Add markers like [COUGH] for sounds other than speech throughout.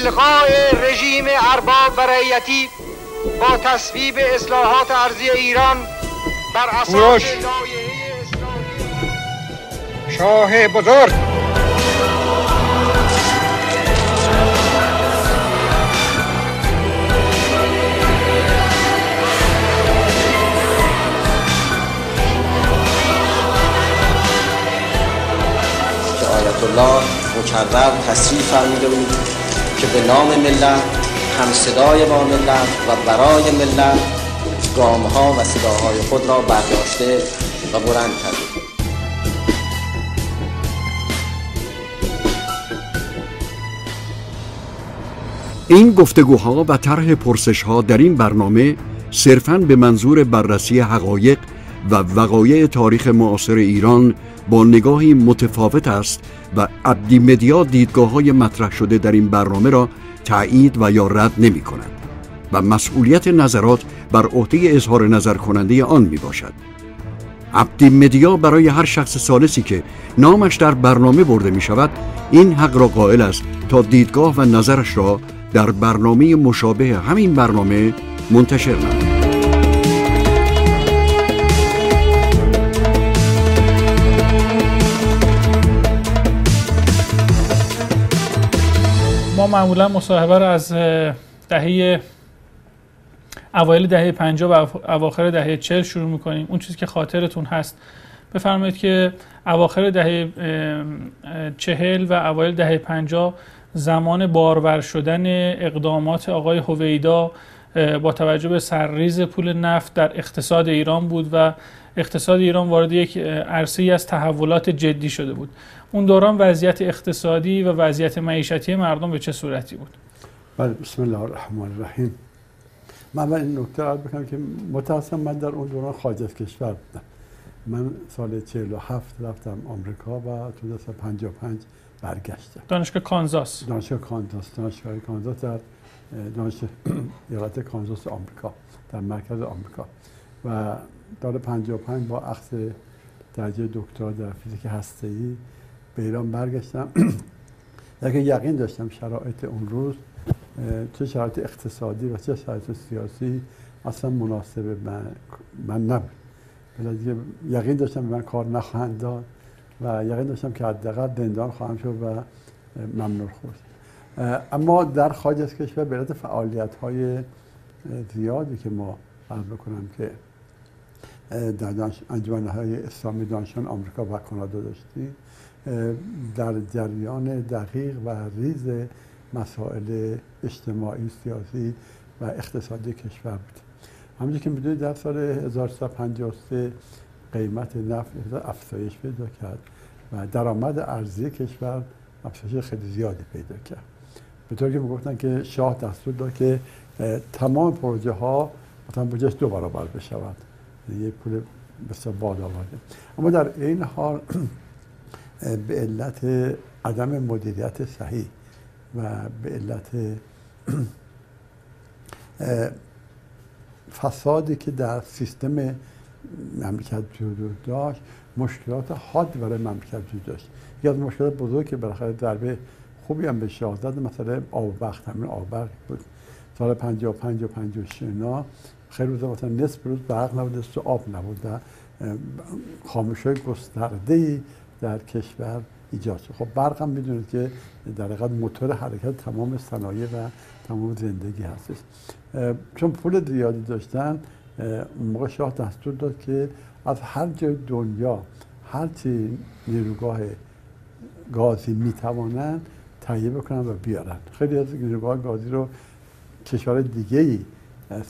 الغاء رژیم ارباب و رعیتی با تصویب اصلاحات ارزی ایران بر اساس شاه بزرگ. الله مکرر تصریح فرموده بود. که به نام ملت هم صدای با ملت و برای ملت گام ها و صداهای خود را برداشته و بلند کرده. این گفتگوها و طرح پرسش ها در این برنامه صرفاً به منظور بررسی حقایق و وقایع تاریخ معاصر ایران با نگاهی متفاوت است و عبدی مدیا دیدگاه های مطرح شده در این برنامه را تایید و یا رد نمی کند و مسئولیت نظرات بر عهده اظهار نظر کننده آن می باشد. عبدی مدیا برای هر شخص سالسی که نامش در برنامه برده می شود این حق را قائل است تا دیدگاه و نظرش را در برنامه مشابه همین برنامه منتشر نماید. معمولا مصاحبه رو از دهه اوایل دهه 50 و اواخر دهه 40 شروع می‌کنیم. اون چیزی که خاطرتون هست. بفرمایید که اواخر دهه 40 و اوایل دهه 50 زمان بارور شدن اقدامات آقای هویدا با توجه به سرریز پول نفت در اقتصاد ایران بود و اقتصاد ایران وارد یک عرصه از تحولات جدی شده بود. اون دوران وضعیت اقتصادی و وضعیت معیشتی مردم به چه صورتی بود؟ بله بسم الله الرحمن الرحیم. من این نکته را بکنم که متاسم من در اون دوران خارج از کشور بودم. من سال 47 رفتم آمریکا و تو 55 برگشتم. دانشگاه کانزاس. دانشگاه کانزاس. دانشگاه کانزاس در دانشگاه [CLEARS THROAT] ایالت کانزاس آمریکا در مرکز آمریکا. و سال 55 با اخذ درجه دکترا در فیزیک هسته‌ای به ایران برگشتم. [CLEARS THROAT] لیکن یقین داشتم شرایط اون روز چه شرایط اقتصادی و چه شرایط سیاسی اصلا مناسب من, من نبود. دیگه یقین داشتم به من کار نخواهند داد و یقین داشتم که حداقل دندان خواهم شد و ممنون خورد. اما در خارج از کشور به فعالیت های زیادی که ما عرض بکنم که در انجمن های اسلامی دانشان آمریکا و کانادا داشتیم در جریان دقیق و ریز مسائل اجتماعی سیاسی و اقتصادی کشور بود. همونجور که می‌دونید در سال 1353 قیمت نفت افزایش پیدا کرد و درآمد ارزی کشور افزایش خیلی زیادی پیدا کرد. به طور که می‌گفتن که شاه دستور داد که تمام پروژه ها مثلا بودجهش دو برابر بشود. یه پول بسیار آورده اما در این حال به علت عدم مدیریت صحیح و به علت [CLEARS THROAT] فسادی که در سیستم مملکت وجود داشت مشکلات حاد برای مملکت وجود داشت. یکی از مشکلات بزرگ که بالاخره ضربه خوبی هم به شاه زد مثلا آب وقت همین آب بود. سال 55 و 56 خیلی روزا مثلا نصف روز برق نبود و آب نبود. و خاموش های گسترده در کشور ایجاد شد. خب برق هم می‌دونید که در حقیقت موتور حرکت تمام صنایع و تمام زندگی هستش. چون پول زیادی داشتن موقع شاه دستور داد که از هر جای دنیا هرچی نیروگاه گازی می‌توانن تهیه بکنن و بیارن. خیلی از نیروگاه گازی رو کشور دیگه ای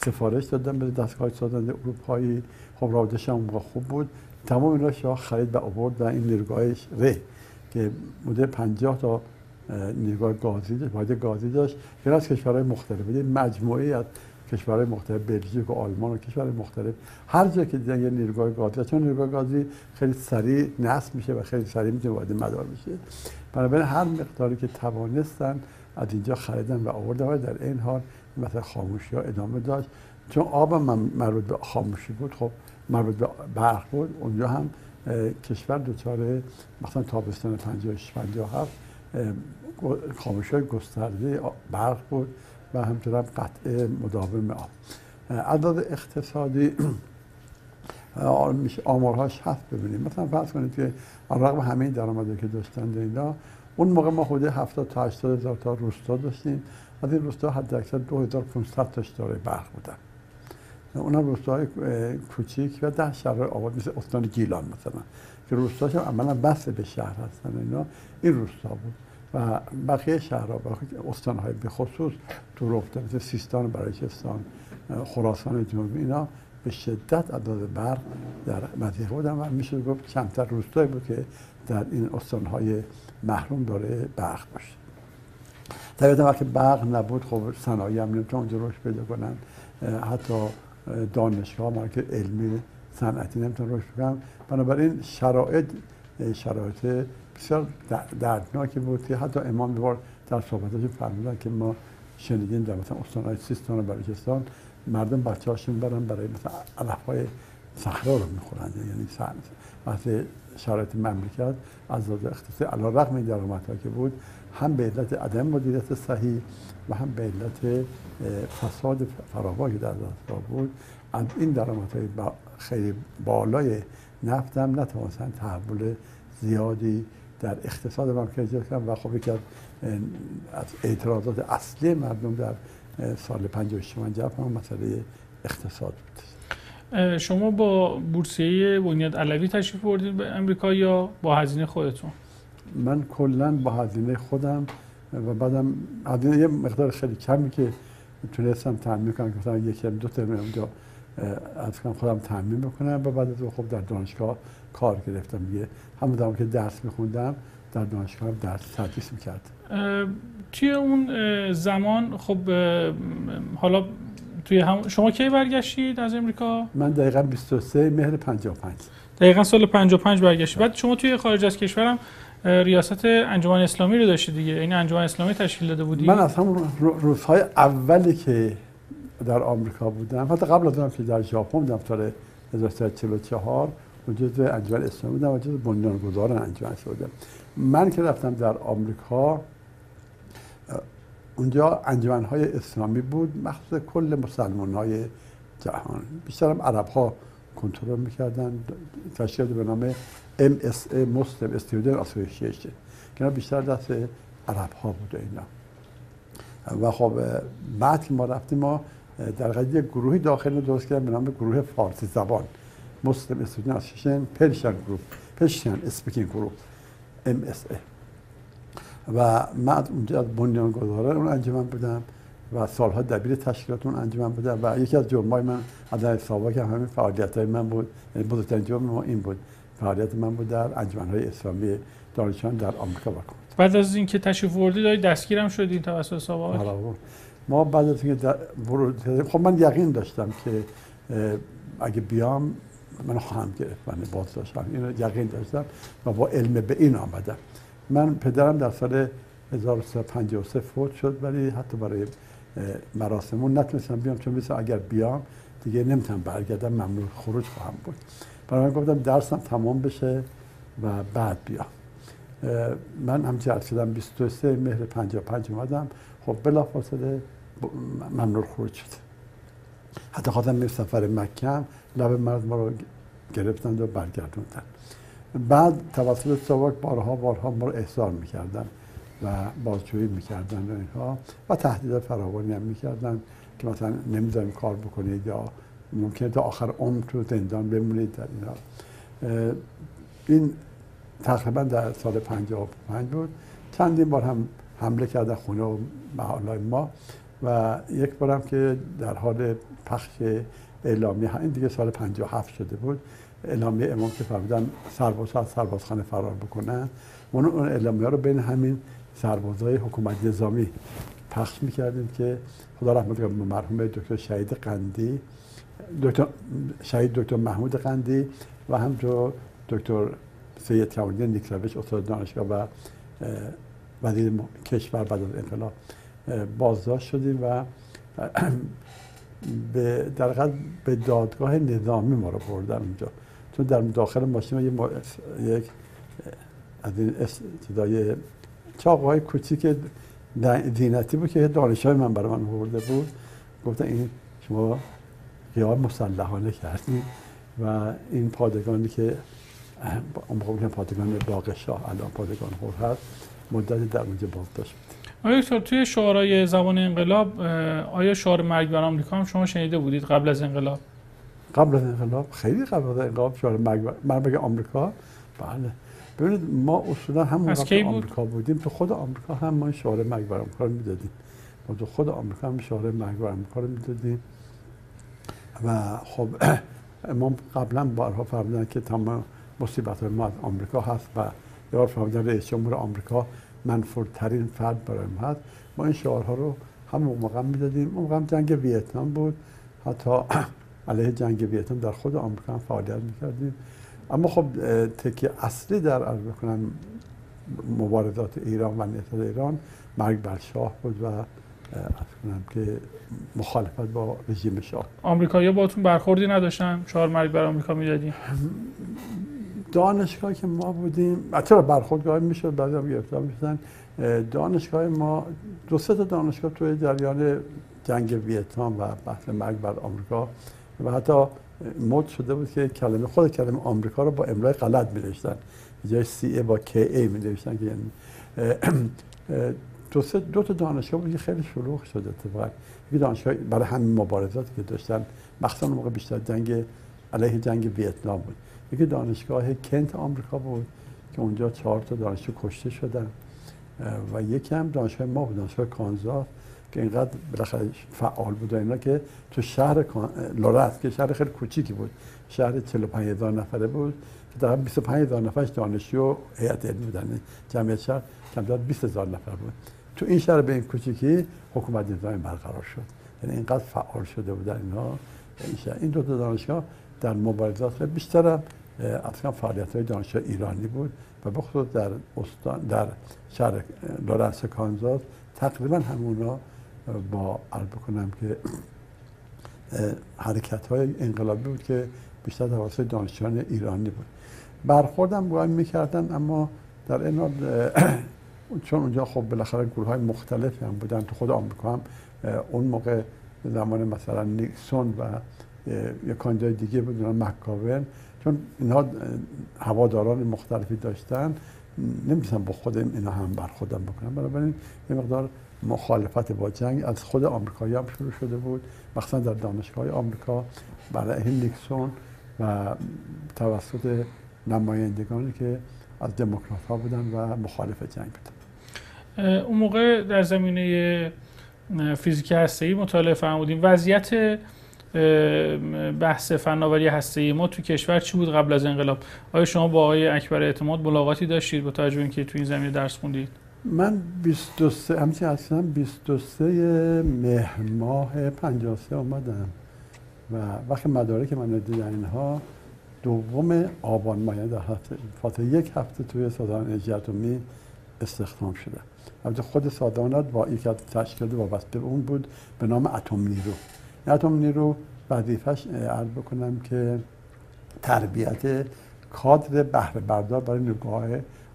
سفارش دادن به دستگاه سازنده اروپایی. خب رابطش هم خوب بود. تمام اینا شاه خرید و آورد و این نیروگاهش ره که بوده 50 تا نیروگاه گازی داشت باید گازی داشت. غیر از کشورهای مختلف. بوده مجموعی از کشورهای مختلف بلژیک و آلمان و کشورهای مختلف. هر جا که دیدن یه نیروگاه گازی چون نیروگاه گازی خیلی سریع نصب میشه و خیلی سریع می‌تونه وارد مدار بشه. بنابراین هر مقداری که توانستن از اینجا خریدن و آوردن و در این حال مثلا خاموشی ها ادامه داشت. چون آب مربوط به خاموشی بود. خب مربوط به برق بود. اونجا هم کشور دچار مثلا تابستان 56 57 خاموش های گسترده برق بود و همچنین قطع مداوم آب. عدد اقتصادی آمارهاش هست ببینیم. مثلا فرض کنید که رقم همه درآمدی که داشتن اینا اون موقع ما خود 70 تا 80 هزار تا روستا داشتیم. از این روستا حد اکثر 2500 تاش داره برق بودن. اونم روستاهای کوچیک و ده شهر آباد مثل استان گیلان مثلا. که روستاش هم عملا بس به شهر هستن اینا. این روستا بود. و بقیه شهرها و استانهای به خصوص تو رفته مثل سیستان بلوچستان خراسان جنوبی اینا به شدت عدد برق در مدیه بودن و میشه گفت کمتر روستایی بود که در این استانهای محروم داره برق باشه. طبیعتا وقتی برق نبود خب صنایع هم نمی‌تونن اونجا رشد پیدا کنن. حتی دانشگاه مرکز علمی صنعتی نمی‌تونن رشد کنن بنابراین شرایط شرایط بسیار دردناکی بود که حتی امام بار در صحبتش فرمودن که ما شنیدیم در مثلا استانهای سیستان و بلوچستان مردم بچه هاشون برن برای مثلا علف های صحرا رو می‌خورن. یعنی وقتی شرایط مملکت از لحاظ اقتصادی علا رقم این درآمدها که بود هم به علت عدم مدیریت صحیح و هم به علت فساد فراوانی در دستگاه بود. از این درآمدهای خیلی بالای نفت هم نتوانستن تحول زیادی در اقتصاد مملکت ایجاد و خب یکی از اعتراضات اصلی مردم در سال 56 جف هم مسئله اقتصاد بود. شما با بورسیه بنیاد علوی تشریف بردید به امریکا یا با هزینه خودتون؟ من کلا با هزینه خودم و بعدم هزینه یه مقدار خیلی کمی که تونستم تامین کنم که مثلا یکی دو ترم اونجا از کنم خودم تامین بکنم. و بعد از خب در دانشگاه کار گرفتم دیگه. همون زمان که درس میخوندم در دانشگاه هم درس تدریس می‌کرد توی اون زمان خب حالا توی هم... شما کی برگشتید از امریکا؟ من دقیقا 23 مهر 55 دقیقا سال 55 برگشتید بعد شما توی خارج از کشورم ریاست انجمن اسلامی رو داشتید دیگه. این انجمن اسلامی تشکیل داده بودی؟ من از همون روزهای اولی که در آمریکا بودم حتی قبل از اون که در ژاپن بودم سال 1344 و جزء انجمن اسلامی بودم و جزء بنیانگذار انجمن بودم. من که رفتم در آمریکا اونجا انجمن های اسلامی بود مخصوص کل مسلمان های جهان. بیشتر هم عرب ها کنترل می‌کردن. تشکیل به نام MSA مسلم Student Association. که بیشتر دست عرب ها بوده اینا. و خب بعد که ما رفتیم ما در قضیه گروهی داخل درست کردن به نام گروه فارسی زبان. Muslim Student Association Persian Group Persian Speaking Group MSA و من اونجا از بنیانگذاران اون انجمن بودم و سالها دبیر تشکیلات اون انجمن بودم و یکی از جرمای من از حسابا که همین فعالیت های من بود. یعنی بزرگترین جرم ما این بود. فعالیت من بود در انجمن های اسلامی دانشجویان در آمریکا بکنم بعد از اینکه تشریف آوردین دستگیرم شدین توسط ساواک؟ آره، ما بعد از اینکه ورود خب من یقین داشتم که اگه بیام من خواهم گرفت من باز داشتم. اینو یقین داشتم و با علم به این آمدم. من پدرم در سال 1353 فوت شد ولی حتی برای مراسمون نتونستم بیام چون مثل اگر بیام دیگه نمی‌تونم برگردم ممنوع خروج خواهم بود. برای من گفتم درسم تمام بشه و بعد بیام. من هم جرد شدم 23 مهر 55 اومدم. خب بلا فاصله ممنوع خروج شد. حتی خواستم می سفر مکه لب مرد ما رو گرفتند و برگردوندن. بعد توسط سواک بارها بارها ما رو احضار می‌کردن و بازجویی می‌کردن و اینها و تهدید فراوانی هم می‌کردن که مثلا نمی‌ذاریم کار بکنید یا ممکنه تا آخر عمر تو زندان بمونید. در اینا این تقریبا در سال 55 بود. چندین بار هم حمله کردن خونه و محالای ما و یک بارم که در حال پخش اعلامی این دیگه سال 57 شده بود. اعلامیه امام که فرمودن سرباز از سربازخانه فرار بکنن. ما اون اعلامیه رو بین همین سربازای حکومت نظامی پخش می‌کردیم که خدا رحمت کنه مرحوم دکتر شهید قندی دکتر شهید دکتر محمود قندی و همچنین دکتر سید کمالی نیکروش استاد دانشگاه و وزیر کشور بعد از انقلاب بازداشت شدیم و به در به دادگاه نظامی ما رو بردن اونجا. چون در داخل ماشین یک از این صدای چاقوهای کوچیک دینتی بود که دانشای من برای من برده بود. گفتن این شما قیام مسلحانه کردیم و این پادگانی که اون موقع پادگان باغ شاه الان پادگان هور هست مدت در اونجا داشت. آیا توی شعارهای زبان انقلاب آیا شعار مرگ بر آمریکا هم شما شنیده بودید قبل از انقلاب؟ قبل از انقلاب؟ خیلی قبل از انقلاب شعار مرگ آمریکا؟ بله. ببینید ما اصولا هم وقت آمریکا بودیم تو خود آمریکا هم ما شعار مرگ بر آمریکا رو می‌دادیم. ما تو خود آمریکا هم شعار مرگ بر آمریکا رو می‌دادیم. و خب [CLEARS THROAT] امام قبلا بارها فرمودن که تمام مصیبت ما از آمریکا هست و یار فرمودن رئیس جمهور آمریکا منفورترین فرد برای ما هست. ما این شعارها رو هم موقع می‌دادیم. اون موقع جنگ ویتنام بود. حتی [CLEARS THROAT] علیه جنگ ویتنام در خود آمریکا هم فعالیت می‌کردیم. اما خب تکیه اصلی در عرض بکنم مبارزات ایران و نهضت ایران مرگ بر شاه بود و کنم که مخالفت با رژیم شاه. آمریکایی‌ها باتون برخوردی نداشتن؟ شعار مرگ بر آمریکا می‌دادیم دانشگاه که ما بودیم چرا برخوردگاه می‌شد؟ بعد هم گرفتار می‌شدن. دانشگاه ما دو سه تا دانشگاه توی جریان جنگ ویتنام و بحث مرگ بر آمریکا. و حتی مد شده بود که کلمه خود کلمه آمریکا رو با املای غلط می نوشتن جای سی ای با کی ای می نوشتن که یعنی. دو, دو تا دانشگاه بود که خیلی شلوغ شده اتفاقا. یکی دانشگاه برای همین مبارزاتی که داشتن مخصوصا موقع بیشتر جنگ علیه جنگ ویتنام بود. یکی دانشگاه کنت آمریکا بود که اونجا چهار تا دانشجو کشته شدن. و یکی هم دانشگاه ما بود دانشگاه کانزاس که اینقدر بالاخره فعال بود اینا که تو شهر لورس که شهر خیلی کوچیکی بود شهر 45 هزار نفره بود که در 25 هزار نفرش دانشجو هیئت علمی بودن. جمعیت شهر کمتر 20 هزار نفر بود. تو این شهر به این کوچیکی حکومت نظامی برقرار شد. یعنی اینقدر فعال شده بودن اینا این شهر این دو تا دانشگاه در مبارزات بیشتر اصلا فعالیت های دانشگاه ایرانی بود و بخصوص در استان در شهر لورنس کانزاس تقریبا همونا با عرض بکنم که حرکت های انقلابی بود که بیشتر توسط دانشجویان ایرانی بود. برخوردم با می‌کردن اما در این چون اونجا خب بالاخره گروه های مختلف هم بودن تو خود آمریکا هم اون موقع زمان مثلا نیکسون و یک کاندید دیگه بودن مکاون. چون اینها هواداران مختلفی داشتن. نمی‌تونم با خودم اینا هم بر خودم بکنم بنابراین یه مقدار مخالفت با جنگ از خود آمریکایی هم شروع شده بود. مخصوصا در دانشگاه آمریکا برای نیکسون و توسط نمایندگانی که از دموکرات ها بودن و مخالف جنگ بودن اون موقع در زمینه فیزیک هسته‌ای مطالعه فرمودیم. وضعیت بحث فناوری هسته ما تو کشور چی بود قبل از انقلاب؟ آیا شما با آقای اکبر اعتماد ملاقاتی داشتید با توجه اینکه تو این زمینه درس خوندید؟ من 23 همچنین اصلا 23 مهر ماه 53 اومدم و وقتی مدارک من دیدن اینها دوم آبان ماه یعنی در هفته یک هفته توی سازمان اتمی استخدام شده. البته خود سازمانات با یک از تشکیلات وابسته به اون بود به نام اتم نیرو. اتم نیرو وظیفش عرض بکنم که تربیت کادر بهره بردار برای نیروگاه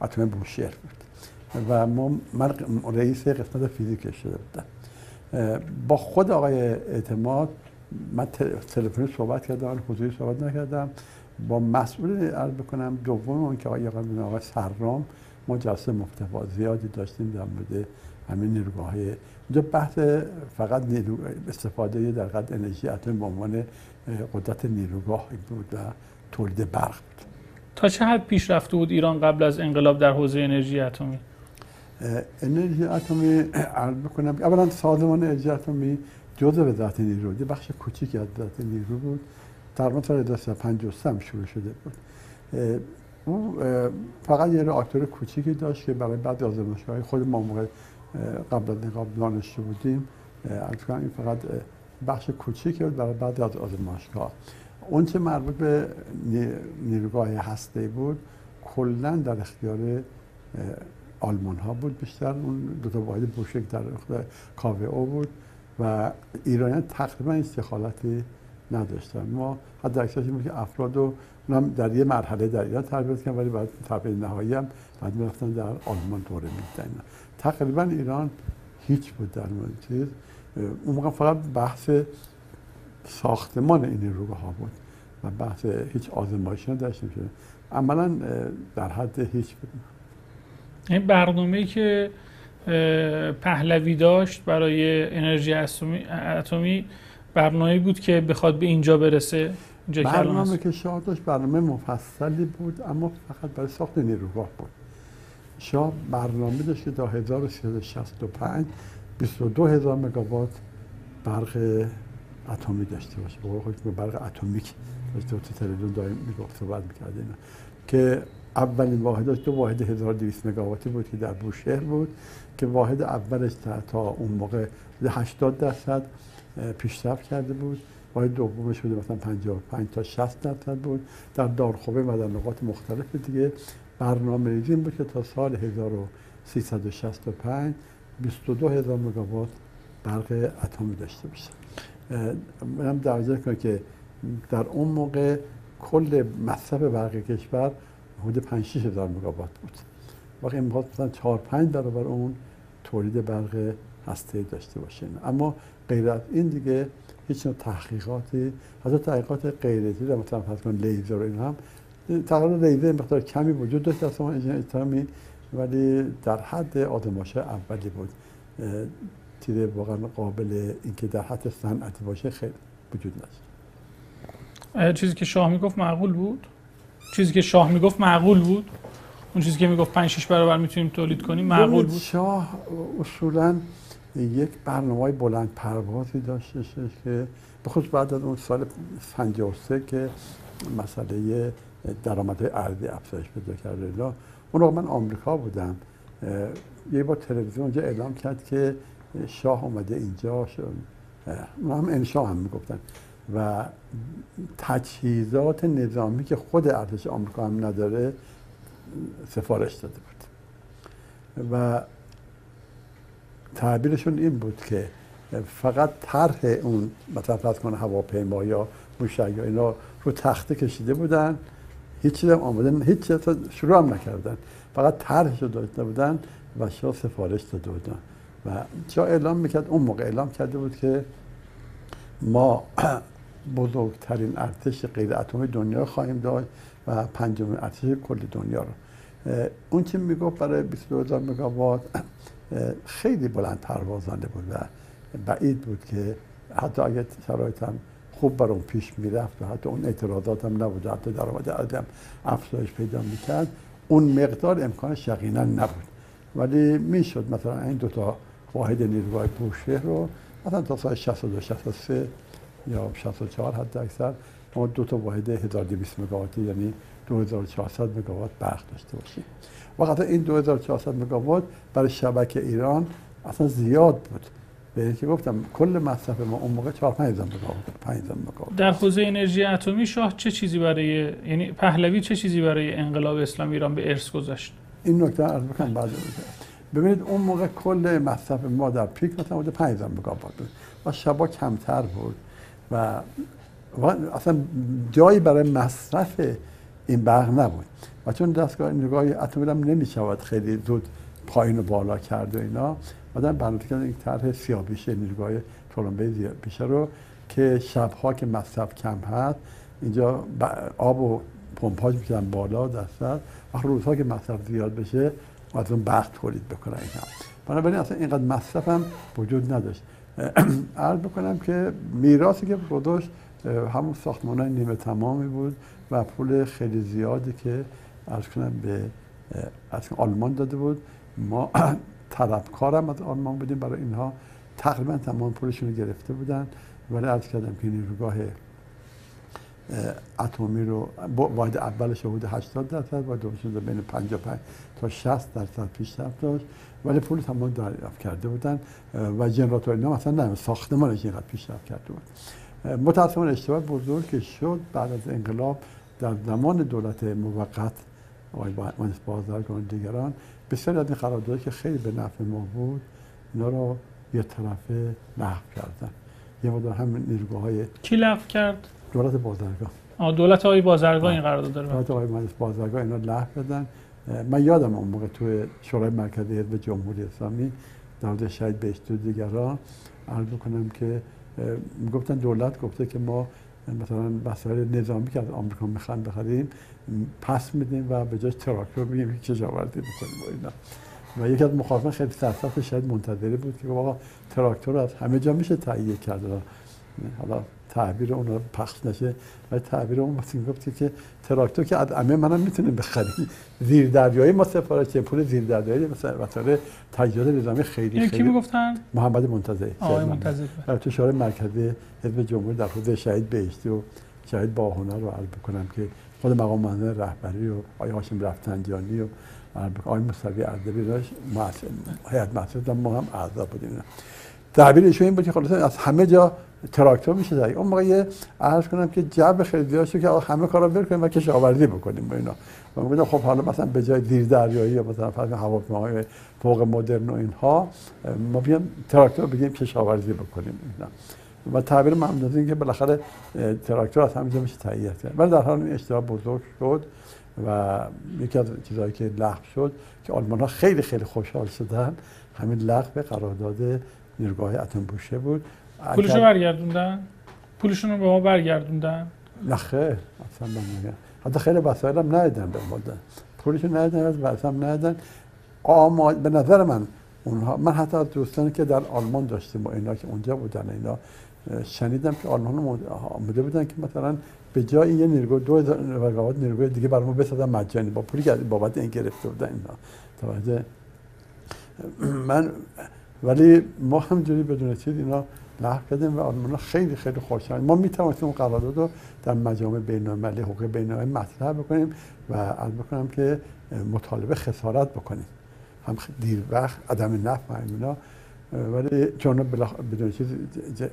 اتم بوشهر بود. و ما من رئیس قسمت فیزیک شده بودم. با خود آقای اعتماد من تلفنی صحبت کردم حضوری صحبت نکردم. با مسئول عرض بکنم دوم اون که آقای آقای سرام ما جلسه مفتفا زیادی داشتیم در مورد همین نیروگاه های اینجا بحث فقط نیرو استفاده در قد انرژی اتم به عنوان قدرت نیروگاه بود و تولید برق بود. تا چه حد پیش رفته بود ایران قبل از انقلاب در حوزه انرژی اتمی؟ انرژی اتمی عرض بکنم اولا سازمان انرژی اتمی جزء وزارت نیرو یه بخش کوچیکی از وزارت نیرو بود. تقریبا تا 1953 هم شروع شده بود. او فقط یه راکتور کوچیکی داشت که برای بعد آزمایشگاه خود ما موقع قبل از نقاب دانشجو بودیم. این فقط بخش کوچیکی بود برای بعد از آزمایشگاه اون چه مربوط به نیروگاه هسته بود کلا در اختیار آلمان ها بود بیشتر. اون دو تا واحد بوشک در کاوه او بود و ایرانیان تقریبا استخالتی نداشتن. ما حد اکثرش که افراد رو اونم در یه مرحله در ایران تربیت کردن ولی بعد تربیت نهایی هم بعد می‌رفتن در آلمان دوره میدن تقریبا ایران هیچ بود در مورد چیز. اون موقع فقط بحث ساختمان این نیروگاه ها بود و بحث هیچ آزمایشی نداشتیم شده عملا در حد هیچ. بود این برنامه که پهلوی داشت برای انرژی اتمی برنامه بود که بخواد به اینجا برسه. اینجا برنامه که شاه داشت برنامه مفصلی بود اما فقط برای ساخت نیروگاه بود. شاه برنامه داشت که تا 1365 22 هزار مگاوات برق اتمی داشته باشه. با خودش برق اتمیک. داشته تو تلویزیون دائم می‌گفت صحبت می‌کرد اینا. که اولین واحدش دو واحد 1200 مگاواتی بود که در بوشهر بود که واحد اولش تا اون موقع 80 درصد. پیشرفت کرده بود. واحد دومش بوده مثلا 55 تا 60 درصد بود. در دارخوبه و در نقاط مختلف دیگه. برنامه ریزی بود که تا سال 1365 22 هزار مگاوات برق اتمی داشته باشه. من درجه کنم که در اون موقع کل مصرف برق کشور حدود 5 6 هزار مگاوات بود. واقعا این مثلا 4 5 برابر اون تولید برق هسته داشته باشه اما غیر از این دیگه هیچ نوع تحقیقاتی حتی تحقیقات غیرتی در مثلا فرض کن لیزر و این هم تقریبا لیزر مقدار کمی وجود داشت در سامان انجین ولی در حد آدماش اولی بود. چیز واقعا قابل اینکه در حد صنعتی باشه خیلی وجود نداشت. چیزی که شاه می‌گفت معقول بود؟ چیزی که شاه می‌گفت معقول بود؟ اون چیزی که می‌گفت 5 6 برابر می‌تونیم تولید کنیم معقول بود؟ شاه اصولا یک برنامه بلند پروازی داشته که بخصوص بعد از اون سال 53 که مسئله درآمد ارزی افزایش پیدا کرده اون من آمریکا بودم یه با تلویزیون اونجا اعلام کرد که شاه اومده اینجا اون هم انشا هم می‌گفتن. و تجهیزات نظامی که خود ارتش آمریکا هم نداره سفارش داده بود. و تعبیرشون این بود که فقط طرح اون مثلا فرض کنه هواپیما یا موشک یا اینا رو تخته کشیده بودن. هیچ چیز هم آمدن هیچ چیز شروع هم نکردن. فقط طرحش رو داشته بودن و شاه سفارش داده بودن. و شاه اعلام می‌کرد اون موقع اعلام کرده بود که ما [CLEARS THROAT] بزرگترین ارتش غیر اتمی دنیا خواهیم داشت و پنجمین ارتش کل دنیا رو. اون چی می‌گفت برای 22000 مگاوات؟ [CLEARS THROAT] خیلی بلند پروازانه بود و بعید بود که حتی اگر شرایط هم خوب بر اون پیش می‌رفت و حتی اون اعتراضات هم نبود حتی درآمد ارزی افزایش پیدا می‌کرد اون مقدار امکانش یقینا نبود. ولی می‌شد مثلا این دوتا واحد نیروگاه بوشهر رو مثلا تا سال 62 63 یا 64 حد اکثر ما دو تا واحد 1200 مگاواتی یعنی 2400 مگاوات برق داشته باشیم. وقتی این 2400 مگاوات برای شبکه ایران اصلا زیاد بود. به که گفتم کل مصرف ما اون موقع 4 5 مگاوات 5 مگاوات. در حوزه انرژی اتمی شاه چه چیزی برای یعنی پهلوی چه چیزی برای انقلاب اسلامی ایران به ارث گذاشت؟ این نکته عرض بکنم بعد ببینید اون موقع کل مصرف ما در پیک مثلا بوده 5 مگاوات بود. و شبا کمتر بود. و اصلا جایی برای مصرف این برق نبود. و چون دستگاه نگاه اتمی هم نمی‌شود خیلی زود پایین و بالا کرد و اینا بعدن برنامه کردن این طرح سیابیش نیروگاه تولنبه بیشه رو که شبها که مصرف کم هست اینجا آب و پمپاژ می‌کنن بالا دست و روزها که مصرف زیاد بشه از اون برق تولید بکنن اینا. بنابراین اصلا اینقدر مصرف هم وجود نداشت. [CLEARS THROAT] عرض بکنم که میراثی که گذاشت همون ساختمان نیمه تمامی بود. و پول خیلی زیادی که از کنم به از آلمان داده بود. ما [CLEARS THROAT] طلبکارم از آلمان بودیم. برای اینها تقریبا تمام پولشون رو گرفته بودن. ولی عرض کردم که نیروگاه اتمی رو واحد اولش حدود 80 درصد و دومش بین 55 تا 60 درصد پیشرفت داشت. ولی پول تمام دریافت کرده بودن. و جنراتور اینا مثلا نه ساختمانش اینقدر پیشرفت کرده بود. متاسفانه اشتباه بزرگ شد. بعد از انقلاب در زمان دولت موقت آقای بازرگان دیگران بسیاری از این قراردادهایی که خیلی به نفع ما بود اینا رو یه طرفه محو کردن. یه مدار همین نیروگاه کی لغو کرد؟ دولت بازرگاه آه دولت آقای بازرگاه این قرارداد داره دولت آقای مهندس بازرگاه اینا لغو بدن من یادم اون موقع توی شورای مرکزی حزب جمهوری اسلامی در مورد شهید بهشتی و دیگران عرض کنم که می‌گفتن دولت گفته که ما مثلا وسایل نظامی که از آمریکا می‌خوان بخریم پس میدیم و به جاش تراکتور بگیم کشاورزی بکنیم و اینا. و یکی از مخالفان خیلی سرسخت شاید منتظری بود که آقا تراکتور از همه جا میشه تهیه کرد. حالا تعبیر اون رو پخش نشه. و تعبیر اون واسه گفت که تراکتور که از همه منم می‌تونیم بخریم. زیر دریایی ما سفارش پول زیر دریایی مثلا وسایل تجهیزات نظامی خیلی خیلی کی می‌گفتن؟ محمد منتظری آقای منتظری در تو شورای مرکزی حزب جمهوری در حوزه شهید بهشتی و شهید باهنر رو عرض بکنم که خود مقام معظم رهبری و آقای هاشم رفتنجانی و آقای مصطفی اردبیل داشت هیئت مؤسسه ما هم اعضا بودیم. تعبیر ایشون این بود که خلاص از همه جا تراکتور میشه زایی اون موقع یه عرض کنم که جب خیلی زیاد که همه کارا ول کنیم و کشاورزی بکنیم با اینا. و میگم خب حالا مثلا به جای زیر دریایی یا مثلا فرض هواپیماهای فوق مدرن و اینها ما بیام تراکتور بگیم کشاورزی بکنیم اینا. و تعبیر ممنون این که بالاخره تراکتور از همینجا میشه تهیه کرد. ولی در حال این اشتباه بزرگ شد و یکی از چیزهایی که لغو شد که آلمان ها خیلی خیلی خوشحال شدن همین لغو قرارداد نیروگاه اتم بوشه بود. پولشو برگردوندن؟ پولشون رو به ما برگردوندن؟ نه خیر اصلا من حتی خیلی وسایل هم ندیدن به ما پولشو ندیدن از واسه هم ندیدن. اما به نظر من اونها من حتی از دوستانی که در آلمان داشتیم و اینا که اونجا بودن اینا شنیدم که آلمان آمده بودن که مثلا به جای یه نیروگاه دو هزار نیروگاه دیگه برای ما بسازن مجانی. با پولی که بابت این گرفته بودن اینا. توجه من ولی ما همجوری بدون چیز اینا لغو کردیم و آلمان خیلی خیلی خوشحال ما می توانستیم اون قرارداد رو در مجامع بین المللی حقوق بین المللی مطرح بکنیم و عرض بکنم که مطالبه خسارت بکنیم. هم دیر وقت عدم نفع اینا. ولی چون بدون چیز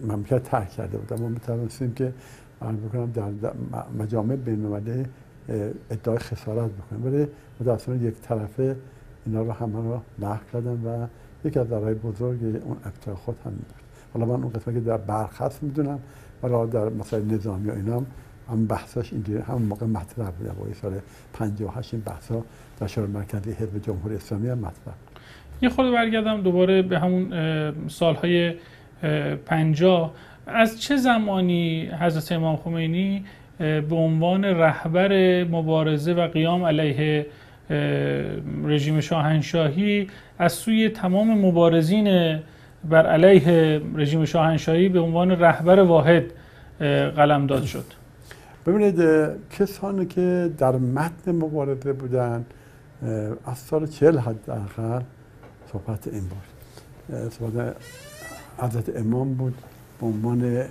مملکت ترک کرده بودم ما می توانستیم که عرض بکنم در مجامع بین المللی ادعای خسارت بکنیم. ولی متاسفانه یک طرفه اینا رو همه رو لغو کردن و یکی از درهای بزرگ اون ابتای خود هم بود. حالا من اون قسمت که در برخص می‌دونم ولی در مثلا نظامی و اینا هم, بحثاش اینجوری هم موقع مطرح بود با سال 58 این بحثا در شورای مرکزی حزب جمهوری اسلامی هم مطرح یه خود برگردم دوباره به همون سالهای 50 از چه زمانی حضرت امام خمینی به عنوان رهبر مبارزه و قیام علیه رژیم شاهنشاهی از سوی تمام مبارزین بر علیه رژیم شاهنشاهی به عنوان رهبر واحد قلمداد شد. ببینید کسانی که در متن مبارزه بودن از سال چهل حداقل صحبت این بود. صحبت حضرت امام بود به عنوان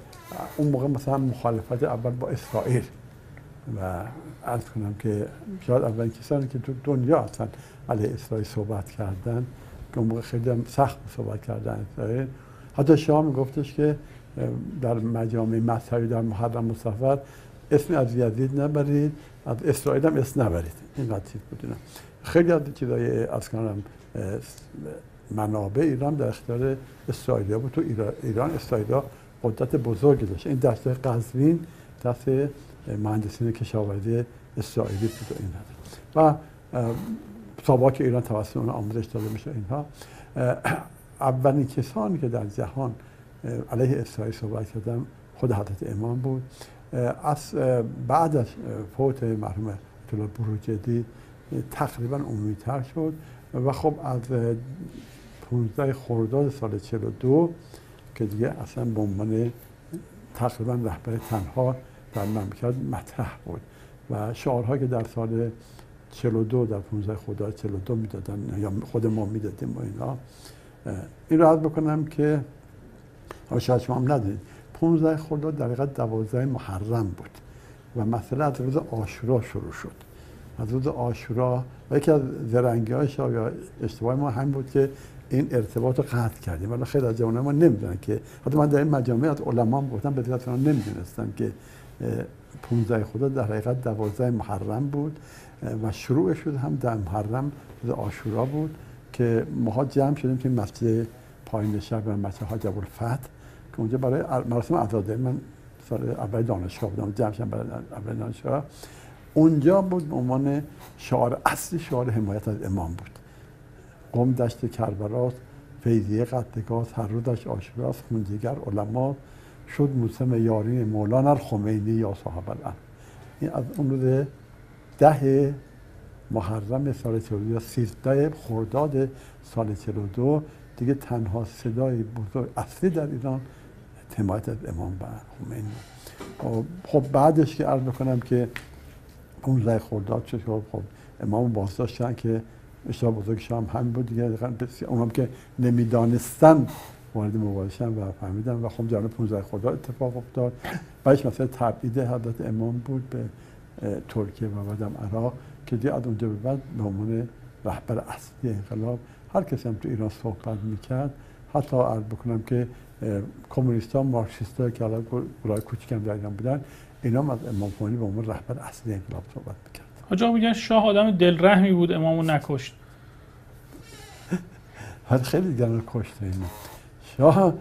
اون موقع مثلا مخالفت اول با اسرائیل. و عرض کنم که شاید اولین کسانی که تو دنیا اصلا علیه اسرائیل صحبت کردن که موقع خیلی هم سخت صحبت کردن حتی شاه میگفتش که در مجامع مذهبی در محرم مصفر اسم از یزید نبرید از اسرائیل هم اسم نبرید. این چیز بود. خیلی از چیزای از کنم منابع ایران در اختیار اسرائیل بود. تو ایران اسرائیل قدرت بزرگی داشت. این دست قزوین دست مهندسین کشاورزی اسرائیلی بود و این و ساباک ایران توسط اون آموزش داده میشه اینها اولین کسانی که در جهان علیه اسرائیل صحبت کردم خود حضرت امام بود. از بعد از فوت مرحوم طلاب بروجردی تقریبا تر شد و خب از 15 خرداد سال 42 که دیگه اصلا به عنوان تقریبا رهبر تنها در مملکت مطرح بود و شعارهایی که در سال 42 در 15 خدا 42 می‌دادن یا خود ما می‌دادیم و اینا. این رو بکنم که شاید شما هم ندید 15 خدا در حقیقت 12 محرم بود و مسئله از روز آشورا شروع شد. از روز آشورا و یکی از زرنگی های یا اشتباه ما هم بود که این ارتباط رو قطع کردیم. ولی خیلی از جوانان ما نمی‌دونن که حتی من در این مجامع از علما گفتم به دقت نمی‌دونستن که 15 خدا در حقیقت 12 محرم بود. و شروع شد هم در محرم روز آشورا بود که ماها جمع شدیم که مسجد پایین شب و مسجد حاج الفتح که اونجا برای مراسم عزاداری. من سال اول دانشگاه بودم جمعشم برای اول دانشگاه. اونجا بود به عنوان شعار اصلی شعار حمایت از امام بود. قوم دشت کربلاست فیضیه قدگاه هر رودش آشوراست خونجگر علما. شد موسم یاری مولانا خمینی یا صاحب الان این از اون روز ده محرم سال 42 یا 13 خرداد سال 42 دیگه تنها صدای بزرگ اصلی در ایران حمایت از امام خمینی خب،, خب بعدش که عرض بکنم که 15 خرداد شد خب, خب امام بازداشتن که اشتباه بزرگش هم همین بود دیگه. اونم که نمی‌دانستن وارد مبارشن و فهمیدن. و خب جانب 15 خرداد اتفاق افتاد. بعدش مثلا تبعید حضرت امام بود به ترکیه و بعدم عراق که دیگه از اونجا به بعد به عنوان رهبر اصلی انقلاب هر کسی هم تو ایران صحبت می‌کرد. حتی عرض بکنم که کمونیست ها مارکسیست ها که الان گروه کوچیک هم در ایران بودن اینا از امام خمینی به عنوان رهبر اصلی انقلاب صحبت می‌کرد. آجا میگن شاه آدم دلرحمی بود امامو نکشت. [LAUGHS] خیلی دیگران کشته اینا. شاه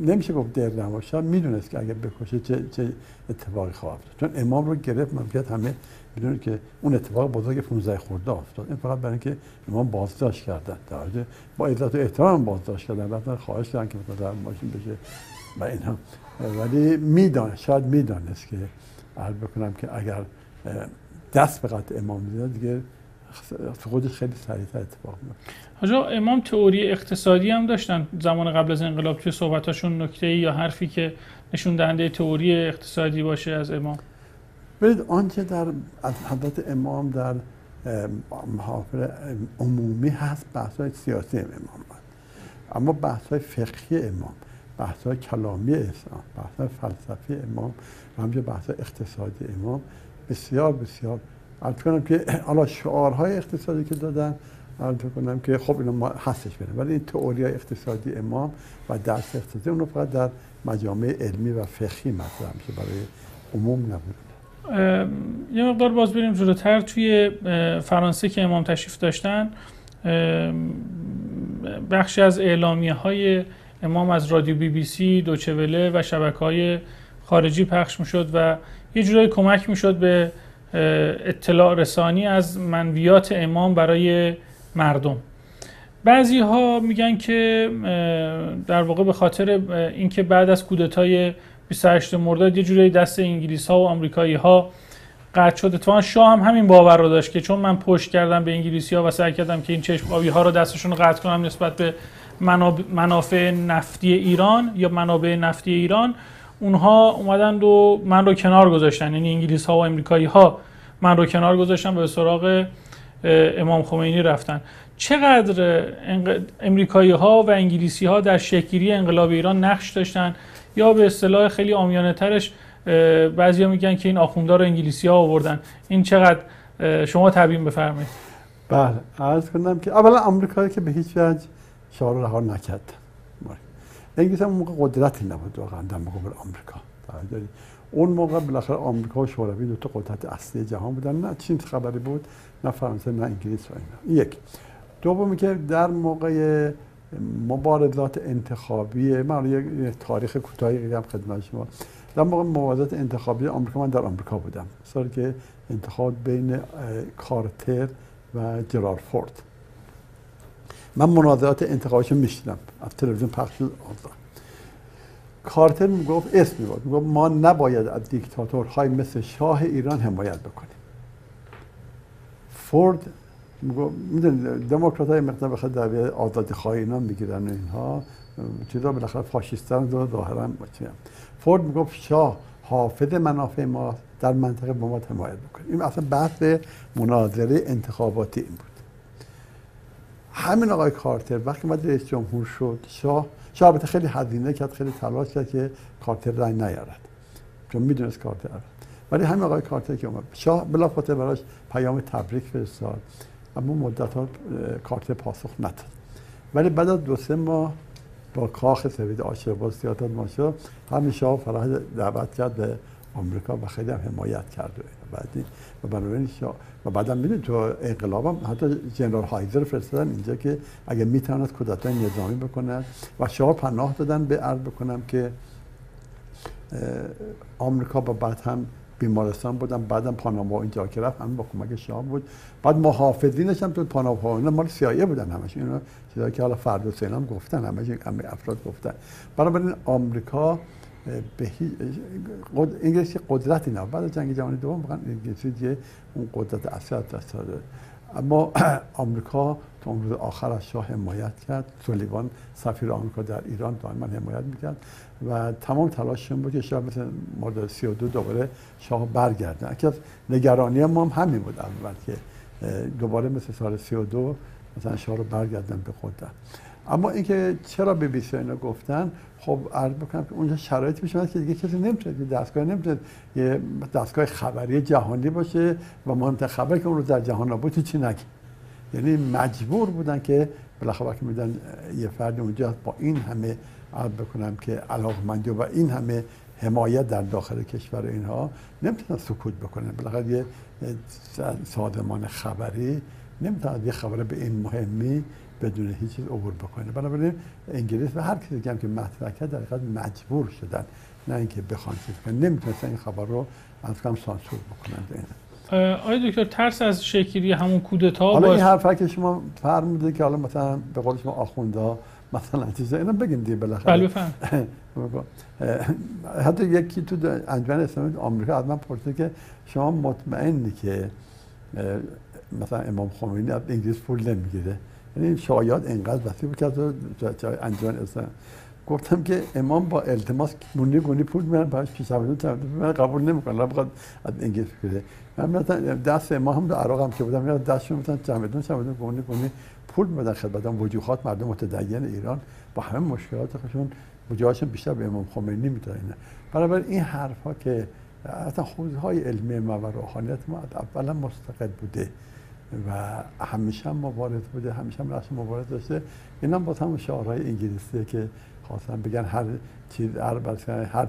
نمیشه گفت در نباشه می‌دونست که اگر بکشه چه, چه اتفاقی خواهد چون امام رو گرفت ممکنه همه می‌دونه که اون اتفاق بزرگ 15 خورده افتاد. این فقط برای اینکه امام بازداشت کردن. در با عزت و احترام بازداشت کردن. رفتن خواهش کردن که مثلا ماشین بشه و اینا. ولی میدانه شاید می‌دانست که عرض بکنم که اگر دست به قطع امام می‌داد دیگه خودش خیلی سریعتر اتفاق میفته حاجا امام تئوری اقتصادی هم داشتن زمان قبل از انقلاب توی صحبتاشون نکته یا حرفی که نشون دهنده تئوری اقتصادی باشه از امام؟ برید آنچه در از حضرت امام در محافل عمومی هست بحث های سیاسی امام اما بحث های فقهی امام بحث های کلامی اسلام بحث های فلسفی امام و همچنین بحث های اقتصادی امام بسیار بسیار. عرض کنم که [CLEARS THROAT] حالا شعارهای اقتصادی که دادن عرض کنم که خب اینا هستش بریم. ولی این تئوری اقتصادی امام و درس اقتصادی اونو فقط در مجامع علمی و فقهی مطرح میشه برای عموم نبود. یه مقدار باز بریم جلوتر. توی فرانسه که امام تشریف داشتن بخشی از اعلامیه های امام از رادیو بی بی سی دوچوله و شبکه های خارجی پخش می‌شد و یه جورایی کمک می‌شد به اطلاع رسانی از منویات امام برای مردم. بعضی ها میگن که در واقع به خاطر اینکه بعد از کودتای 28 مرداد یه جوری دست انگلیس ها و آمریکایی ها قطع شد. اتفاقا شاه هم همین باور رو داشت که چون من پشت کردم به انگلیسی ها و سعی کردم که این چشم آبی ها رو دستشون رو قطع کنم نسبت به منافع نفتی ایران یا منابع نفتی ایران اونها اومدن و من رو کنار گذاشتن. یعنی انگلیس ها و امریکایی ها من رو کنار گذاشتن به سراغ امام خمینی رفتن. چقدر امریکایی ها و انگلیسی ها در شکلی انقلاب ایران نقش داشتن؟ یا به اصطلاح خیلی آمیانه ترش بعضیا میگن که این آخوندار رو انگلیسی ها آوردن. این چقدر شما تبیین بفرمایید. بله عرض کنم که اولا آمریکایی که به هیچ وجه شعار رها نکرد. انگلیس هم موقع قدرتی نبود واقعا در مقابل آمریکا. اون موقع بالاخره آمریکا و شوروی دو تا قدرت اصلی جهان بودن. نه چین خبری بود نه فرانسه نه انگلیس و اینا. یک. دومی که در موقع مبارزات انتخابی من یه تاریخ کوتاهی هم خدمت شما. در موقع مبارزات انتخابی آمریکا من در آمریکا بودم. سالی که انتخاب بین کارتر و جرار فورد. من مناظرات انتخابش میشیدم از تلویزیون پخش شد. کارتر می‌گفت اسم می‌گفت می‌گفت ما نباید از دیکتاتورهای مثل شاه ایران حمایت بکنیم. فورد می‌دونید دموکرات های مقدار بخواد در آزادی خواهی اینا می‌گیرن اینها. چیزا بالاخره فاشیستان رو ظاهرا فورد می‌گفت شاه حافظ منافع ما در منطقه با ما حمایت بکنیم این اصلا بحث مناظره انتخاباتی این بود. همین آقای کارتر وقتی ما رئیس جمهور شد شاه شاه البته خیلی هزینه کرد خیلی تلاش کرد که کارتر رای نیارد. چون می‌دونست کارتر ولی همین آقای کارتر که اومد شاه بلافاصله براش پیام تبریک فرستاد. اما مدت ها کارتر پاسخ نداد. ولی بعد از دو سه ماه با کاخ سوید با سیادت ما شد همین شاه فرح دعوت کرد به آمریکا و خیلی هم حمایت کرد. بعدی. و بنابراین شاه و بعدم می‌دونید تو انقلابم حتی جنرال هایزر فرستادن اینجا که اگه می‌تواند کودتای نظامی بکنن و شاه پناه دادن به عرض بکنم که آمریکا با بعد هم بیمارستان بودم بعدم پاناما اینجا که رفت همین با کمک شاه بود. بعد محافظینش هم تو پاناما اینا مال سیایه بودن همش. اینا چیزایی که حالا فرد حسین هم گفتن همش همه افراد گفتن. بنابراین آمریکا به انگلیسی قدرتی نه. بعد جنگ جهانی دوم واقعا انگلیسی دیگه اون قدرت اصلی دست داده اما [CLEARS THROAT] آمریکا تا اون روز آخر از شاه حمایت کرد. سولیوان سفیر آمریکا در ایران دائما حمایت می‌کرد و تمام تلاششون بود که شاه مثل مدل 32 دوباره شاه برگرده یکی از نگرانی ما هم همین بود اول که دوباره مثل سال 32 مثلا شاه رو برگردن به قدرت اما اینکه چرا به بیسی اینا گفتن؟ خب عرض بکنم که اونجا شرایطی پیش که دیگه کسی نمی‌تونه یه دستگاه نمی‌تونه یه دستگاه خبری جهانی باشه و مهمتر خبر که اون رو در جهان نبود چی نگه. یعنی مجبور بودن که بالاخره که میدن یه فرد اونجا با این همه عرض بکنم که علاقمندی و این همه حمایت در داخل کشور اینها نمی‌تونن سکوت بکنن. بالاخره یه سازمان خبری نمی‌تونه یه خبر به این مهمی بدون هیچ چیز عبور بکنه. بنابراین انگلیس و هر کسی که مطرح کرد در حقیقت مجبور شدن نه اینکه بخوان چیز کنن. نمی‌تونستن این خبر رو از کم سانسور بکنن. آیا دکتر ترس از شکلی همون کودتا حالا این حرفا که شما فرمودید که حالا مثلا به قول شما آخوندا مثلا چیزا اینا بگیم دیگه بالاخره. بله بفهم حتی یکی تو انجمن اسلامی آمریکا از من پرسید که شما مطمئنی که مثلا امام خمینی از انگلیس پول نمی‌گیره؟ یعنی شایعات انقدر وسیع بود که انجمن اسلام گفتم که امام با التماس گونی گونی پول میارن باش پیش من قبول نمی‌کنه بخواد از انگلیس بگیره. من مثلا دست امام هم در عراق هم که بودم دستشون مثلا چمدون چمدون گونی گونی پول میدن خدمت وجوهات مردم متدین ایران با همه مشکلات خودشون وجوهاشون بیشتر به امام خمینی میدن بنابراین این حرف که اصلا حوزه های علمی ما و روحانیت ما اولا مستقل بوده. و همیشه هم مبارز بوده همیشه هم رسم مبارز داشته. این هم با همون شعارهای انگلیسیه که خواستن بگن هر چیز هر هر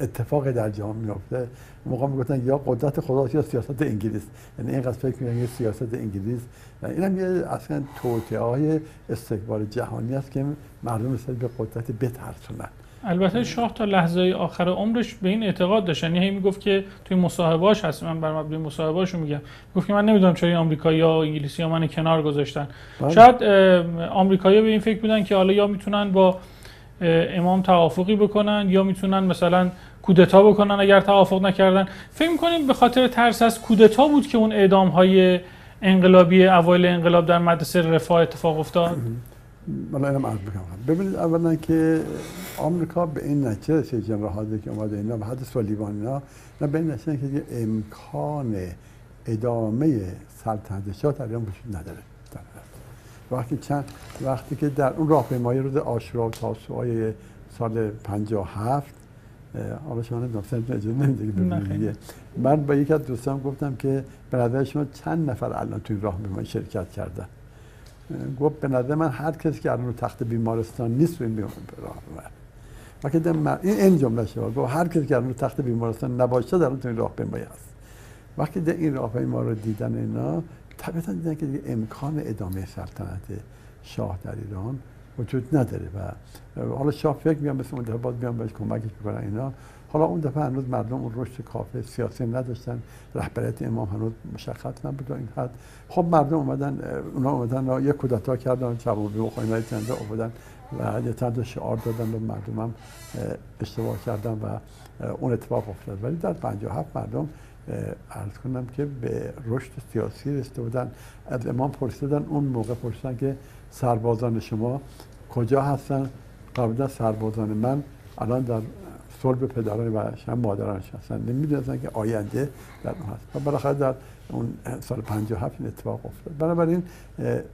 اتفاق در جهان میفته موقع می‌گفتن یا قدرت خدا یا سیاست انگلیس. یعنی اینقدر فکر می‌کنن سیاست انگلیس. این هم یه اصلا توطئه های استکبار جهانی است که مردم مثل به قدرت بترسونن. البته شاه تا لحظه آخر عمرش به این اعتقاد داشت. یعنی هی می‌گفت که توی مصاحبهاش هست. من بر مبنای مصاحبهاشو میگم. گفت که من نمی‌دونم چرا آمریکایی یا انگلیسی ها من کنار گذاشتن. بله. شاید آمریکایی به این فکر بودن که حالا یا می‌تونن با امام توافقی بکنن یا می‌تونن مثلا کودتا بکنن اگر توافق نکردن. فکر می‌کنیم به خاطر ترس از کودتا بود که اون اعدام های انقلابی اوایل انقلاب در مدرسه رفاه اتفاق افتاد. [CLEARS THROAT] من اینم عرض بکنم ببینید اولا که آمریکا به این نتیجه رسید جنرال که اومده اینا و حد سولیوان اینا نه به این نتیجه که امکان ادامه سلطنت شاه در ایران وجود نداره. وقتی چند وقتی که در اون راهپیمایی روز آشورا و تاسوعای سال 57 حالا شما نمی‌دونم اجازه نمیده من با یکی از دوستان گفتم که به نظر شما چند نفر الان توی راهپیمایی شرکت کردن. گفت به نظر من هر کسی که الان تخت بیمارستان نیست این راه وقتی این این جمله شما گفت هر کسی که الان تخت بیمارستان نباشه در اون توی راهپیمایی هست. وقتی در این راهپیما رو دیدن اینا طبیعتا دیدن که دیگه امکان ادامه سلطنت شاه در ایران وجود نداره و حالا شاه فکر میام مثل دفعه باز بیان بهش کمکش بکنن اینا. حالا اون دفعه هنوز مردم اون رشد کافی سیاسی نداشتن. رهبریت امام هنوز مشخص نبود این حد. خب مردم اومدن اونا اومدن یه کودتا کردن چابوبی و خواهی چنده اومدن و یه چند شعار دادن و مردم هم اشتباه کردن و اون اتفاق افتاد. ولی در 57 مردم عرض کنم که به رشد سیاسی رسیده بودن. از امام پرسیدن اون موقع پرسیدن که سربازان شما کجا هستن؟ قبلا سربازان من الان در صلب پدران و مادرانش هستن. نمی‌دونستن که آینده در اون هست. و بالاخره در اون سال 57 این اتفاق افتاد. بنابراین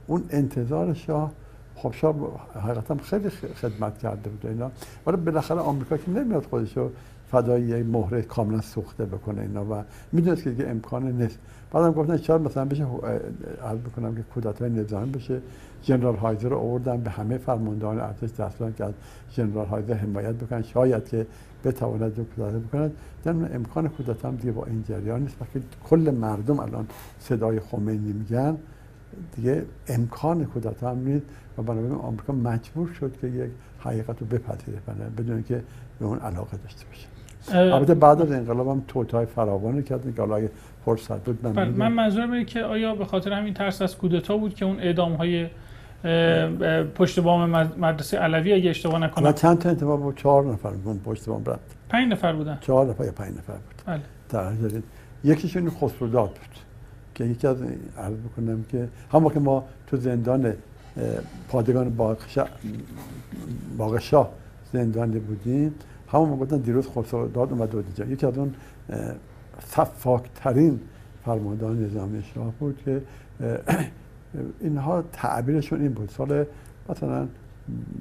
اون انتظار شاه خب شاه حقیقتا خیلی خدمت کرده بود اینا. ولی بالاخره آمریکا که نمیاد خودشو فدای یک مهره کاملا سوخته بکنه اینا و می‌دونست که دیگه امکان نیست. بعدم گفتن شاید مثلا بشه عرض بکنم که کودتای نظامی بشه. جنرال هایزر رو آوردن به همه فرماندهان ارتش دستورن که از جنرال هایزر حمایت بکنن. شاید که بتواند کودتا بکنند در امکان کودتا هم دیگه با این جریان نیست. وقتی کل مردم الان صدای خمینی میگن. دیگه امکان کودتا هم نیست. و بنابراین آمریکا مجبور شد که یک حقیقت رو بپذیره. بدون که به اون علاقه داشته باشه. البته بعد از انقلاب هم توتای فراوانی کردن که حالا فرصت بود من بله، من منظورم اینه که آیا به خاطر همین ترس از کودتا بود که اون اعدام های پشت بام مدرسه علوی اگه اشتباه نکنم. چند تا انتباه بود؟ چهار نفر بود. پشت بام رفت. پنج نفر بودن. چهار نفر یا پنج نفر بود. بله. در یکیشون خسروداد بود. که یکی از عرض بکنم که همون که ما تو زندان پادگان باغ شاه زندان بودیم همون ما گفتن دیروز خسروداد اومد اینجا یکی از اون صفاکترین فرماندهان نظامی شاه بود که اینها تعبیرشون این بود. سال مثلا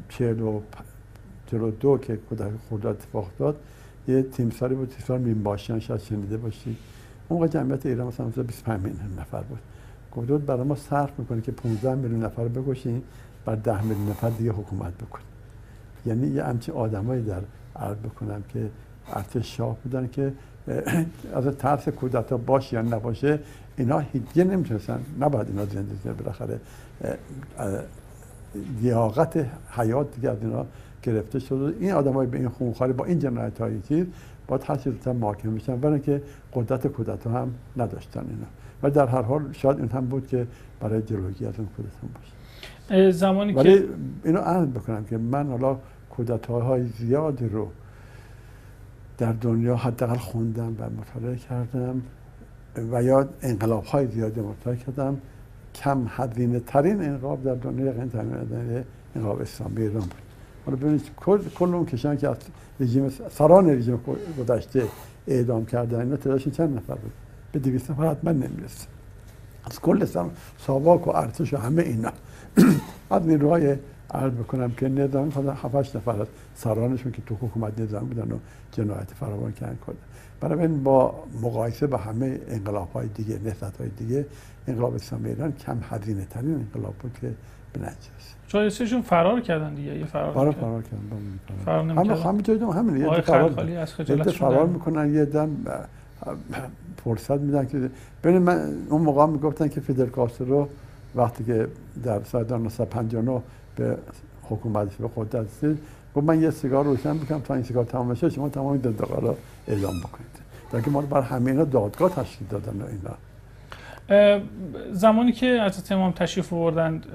چهل و دو که کودک خورده اتفاق داد یه تیمساری بود تیمسار مینباشیان شاید شنیده باشی اون موقع جمعیت ایران مثلا 25 میلیون نفر بود. گفت بود برای ما صرف می‌کنه که 15 میلیون نفر رو بکشیم بر 10 میلیون نفر دیگه حکومت بکنیم یعنی یه همچین آدمایی در عرض بکنم که ارتش شاه بودن که [CLEARS THROAT] از ترس کودتا باشه یا نباشه اینا هیچ نمی‌تونستن نباید اینا زندگی بالاخره لیاقت حیات دیگه از اینا گرفته شد این آدمای به این خونخواری با این جنایت های چیز با هر چیز زودتر محاکمه میشن برای که قدرت کودتا هم نداشتن اینا. و در هر حال شاید این هم بود که برای جلوگیری از اون کودتا باشه زمانی ولی که اینو عرض بکنم که من حالا کودتاهای زیادی رو در دنیا حداقل خوندم و مطالعه کردم. و یا انقلاب های زیادی مطالعه کردم. کم هزینه ترین انقلاب در دنیا انقلاب اسلامی ایران بود. حالا ببینید کل اون کشان که از رژیم سران رژیم گذشته اعدام کردن اینا تعدادشون چند نفر بود؟ به 200 نفر حتما نمی‌رسه. از کل ساواک و ارتش و همه اینا. از نیروهای عرض بکنم که نظام خدا 7 نفر از سرانشون که تو حکومت نظام بودن و جنایت فراوان کردن کنه برای این با مقایسه با همه انقلاب های دیگه نهضت های دیگه انقلاب اسلامی ایران کم هزینه ترین انقلاب بود که به نجس شون فرار کردن دیگه یه فرار فرار فرار کردن فرار. نمی‌کردن. همه جای همین یه فرار فرار می‌کنن یه دم فرصت میدن که ببین من اون موقع می‌گفتن که فیدل کاسترو وقتی که در سال 1959 به حکومت به قدرت رسید گفت من یه سیگار روشن بکنم تا این سیگار تمام بشه شما تمام دادگاه رو اعلام بکنید. در که ما بر همه اینا دادگاه تشکیل دادن و اینا. زمانی که از امام تشریف آوردند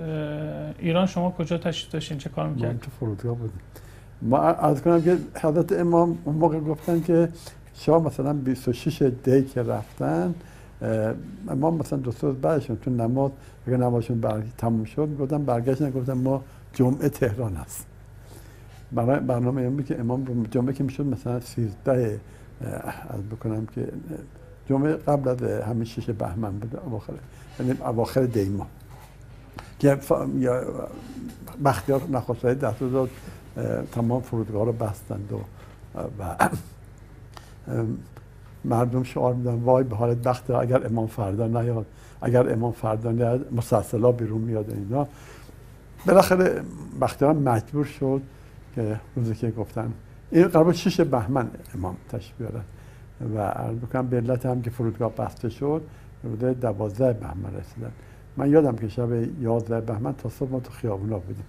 ایران شما کجا تشریف داشتین؟ چه کار می‌کرد؟ تو فرودگاه بودیم. ما از کنم که حضرت امام اون موقع گفتن که شما مثلا 26 دی که رفتن امام مثلا دو روز بعدشون تو نماز اگه نمازشون برگ... تموم شد گفتن برگشتن گفتن ما جمعه تهران هست برای برنامه امام که امام جمعه که می‌شد مثلا 13 از بکنم که جمعه قبل از همین شش بهمن بود اواخر یعنی اواخر دیما که یا بختیار نخواست دست داد تمام فرودگاه رو بستند و, و مردم شعار میدن وای به حالت بخت اگر امام فردا نیاد اگر امام فردا نیاد مسلسلا بیرون میاد اینا. بالاخره بختیار مجبور شد که روزی که گفتن. این قرار شش بهمن امام تشریف بیارن. و عرض بکنم به علت هم که فرودگاه بسته شد بوده دوازده بهمن رسیدن. من یادم که شب یازده بهمن تا صبح ما تو خیابونا بودیم.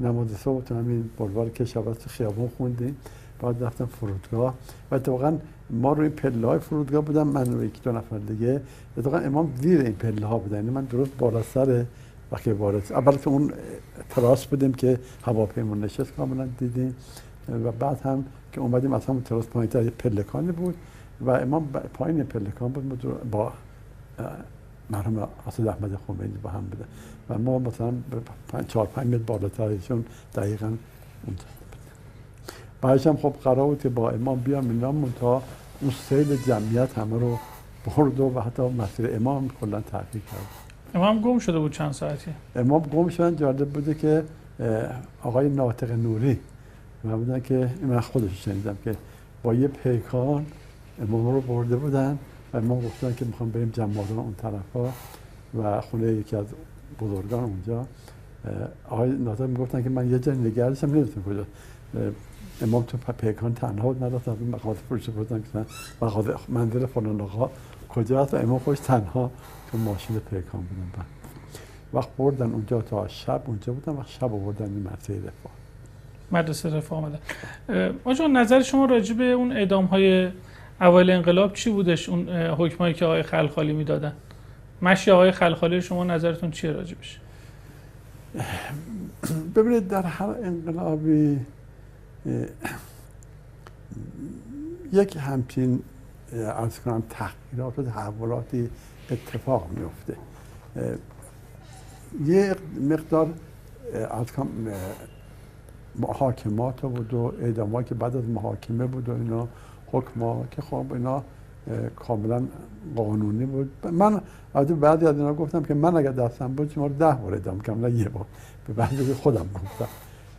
نماز صبح تو همین بلوار کشاورز تو خیابون خوندیم. بعد رفتم فرودگاه. و اتفاقا ما روی پله های فرودگاه بودم من و یکی دو نفر دیگه. اتفاقا امام زیر این پله ها بودن. یعنی من درست بالا سر وقتی وارد اول که اون تراس بودیم که هواپیما نشست کاملا دیدیم. و بعد هم که اومدیم از همون تراس پایین تر پلکانی بود. و امام پایین پلکان بود با مرحوم اسد احمد خمینی با هم بوده و ما مثلا چهار پنج متر بالاترشون دقیقا اونجا بعدش هم خب قرار بود که با امام بیام. اینا تا اون سیل جمعیت همه رو برد و حتی مسیر امام کلا تغییر کرد. امام گم شده بود چند ساعتی؟ امام گم شدن جالب بوده که آقای ناطق نوری و بودن که من خودش شنیدم که با یه پیکان امام رو برده بودن و ما گفتن که می‌خوام بریم جمادان اون طرف ها و خونه یکی از بزرگان اونجا. آقای ناطق می‌گفتن که من یه جای نگردشم نمی‌دونم کجا. امام تو پیکان تنها بود نداشت از مغازه فروش بودن که منزل فلان آقا کجا هست و امام خوش تنها تو ماشین پیکان بودن وقت بردن اونجا تا شب اونجا بودن وقت شب بردن این مدرسه رفاه. مدرسه رفاه آمدن آجا نظر شما راجع به اون اعدام های اول انقلاب چی بودش؟ اون حکمایی که آقای خلخالی می‌دادن. مشی آقای خلخالی شما نظرتون چیه راجبش ببینید در هر انقلابی یک همچین ارز کنم تحقیرات و تحولاتی اتفاق میفته یه مقدار از محاکمات بود و اعدام که بعد از محاکمه بود و اینا حکم که خب اینا کاملا قانونی بود. من از بعدی از اینا گفتم که من اگر دستم بود شما رو ده بار ادام کنم نه یه بار. به بعد خودم گفتم.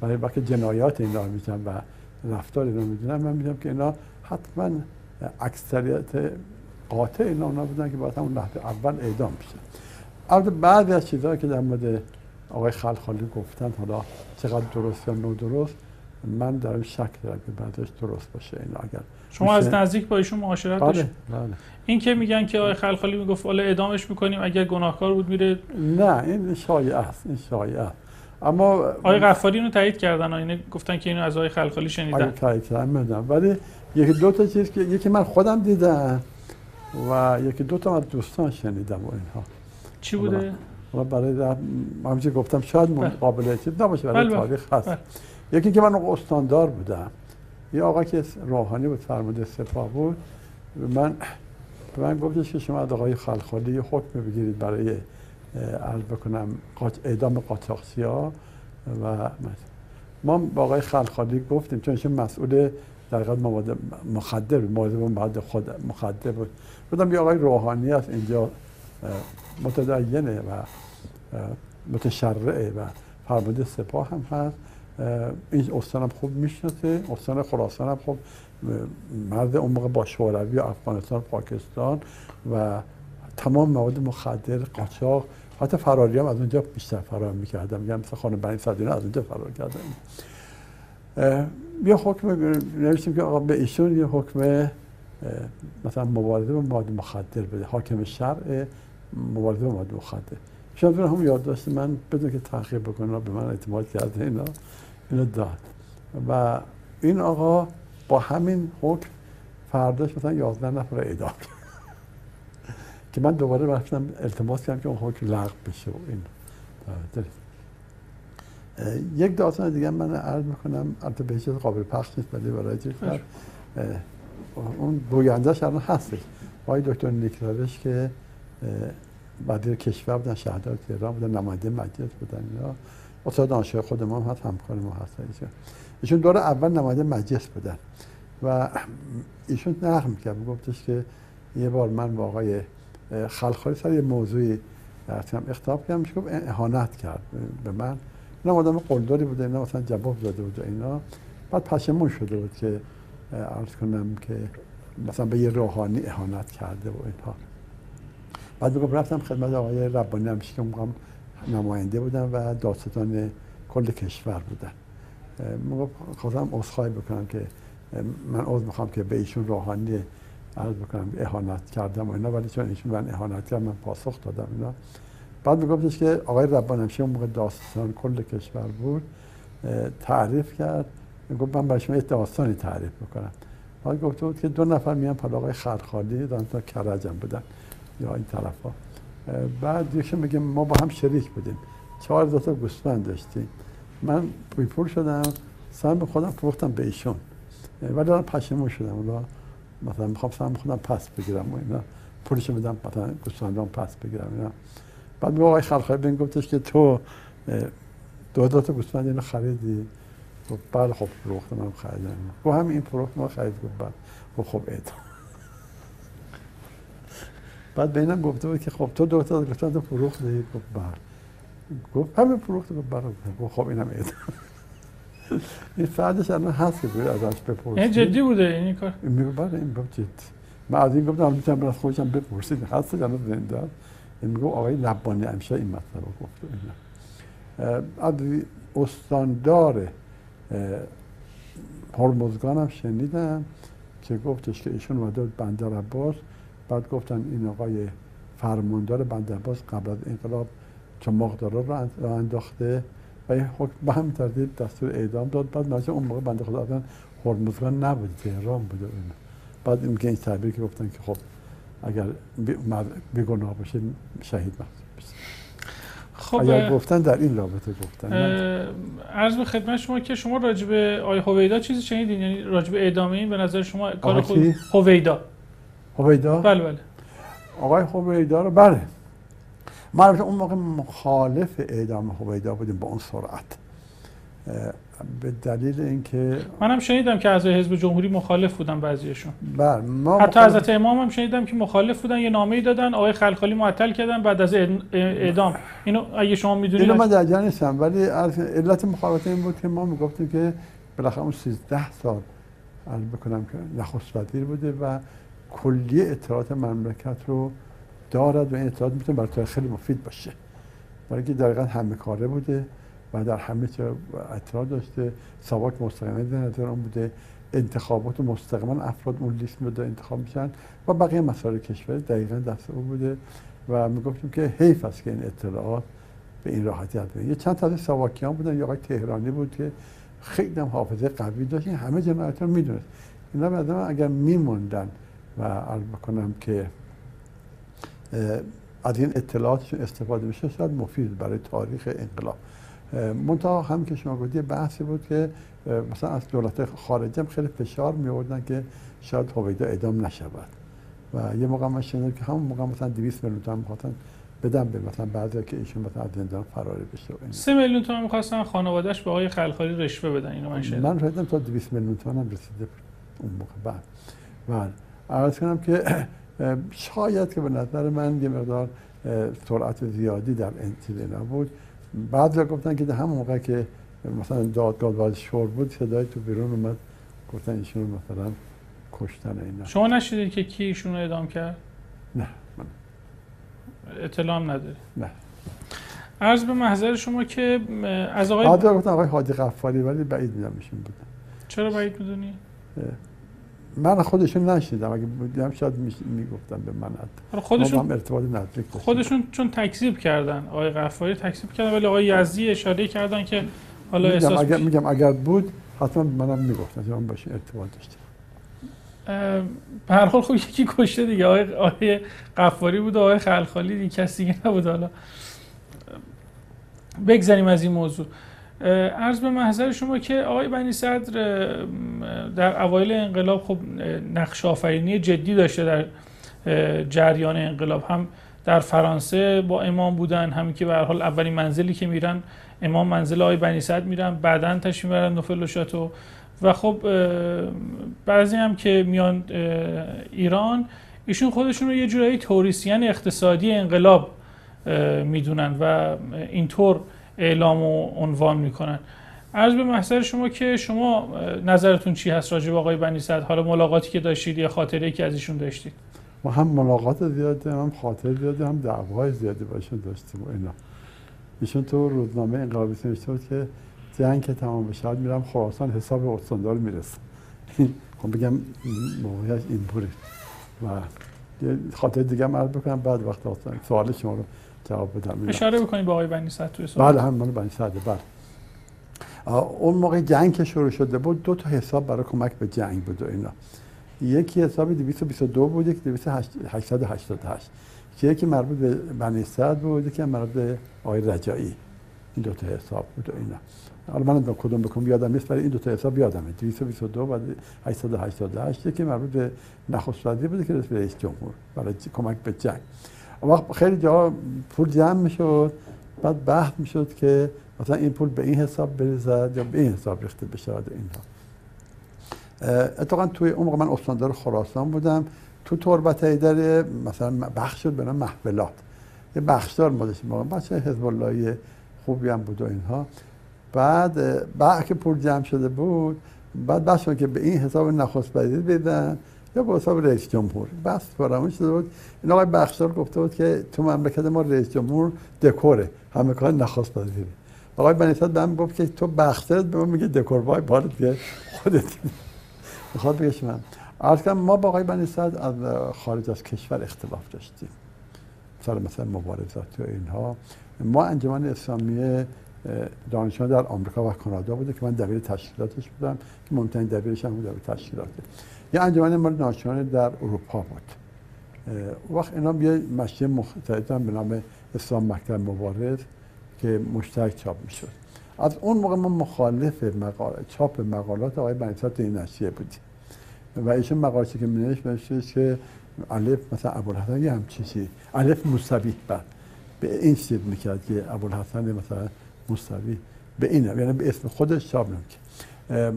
ولی وقتی جنایات اینا میشن و رفتار اینا می‌دونم من می‌دونم که اینا حتما اکثریت قاطع اینا اونا بودن که باید همون لحظه اول اعدام بشن البته بعضی از چیزهایی که در مورد آقای خلخالی گفتن حالا چقدر درست یا درست من در شک دارم که بعدش درست باشه این اگر شما از نزدیک با ایشون معاشرت بله بله. این که میگن که آقای خلخالی می‌گفت حالا اعدامش می‌کنیم اگر گناهکار بود میره. نه این شایعه است این شایعه است. اما آقای غفاری اینو تایید کردن اینه گفتن که اینو از آقای خلخالی شنیدن. آقای تایید کردن ولی یکی دو تا چیز که یکی من خودم دیدم. و یکی دو تا از دوستان شنیدم و اینها چی بوده؟ حالا برای همچه گفتم شاید بله. قابل چیز نباشه برای بله، بله. تاریخ هست. یکی که من استاندار بودم یه آقا که روحانی بود فرمانده سپاه بود من به من گفتش که شما از آقای خلخالی حکم بگیرید برای عرض بکنم اعدام قاچاقچی ها و ما با آقای خلخالی گفتیم چون ایشون مسئول در حقیقت مواد مخدر مواد مواد خود مخدر بود. گفتم یه آقای روحانی است اینجا متدینه و متشرعه و فرمانده سپاه هم هست. این استان خوب می‌شناسه استان خراسان هم خوب. مرد اون موقع با شوروی افغانستان پاکستان و تمام مواد مخدر قاچاق. حتی فراری هم از اونجا بیشتر فرار می‌کردم. میگم مثل خانه بنی صدیونه از اونجا فرار کردم. یه حکم نوشتیم که آقا به ایشون یه حکم مثلا مبارزه با مواد مخدر بده حاکم شرع مبارزه با مواد مخدر. شاید هم یاد داشته من بدون که تحقیق بکنه به من اعتماد کرده اینا اینو داد. و این آقا با همین حکم فرداش مثلا 11 نفر اعدام [LAUGHS] که من دوباره رفتم التماس کردم که اون حکم لغو بشه و این. یک داستان دیگه من عرض می‌کنم البته به چیز قابل پخش نیست ولی برای چیز اون گویندهش الان هستش. آقای دکتر نیکلاوش که وزیر کشور بودن شهردار تهران بودن نماینده مجلس بودن یا استاد دانشگاه خود ما هم هست همکار ما هست. ایشون. دور اول نماینده مجلس بودن. و ایشون نقل کرد گفتش که یه بار من با آقای خلخالی سر یه موضوعی اختلاف کردم. میشه اهانت کرد. به من اینا آدم قلدری بوده اینا مثلا جواب داده بود اینا. بعد پشمون شده بود که عرض کنم که مثلا به یه روحانی اهانت کرده و اینها. بعد میگم رفتم خدمت آقای ربانی همیشه که میگم نماینده بودم و داستان کل کشور بودن. میگم خواستم عذرخواهی بکنم که من عذر می‌خوام که به ایشون روحانی عرض بکنم اهانت کردم و اینا ولی چون ایشون من اهانت کردم من پاسخ دادم اینا. بعد میگفتش که آقای ربانی همیشه اون موقع داستان کل کشور بود تعریف کرد. گفت من برای شما داستانی تعریف بکنم بعد گفته بود که دو نفر میان پل آقای خرخالی دارن تا کرجم بودن یا این طرف ها بعد یکشون میگه ما با هم شریک بودیم. چهار تا گوسفند داشتیم. من پول شدم سهم خودم فروختم به ایشون. ولی الان پشیمون شدم. اونا مثلا می‌خوام سهم خودم پس بگیرم و اینا. پولش بدم مثلا گوسفندام پس بگیرم اینا. بعد به آقای خلخالی بین گفتش که تو دو تا گوسفند اینو خریدی؟ گفت بله خب فروختم هم خریدم. گفت همین این فروخت ما خرید. گفت بله. گفت خب اعدام بعد بینم گفته بود که خب تو دو تا تو فروختی؟ گفت بله. گفت همه فروخت. گفت برای گفت خب اینم اعدام این فردش الان هست که باید ازش بپرسید این جدی بوده؟ این کار؟ میگه بله این گفت جدی. من از این گفتم می‌تونم برای خودشم بپرسید هست الان زنده. میگه آقای لبانی امشه این مطلب گفت اینا از استاندار هرمزگان هم شنیدم که گفتش که ایشون اومده بندر عباس. بعد گفتن این آقای فرماندار بندر عباس قبل از انقلاب چماقدارا رو انداخته و این حکم به همین ترتیب دستور اعدام داد. بعد مثلا اون موقع بنده خدا اصلا هرمزگان نبود تهران اون بعد این این تعبیر که گفتن که خب اگر گناه باشه شهید محسوب خب اگر گفتن در این رابطه گفتن عرض به خدمت شما که شما راجب آی هویدا چیزی شنیدین؟ یعنی راجب اعدامه این به نظر شما کار خود هویدا. هویدا؟ بله بله. آقای هویدا رو بله. ما اون موقع مخالف اعدام هویدا بودیم با اون سرعت. به دلیل اینکه منم شنیدم که اعضای حزب جمهوری مخالف بودن بعضیشون. بله ما حتی حضرت امام هم شنیدم که مخالف بودن یه نامه‌ای دادن آقای خلخالی معطل کردن بعد از اعدام. اینو اگه شما می‌دونید اینو من در نیستم ولی علت مخالفت این بود که ما می‌گفتیم که بالاخره اون 13 سال عرض بکنم که نخست وزیر بوده و کلی اطلاعات مملکت رو دارد و این اطلاعات می‌تونه برای خیلی مفید باشه. برای که دقیقا همه کاره بوده. و در همه جا اطلاع داشته سواک مستقیما در اون بوده انتخابات مستقیما افراد اون لیست انتخاب میشن و بقیه مسائل کشور دقیقا دست او بوده و می‌گفتیم که حیف است که این اطلاعات به این راحتی هست یه چند تا از سواکیان بودن یا آقای تهرانی بود که خیلی هم حافظه قوی داشت. همه جنایت رو می‌دونست. اینا به اگر میموندن و عرض بکنم که از این اطلاعاتشون استفاده بشه شاید مفید برای تاریخ انقلاب. منتها هم که شما گفتید بحثی بود که مثلا از دولت خارجی هم خیلی فشار می آوردن که شاید هویدا اعدام نشود. و یه موقع من شنیدم که همون موقع مثلا 200 میلیون تومان می‌خواستن بدم به مثلا بعضی که ایشون مثلا از زندان فراری بشه 3 میلیون تومان می‌خواستن خانواده‌اش به آقای خلخالی رشوه بدن اینو من شنیدم من شنیدم. تا 200 میلیون تومان هم رسیده بود اون موقع. بعد. بله عرض کنم که شاید که به نظر من یه مقدار سرعت زیادی در انتظار نبود. بعد گفتن که همون موقع که مثلا دادگاه باز شور بود صدای تو بیرون اومد گفتن ایشون مثلا کشتن اینا شما نشدید که کی ایشون رو اعدام کرد؟ نه من اطلاع هم نداری؟ نه عرض به محضر شما که از آقای آقای گفتن آقای حاجی غفاری ولی بعید می‌دونم ایشون بودن چرا بعید می‌دونی؟ من خودشون نشیدم اگه بودم شاید می‌گفتم به من خودشون هم ارتباط نزدیک خودشون چون تکذیب کردن. آقای غفاری تکذیب کردن ولی آقای یزدی اشاره کردن که حالا میگم احساس اگر میگم اگر بود حتما منم می‌گفتم که من باشه ارتباط داشتم. به هر حال خب یکی کشته دیگه. آقای آقای غفاری بود آقای خلخالی دیگه کسی نبود حالا. بگذریم از این موضوع. عرض به محضر شما که آقای بنی صدر در اوایل انقلاب خب نقش آفرینی جدی داشته در جریان انقلاب. هم در فرانسه با امام بودن همین که به حال اولین منزلی که میرن امام منزل آقای بنی صدر میرن بعدا تشریف می‌برن نوفل و شاتو و خب بعضی هم که میان ایران ایشون خودشون رو یه جورایی توریسیان اقتصادی انقلاب می‌دونن و اینطور اعلام و عنوان می‌کنن. عرض به محضر شما که شما نظرتون چی هست راجع به آقای بنی صدر حالا ملاقاتی که داشتید یا خاطره که از ایشون داشتید؟ ما هم ملاقات زیاده هم خاطر زیاده هم دعوای زیادی باشون داشتیم و اینا. ایشون تو روزنامه انقلابی نوشته بود که جنگ که تمام بشه میرم خراسان حساب استاندار می‌رسه. [LAUGHS] خب بگم موقعیت این پوری و خاطر دیگه هم عرض بکنم بعد وقت سوال شما رو جواب بدم. اشاره بکنید به آقای بنی صدر توی بله هم من بنی صدر بله. اون موقع جنگ که شروع شده بود دو تا حساب برای کمک به جنگ بود و اینا. یکی حساب 222 بود یکی 2888 که یکی مربوط به بنی صدر بود یکی مربوط به آقای رجایی. این دو تا حساب بود و اینا. حالا من کدوم بکنم یادم نیست ولی این دو تا حساب یادمه. 222 و 888 یکی مربوط به نخست وزیر بود که رئیس جمهور برای کمک به جنگ. وقت خیلی جا پول جمع می‌شد بعد بحث می‌شد که مثلا این پول به این حساب بریزد یا به این حساب ریخته بشه اینها. اتفاقا توی اون من استاندار خراسان بودم. تو تربت ایدر مثلا بخش شد به نام محولات یه بخشدار ما داشتیم بچه حزب اللهی خوبی هم بود و اینها. بعد بعد که پول جمع شده بود بعد بحث که به این حساب نخست وزیر بدن. یا به حساب رئیس جمهور. بس فراموش شده بود. این آقای بخشدار گفته بود که تو مملکت ما رئیس جمهور دکوره. همه کار نخست وزیره آقای بنیساد به من گفت که تو بخشدارت به من میگه دکور. وای بالت بیاد خودت. می‌خواد بگش من. عرض ما با آقای بنیساد از خارج از کشور اختلاف داشتیم. سر مثلا مبارزات و اینها. ما انجمن اسلامی دانشجو در آمریکا و کانادا بوده که من دبیر تشکیلاتش بودم. که مهمترین دبیرش هم دبیر تشکیلاته. یه انجمن مال دانشجویان در اروپا بود. وقت اینا یه مشی مختلف به نام اسلام مکتب مبارز که مشترک چاپ می‌شد. از اون موقع ما مخالف مقال... چاپ مقالات آقای بنیسات این نشریه بودیم. و ایشون مقالاتی که مینوشت؟ که الف مثلا ابوالحسن یه هم چیزی. الف بعد به این سید می‌کرد که ابوالحسن مثلا مستوی. به این یعنی به اسم خودش چاپ نمی‌کرد.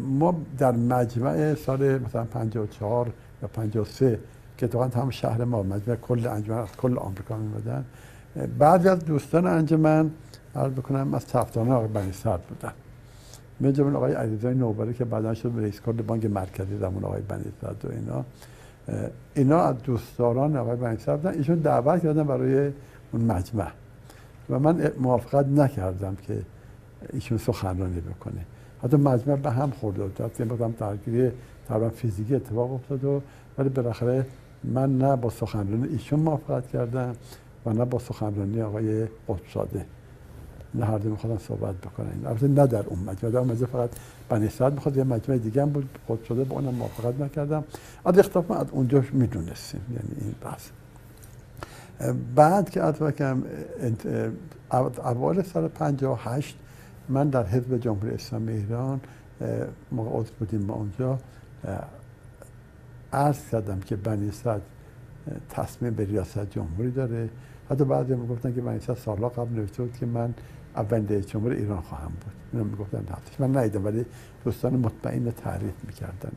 ما در مجمع سال مثلا 54 یا 53 که اتفاقا هم شهر ما مجمع کل انجمن از کل آمریکا میمدن بعضی از دوستان انجمن عرض بکنم از تفتانه آقای بنی سرد بودن. من جمعه آقای علیزای نوبری که بعدا شد رئیس کل بانک مرکزی زمان آقای بنی سرد و اینا اینا از دوستداران آقای بنی سرد بودن. ایشون دعوت کردن برای اون مجمع. و من موافقت نکردم که ایشون سخنرانی بکنه. حتی مجمع به هم خورده بود. حتی بودم درگیری تقریبا فیزیکی اتفاق افتاد و ولی بالاخره من نه با سخنرانی ایشون موافقت کردم و نه با سخنرانی آقای قطبزاده. نه هر دو میخوادن صحبت بکنن. البته نه در اون مجمع. در اون مجمع فقط بنی سعد می‌خواد یه مجمع دیگه هم بود. قطبزاده با اونم موافقت نکردم. از اختلاف از اونجا می‌دونستیم. یعنی این بحث. بعد که اتفاقا اول سال 58 من در حزب جمهوری اسلامی ایران موقع عضو بودیم ما اونجا. عرض کردم که بنی صد تصمیم به ریاست جمهوری داره. حتی بعضی گفتن که بنی صد سالها قبل نوشته بود که من اولین رئیس جمهور ایران خواهم بود. اینو می‌گفتن من ندیدم ولی دوستان مطمئن تعریف می‌کردن.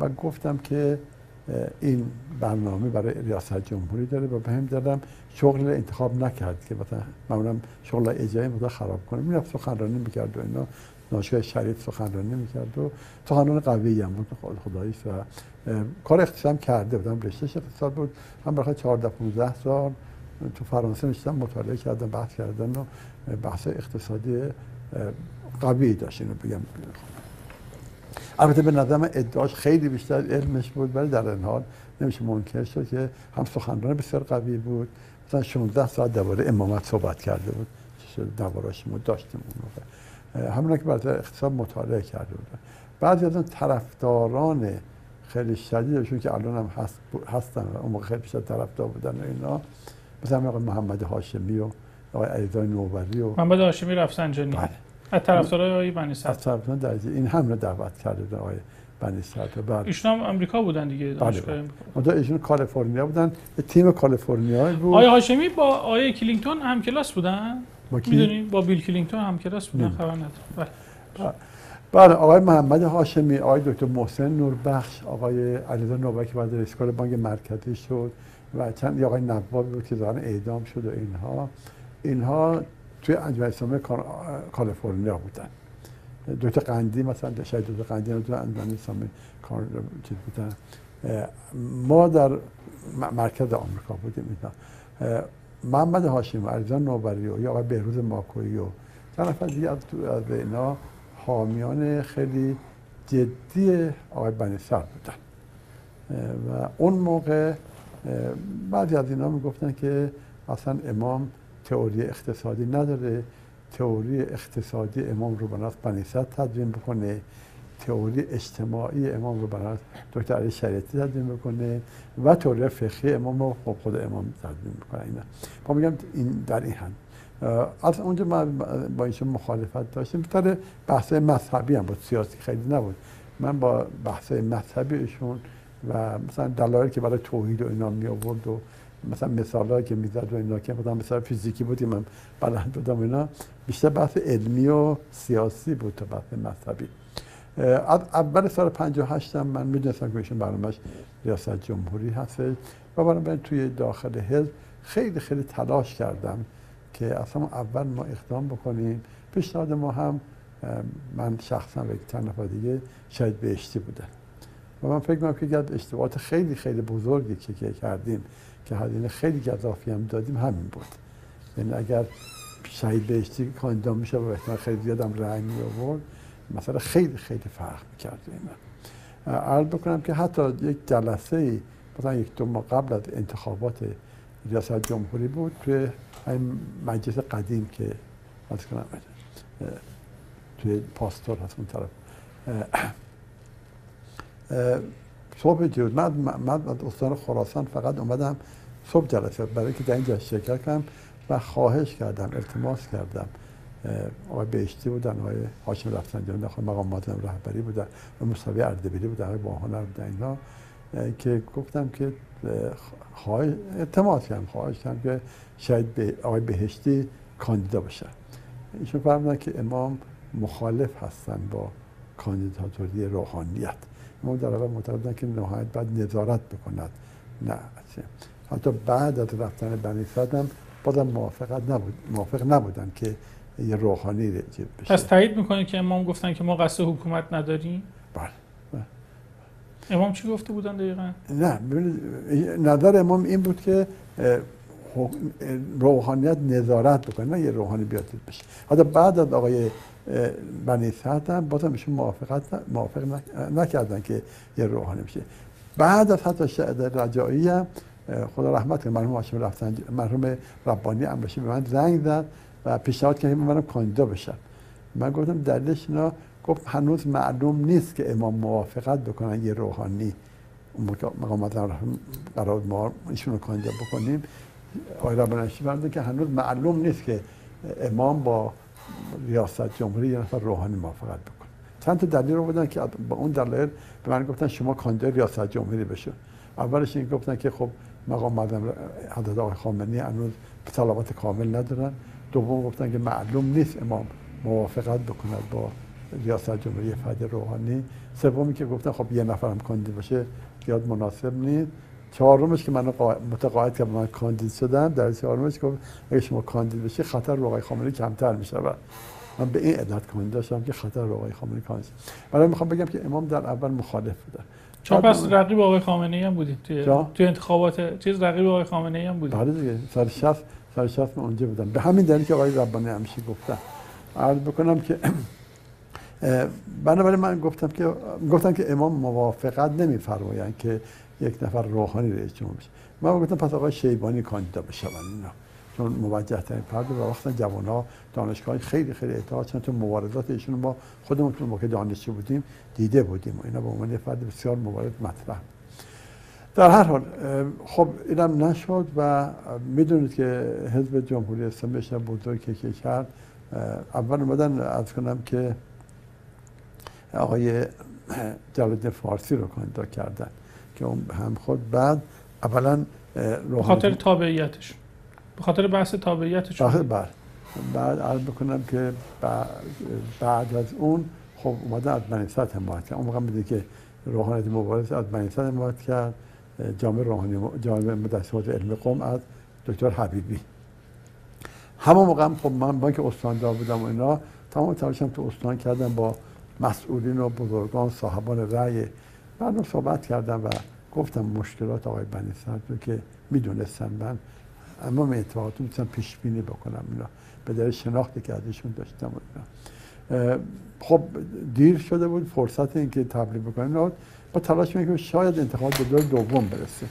و گفتم که این برنامه برای ریاست جمهوری داره و به هم دادم شغل انتخاب نکرد که مثلا معمولا شغل اجرایی مدت خراب کنه. می‌رفت سخنرانی می‌کرد و اینا. ناشای شریف سخنرانی می‌کرد و سخنران قوی هم بود خداییش و کار اقتصاد کرده بودم. رشتهش اقتصاد بود. هم برای 14 15 سال تو فرانسه نشستم مطالعه کردم بحث کردن و بحث اقتصادی قوی داشت. اینو بگم. البته به نظرم ادعاش خیلی بیشتر علمش بود ولی در این حال نمیشه منکر شد که هم سخنران بسیار قوی بود. مثلا 16 ساعت درباره امامت صحبت کرده بود. درباره‌اش ما داشتیم اون موقع. همون که برای اقتصاد مطالعه کرده بود. بعضی از اون طرفداران خیلی شدیدشون که الان هم هست هستن و اون موقع خیلی بیشتر طرفدار بودن و اینا. مثلا آقای محمد هاشمی و آقای علیرضا نوبری و محمد هاشمی رفسنجانی بله. از طرفدارای آقای بنی از طرفداران درجه یک هم رو دعوت کرده بودن آقای بنی بعد ایشون هم آمریکا بودن دیگه دانشگاه بله. ایشون کالیفرنیا بودن. تیم کالیفرنیا بود. آقای هاشمی با آقای کلینتون هم کلاس بودن؟ با کی؟ با بیل کلینتون هم کلاس بودن خبر ندارم. بله. بله آقای محمد هاشمی آقای دکتر محسن نوربخش آقای علیرضا نوبری بعد رئیس کل بانک مرکزی شد و چند آقای نوابی بود که ظاهرا اعدام شد و اینها. اینها توی انجمن اسلامی کالیفرنیا بودن. دکتر قندی مثلا شاید دکتر قندی تو انجمن اسلامی چیز بودن. ما در مرکز آمریکا بودیم اینا. محمد هاشم و علیزان نوبری و یا آقای بهروز ماکویی و چند نفر دیگه از اینا حامیان خیلی جدی آقای بنی سر بودن. و اون موقع بعضی از اینا می‌گفتن که اصلا امام تئوری اقتصادی نداره. تئوری اقتصادی امام رو بناس بنیست تدوین بکنه. تئوری اجتماعی امام رو بناس دکتر علی شریعتی تدوین بکنه و تئوری فقهی امام رو خب خود امام تدوین بکنه. اینا. ما میگم این در این هم از اونجا ما با ایشون مخالفت داشتیم. بطور بحث مذهبی هم بود. سیاسی خیلی نبود. من با بحث مذهبی ایشون و مثلا دلایلی که برای توحید و اینا می آورد و مثلا مثال که می‌زد و اینا که مثلا مثلا فیزیکی بودیم من بلند بودم اینا. بیشتر بحث علمی و سیاسی بود تا بحث مذهبی. از اول سال 58 هم من می‌دونستم که ایشون برنامهش ریاست جمهوری هست و بنابراین توی داخل حزب خیلی خیلی تلاش کردم که اصلا اول ما اقدام بکنیم. پیشنهاد ما هم من شخصا و چند نفر دیگه شاید بهشتی بودن و من فکر می‌کنم که اشتباهات خیلی خیلی بزرگی که کردیم که هزینه خیلی گذافی هم دادیم همین بود. یعنی اگر شهید بهشتی کاندیدا میشه و احتمال خیلی زیادم رأی می آورد مثلا خیلی خیلی فرق می‌کرد من عرض بکنم که حتی یک جلسه مثلا یک دو ماه قبل از انتخابات ریاست جمهوری بود توی این مجلس قدیم که از کنم توی پاستور هست اون طرف. صبح جود من, من از استان خراسان فقط اومدم صبح جلسه برای که در اینجا شرکت کنم و خواهش کردم التماس کردم. آقای بهشتی بودن آقای هاشم رفسنجانی داخل مقامات رهبری بودن و مصطفی اردبیلی بودن آقای باهنر بودن اینا. که گفتم که خواهش اعتماد کردم خواهش کردم که شاید به آقای بهشتی کاندیدا بشه ایشون فرمودن که امام مخالف هستن با کاندیداتوری روحانیت. ما در اول معتقدن که نهایت باید نظارت بکند. نه حتی بعد از رفتن بنی هم بازم موافقت نبود موافق نبودن که یه روحانی بشه. پس تایید می‌کنه که امام گفتن که ما قصد حکومت نداریم؟ بله امام چی گفته بودن دقیقا؟ نه نظر امام این بود که روحانیت نظارت بکنه نه یه روحانی بیاد بشه. حتی بعد از آقای بنی سعد هم بازم ایشون موافقت موافق نکردن که یه روحانی بشه. بعد از حتی شهد رجایی هم خدا رحمت کنه مرحوم هاشم رفتن مرحوم ربانی امرشی به من زنگ زد و پیشنهاد کرد منم کاندیدا بشم. من گفتم دلیلش اینا گفت هنوز معلوم نیست که امام موافقت بکنن یه روحانی. مقامات قرار ما ایشون رو کاندیدا بکنیم. آقای ربانشی فرمودن که هنوز معلوم نیست که امام با ریاست جمهوری یه نفر روحانی موافقت بکنه. چند تا دلیل رو بودن که با اون دلیل به من گفتن شما کاندیدا ریاست جمهوری بشو. اولش این گفتن که خب مقام معظم حضرت آقای خامنه‌ای هنوز صلابات کامل ندارن. دوم گفتن که معلوم نیست امام موافقت بکند با ریاست جمهوری فد روحانی. سومی که گفتن خب یه نفرم کاندید باشه زیاد مناسب نیست. چهارمش که من متقاعد که من کاندید شدم. در چهارمش گفت اگه شما کاندید بشه خطر رو آقای خامنه‌ای کمتر میشه و من به این علت کاندید داشتم که خطر رو آقای خامنه‌ای کاندید برای می‌خوام بگم که امام در اول مخالف بودن چون پس رقیب آقای خامنه ای هم بودید توی, توی انتخابات چیز رقیب آقای خامنه ای هم بودید بله دیگه. سر شخص سر شخص اونجا بودم. به همین دلیل که آقای ربانی همیشه گفتن. عرض بکنم که بنابراین من گفتم که گفتم که امام موافقت نمیفرمایند که یک نفر روحانی رئیس جمهور بشه. من گفتم پس آقای شیبانی کاندیدا بشه. اینا چون موجه ترین پرده و وقتا جوان ها دانشگاه خیلی خیلی اعتقاد چون تو مبارزات ایشون ما خودمون تو موقع دانشجو بودیم دیده بودیم و اینا به عنوان فرد بسیار مبارز مطرح. در هر حال خب اینم نشد و می‌دونید که حزب جمهوری اسلامی بشه بزرگ که کرد. اول اومدن از کنم که آقای جلال فارسی رو کاندیدا کردن که اون هم خود بعد اولا خاطر تابعیتش. به خاطر بحث تابعیتش بله. بعد عرض بکنم که بعد از اون خب اومده از منیست حمایت کرد. اون موقع میده که روحانیت مبارز از منیست حمایت کرد. جامعه روحانی جامعه مدرسات علم قوم از دکتر حبیبی. همون موقع هم خب من بانک استاندار بودم و اینا تمام تلاشم تو استان کردم با مسئولین و بزرگان صاحبان رأی. بعد صحبت کردم و گفتم مشکلات آقای بنی رو که می‌دونستم من. اما من اتفاقات می‌تونم پیش بینی بکنم. اینا به دلیل شناختی که ازشون داشتم اینا. خب دیر شده بود فرصت اینکه تبلیغ بکنیم. با تلاش می‌کنم شاید انتخابات به دور دوم برسه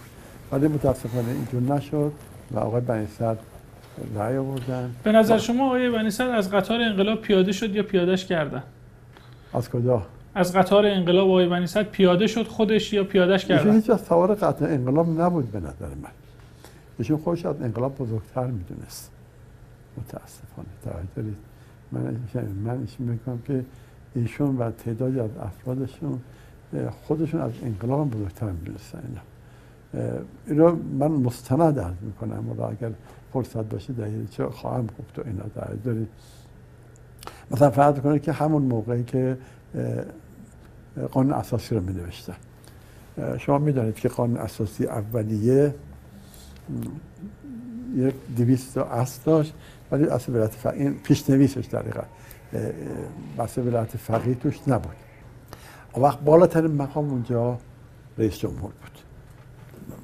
ولی متاسفانه اینجور نشد و آقای بنی رأی آوردن به نظر شما آقای بنی از قطار انقلاب پیاده شد یا پیادهش کردن؟ از کجا؟ از قطار انقلاب آقای بنی پیاده شد خودش یا پیادهش کردن؟ هیچ از سوار قطار انقلاب نبود به نظر من. ایشون خودش از انقلاب بزرگتر می‌دونست. متاسفانه. توجه دارید. من من می‌کنم که ایشون و تعدادی از افرادشون خودشون از انقلاب بزرگتر می‌دونستن اینا. اینو من مستند عرض می‌کنم. و اگر فرصت باشه در چه خواهم گفت و اینا در دارید. مثلا فرض کنید که همون موقعی که قانون اساسی رو می نوشتن شما می‌دانید که قانون اساسی اولیه یک دویست اصل داشت ولی اصل ولایت فقیه این پیشنویسش دقیقا اصل ولایت فقیه توش نبود. اون وقت بالاترین مقام اونجا رئیس جمهور بود.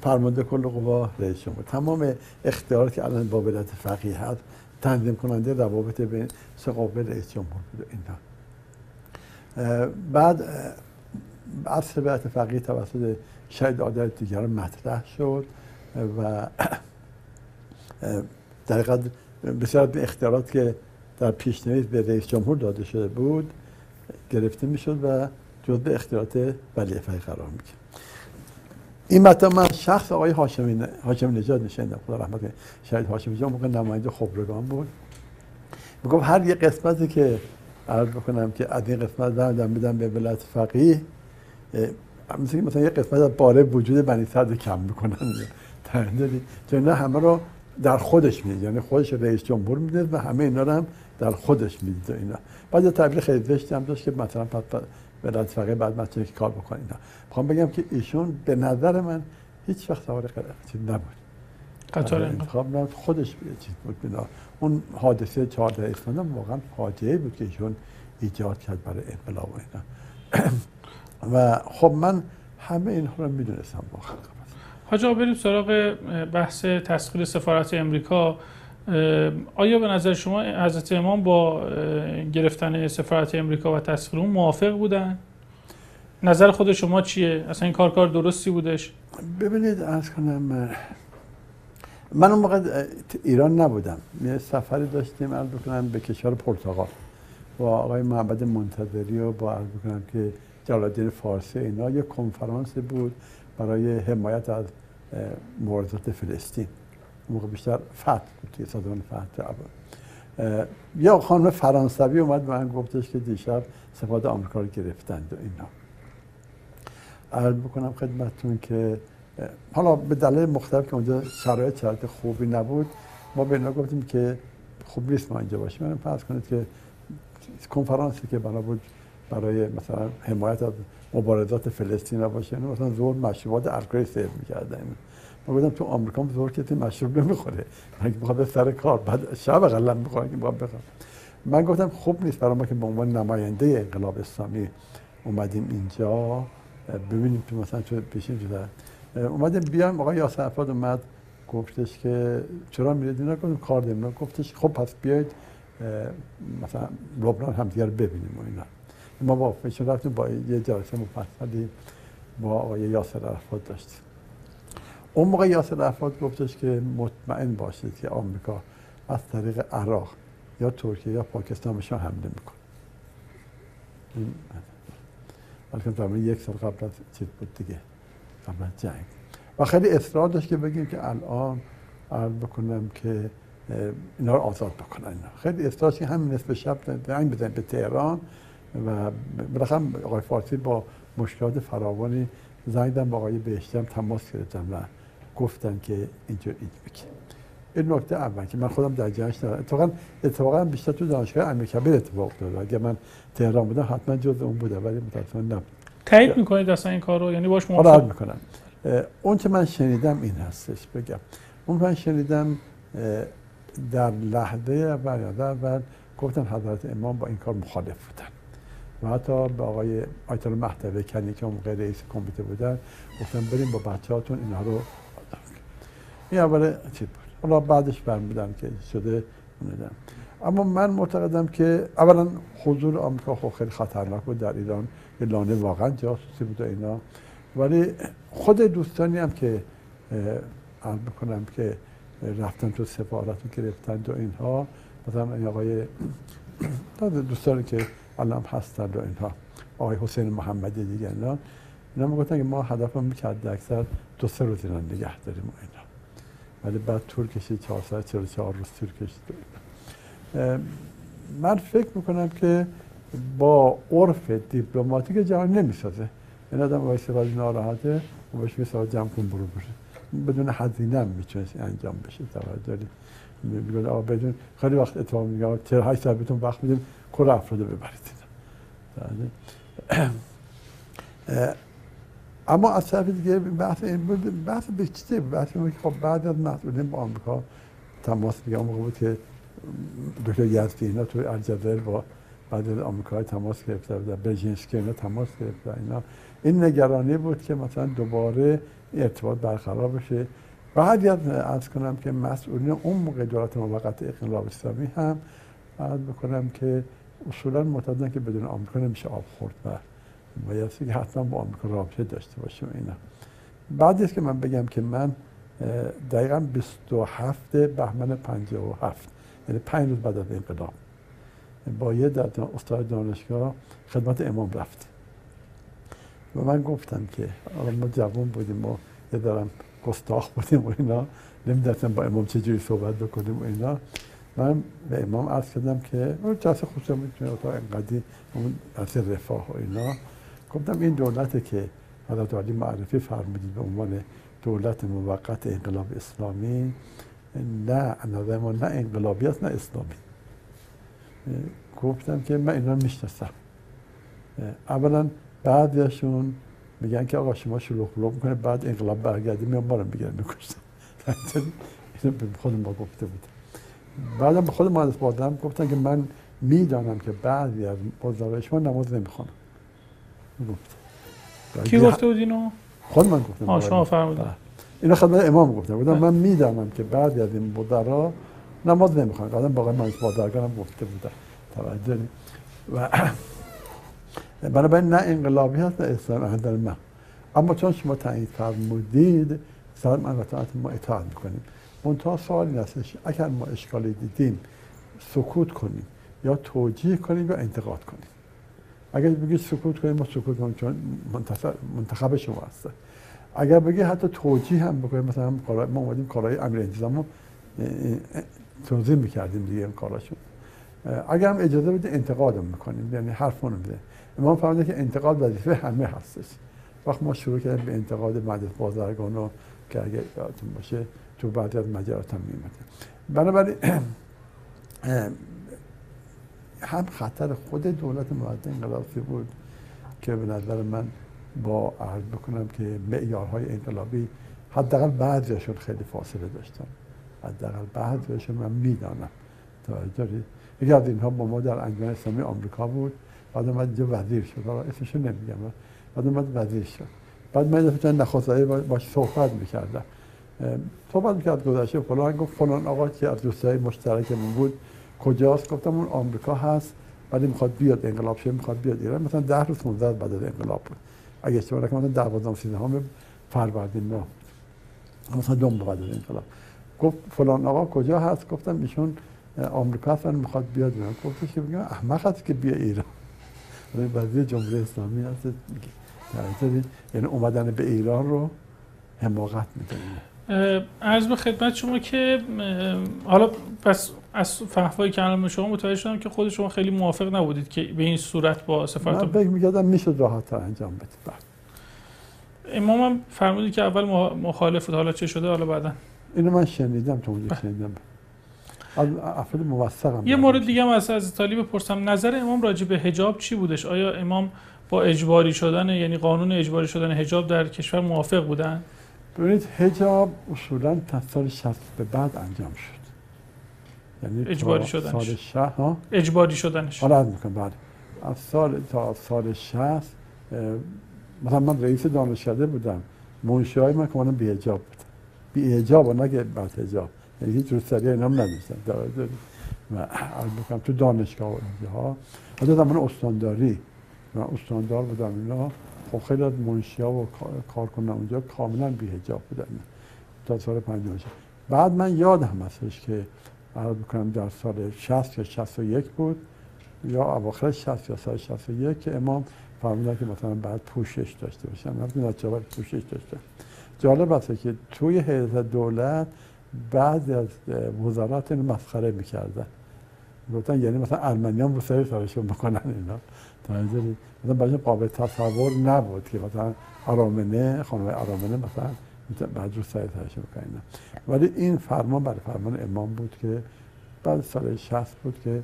فرمانده کل قوا رئیس جمهور. تمام اختیارات که الان با ولایت فقیه هست تنظیم کننده روابط بین سه رئیس جمهور بود اینا بعد اصل ولایت فقیه توسط شاید عادت دیگر مطرح شد. و [CLEARS THROAT] در حقیقت بسیار اختیارات که در پیشنویس به رئیس جمهور داده شده بود گرفته می‌شد و جزء اختیارات ولی قرار می‌گیره این مطلب من شخص آقای هاشمی هاشمی نژاد نشیندم خدا رحمت کنه. شاید هاشمی نژاد موقع نماینده خبرگان بود. می‌گفت هر یه قسمتی که عرض بکنم که از این قسمت دادم میدم به ولایت فقیه مثل مثلا یه قسمت از باره وجود بنی صدر کم می‌کنن نه همه رو در خودش می‌دید. یعنی خودش رئیس جمهور میده و همه اینا رو هم در خودش می‌دید اینا. بعد تعبیر خیلی زشتی هم داشت که مثلا ولایت فقیه بعد مثلا کار بکنه اینا. می‌خوام بگم که ایشون به نظر من هیچ وقت سوار چیز نبود. قطار انتخاب نبود خودش چیز بود. بنا اون حادثه 14 اسفند واقعا فاجعه بود که ایشون ایجاد کرد برای انقلاب و اینا. [CLEARS THROAT] و خب من همه اینها رو می‌دونستم واقعا. حاج بریم سراغ بحث تسخیر سفارت امریکا آیا به نظر شما حضرت امام با گرفتن سفارت امریکا و تسخیر اون موافق بودن؟ نظر خود شما چیه؟ اصلا این کار کار درستی بودش؟ ببینید از کنم من اون موقع ایران نبودم یه سفری داشتیم عرض بکنم به کشور پرتغال با آقای محمد منتظری و با عرض بکنم که جلالدین فارسی اینا یه کنفرانس بود برای حمایت از مبارزات فلسطین. موقع بیشتر فتح بود توی سازمان فتح یا خانم فرانسوی اومد من گفتش که دیشب سفارت آمریکا رو گرفتند و اینا. عرض بکنم خدمتتون که حالا به دلیل مختلف که اونجا شرایط شرایط خوبی نبود ما به اینا گفتیم که خوب نیست ما اینجا باشیم. من فرض کنید که کنفرانسی که بنا بود برای مثلا حمایت از مبارزات فلسطین را باشه. مثلا زور مشروبات الکلی سرو می‌کردن. ما گفتم تو آمریکا زور کسی مشروب نمی‌خوره. من بخواد سر کار بعد شب اقلا می‌خوره که بخوام. من گفتم خوب نیست برای ما که به عنوان نماینده انقلاب اسلامی اومدیم اینجا. ببینیم که مثلا چه پیشین شده. اومدیم بیام آقای یاسر افراد اومد گفتش که چرا میرید اینا؟ گفتم کار داریم. گفتش خب پس بیاید مثلا لبنان همدیگر ببینیم و اینا. ما با فشن رفتیم با یه جلسه مفصلی با آقای یاسر عرفات داشتیم. اون موقع یاسر عرفات گفتش که مطمئن باشید که آمریکا از طریق عراق یا ترکیه یا پاکستان بهشون حمله می‌کنه. بلکه تقریبا یک سال قبل از چیز بود دیگه قبل از جنگ. و خیلی اصرار داشت که بگیم که الان عرض بکنم که اینا رو آزاد بکنن خیلی اصرار که همین نصف شب زنگ بزنیم به تهران. و بالاخره آقای فارسی با مشکلات فراوانی زنگ با آقای بهشتم تماس گرفتم و گفتن که اینجور این این نکته اول که من خودم در جهش دارم. اتفاقا اتفاقا بیشتر تو دانشگاه امیرکبیر اتفاق افتاد اگر من تهران بودم حتما جز اون بوده ولی متاسفانه نبود. تایید می‌کنید اصلا این کارو؟ یعنی باش موافق؟ می‌کنم. اون که من شنیدم این هستش بگم. اون من شنیدم در لحظه اول اول گفتن حضرت امام با این کار مخالف بودن. و حتی به آقای آیت الله مهدوی کنی که اون رئیس کمیته بودن گفتن بریم با بچه هاتون اینها رو این اول چی بود؟ حالا بعدش برمیدن که شده اونیدم اما من معتقدم که اولا حضور آمریکا خب خیلی خطرناک بود در ایران. یه لانه واقعا جاسوسی بود و اینا. ولی خود دوستانی هم که عرض بکنم که رفتن تو سفارت و گرفتن و اینها مثلا آقای [CLEARS THROAT] دوستانی که الان هستن و اینها. آقای حسین محمدی دیگه اینا اینا می‌گفتن که ما هدفمون می‌کرد اکثر دو سه روز اینا نگه داریم و اینا. ولی بعد طول کشید 444 روز طول کشید من فکر می‌کنم که با عرف دیپلماتیک جهان نمی‌سازه. این آدم وایسه ولی ناراحته و باش می‌سازه جمع کن برو بشه بدون هزینه هم می‌تونه انجام بشه. توجه میگه آقا بدون. خیلی وقت اتفاق میگه 48 ساعت بهتون وقت میدیم. کل افراد رو ببرید اما از طرف دیگه بحث این بود بحث به چیزه بحث که خب بعد از مسئولین با آمریکا تماس میگم موقع بود که دکتر یزدی اینا تو الجزایر با بعد آمریکا تماس گرفته بودن برژینسکی اینا تماس گرفته اینا این نگرانی بود که مثلا دوباره ارتباط برقرار بشه هر از کنم که مسئولین اون موقع دولت موقت انقلاب اسلامی هم عرض بکنم که اصولا معتقدن که بدون آمریکا نمیشه آب خورد و بایستی که حتما با آمریکا رابطه داشته باشیم اینا. بعد که من بگم که من دقیقا 27 بهمن 57 یعنی پنج روز بعد از انقلاب با یه استاد دانشگاه خدمت امام رفت. و من گفتم که ما جوان بودیم و یه دارم گستاخ بودیم و اینا نمی‌دونستم با امام چجوری صحبت بکنیم و اینا. من به امام عرض کردم که اون جلسه خصوصا می‌تونه اتاق انقدی اون جلسه رفاه و اینا. گفتم این دولته که حضرت علی معرفی فرمودید به عنوان دولت موقت انقلاب اسلامی نه نظر ما نه انقلابی است نه اسلامی. گفتم که من اینا می‌شناسم. اولا بعضیشون میگن که آقا شما شروع خلوق می‌کنه بعد انقلاب برگردی میام بارم بگیرم میکشتم اینو به خود ما گفته بود. بعدم به خود مهندس بادم گفتن که من می‌دانم که بعضی از بزرگای شما نماز نمی‌خوانم گفت. کی گفته بود اینو؟ خود من گفتم. آه شما فرمودید بله. اینو خدمت امام گفتم. بودم من می‌دانم که بعضی از این بودرا نماز نمی‌خوان. قدم باقی مهندس بادرگان هم گفته بودن توجه و [CLEARS THROAT] بنابراین نه انقلابی هست نه اسلام در من اما چون شما تایید فرمودید سر من ما اطاعت می‌کنیم. منتها سوال این هستش اگر ما اشکالی دیدیم سکوت کنیم یا توجیه کنیم یا انتقاد کنیم؟ اگر بگید سکوت کنیم ما سکوت کنیم چون منتخب شما هست اگر بگی حتی توجیه هم بکنیم مثلا ما اومدیم کارهای امیر انتظام رو توضیح می‌کردیم دیگه این کاراشون اگر هم اجازه بده انتقاد هم می‌کنیم. یعنی حرف میده امام فرموده که انتقاد وظیفه همه هستش. وقت ما شروع کردیم به انتقاد مجلس بازرگان رو که اگر یادتون باشه تو بعضی از مجالات هم میمده بنابراین هم خطر خود دولت موحد انقلابی بود که به نظر من با عرض بکنم که معیارهای انقلابی حداقل بعضیشون خیلی فاصله داشتن. حداقل بعضیشون من می‌دانم. توجه یکی از اینها با ما در انجمن اسلامی آمریکا بود. بعد اومد اینجا وزیر شد. اسمشو نمیگم. بعد اومد وزیر شد. بعد من دفعه نخست باش صحبت می‌کردم. صحبت می‌کرد گذشته فلان گفت فلان آقا که از دوستای مشترکمون بود کجاست؟ گفتم اون آمریکا هست ولی می‌خواد بیاد انقلاب شه می‌خواد بیاد ایران. مثلا ده روز 15 بعد از انقلاب بود. اگه اشتباه نکنم مثلا 12 13 هم فروردین ماه. مثلا دوم بعد از انقلاب. گفت فلان آقا کجا هست؟ گفتم ایشون آمریکا هستن می‌خواد بیاد ایران. گفتش که بگم احمق هست که بیا ایران. [LAUGHS] وزیر جمهوری اسلامی هست یعنی اومدن به ایران رو حماقت می‌دونه عرض به خدمت شما که حالا پس از فحوای کلام شما متوجه شدم که خود شما خیلی موافق نبودید که به این صورت با سفارت من فکر می‌کردم میشه راحت انجام بده. بله. امام هم فرمودید که اول مخالف بود حالا چه شده؟ حالا بعدا. اینو من شنیدم تو اونجا. شنیدم. افراد موثقم یه مورد دیگه هم از از طالب بپرسم نظر امام راجع به حجاب چی بودش؟ آیا امام با اجباری شدن یعنی قانون اجباری شدن حجاب در کشور موافق بودن؟ ببینید حجاب اصولا تا سال 60 به بعد انجام شد. یعنی اجباری شدنش. سال 60 ها؟ اجباری شدنش. حالا می‌کنم. بعد از سال تا سال 60 مثلا من رئیس دانشکده بودم. منشی های من کمانم بی حجاب بود. بی حجاب و نگه بعد حجاب. یعنی هیچ روسری اینا هم نداشتن و عرض بکنم تو دانشگاه و اینجاها. حتی زمان استانداری. من استاندار بودم اینا. خب خیلی از منشیا و کارکنان اونجا کاملا بی حجاب بودن. تا سال 56 بعد من یادم هستش که عرض بکنم در سال 60 یا 61 بود یا اواخر 60 یا سال 61 که امام فرمودن که مثلا بعد پوشش داشته باشن. من نتیجه پوشش داشته جالب است که توی حیث دولت بعضی از وزارات مسخره می‌کردن. گفتن یعنی مثلا ارمنیان رو سری سرشون بکنن اینا. مثلا برای قابل تصور نبود که مثلا آرامنه خانم آرامنه مثلا بعد رو سری سرشون بکنن ولی این فرمان برای فرمان امام بود که بعد سال 60 بود که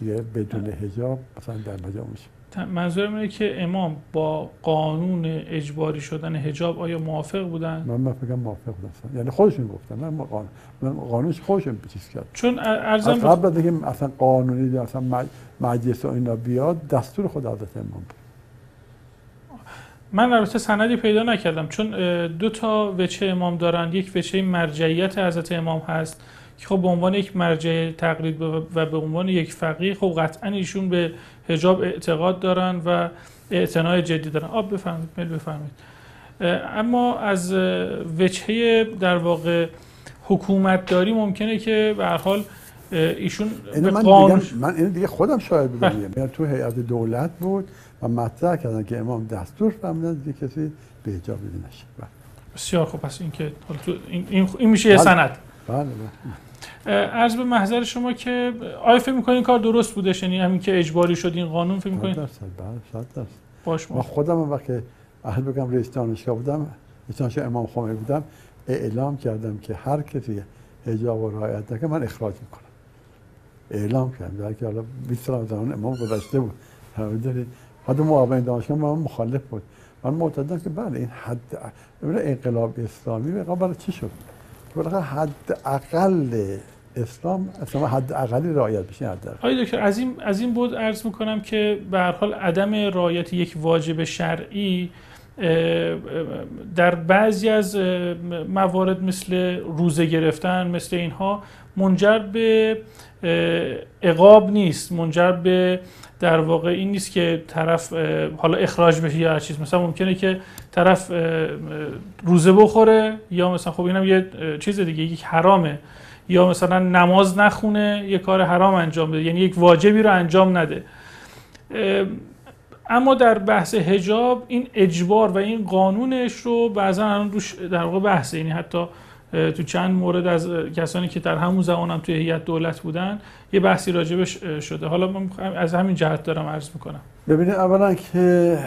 دیگه بدون حجاب مثلا در مجا میشه. منظورم اینه که امام با قانون اجباری شدن حجاب آیا موافق بودن؟ من من فکر موافق بودم یعنی خودشون گفتن من قانون. من قانونش خودشون چیز کرد. چون ارزم قبل از اینکه اصلا قانونی اصلا مجلس و اینا بیاد دستور خود حضرت امام بود. من البته سندی پیدا نکردم چون دو تا وچه امام دارن یک وچه مرجعیت حضرت امام هست که خب به عنوان یک مرجع تقلید و به عنوان یک فقیه خب قطعا ایشون به حجاب اعتقاد دارن و اعتناع جدی دارن. آب بفرمایید میل بفرمایید. اما از وجهه در واقع حکومت داری ممکنه که به حال ایشون به من قانون من این دیگه خودم شاهد بودم بله. یعنی تو هیئت دولت بود و مطرح کردن که امام دستور فرمودن دیگه کسی به حجاب نشه. بله. بسیار خوب. پس این که این, این میشه یه بله. سند. بله عرض به محضر شما که آیا فکر می‌کنین کار درست بودش؟ یعنی همین که اجباری شد این قانون فکر می‌کنین درصد بله صد باش ما خودم وقتی اهل بگم رئیس دانشگاه بودم رئیس امام خمینی بودم اعلام کردم که هر کسی حجاب و رعایت نکنه من اخراج می‌کنم. اعلام کردم. در که حالا 20 سال زمان امام گذشته بود. حد معاون دانشگاه من مخالف بود. من معتقدم که بله این حد انقلاب اسلامی برای چی شد؟ بالاخره حد اقل اسلام اصلا حد اقلی رعایت بشه حد آقای دکتر از این از این بود عرض می‌کنم که به هر حال عدم رعایت یک واجب شرعی در بعضی از موارد مثل روزه گرفتن مثل اینها منجر به اقاب نیست منجر به در واقع این نیست که طرف حالا اخراج بشه یا هر چیز. مثلا ممکنه که طرف روزه بخوره یا مثلا خب اینم یه چیز دیگه یک حرامه. یا مثلا نماز نخونه یه کار حرام انجام بده. یعنی یک واجبی رو انجام نده. اما در بحث حجاب این اجبار و این قانونش رو بعضا الان روش در واقع بحثه. یعنی حتی تو چند مورد از کسانی که در همون زمان هم توی هیئت دولت بودن یه بحثی راجبش شده. حالا من از همین جهت دارم عرض می‌کنم. ببینید اولا که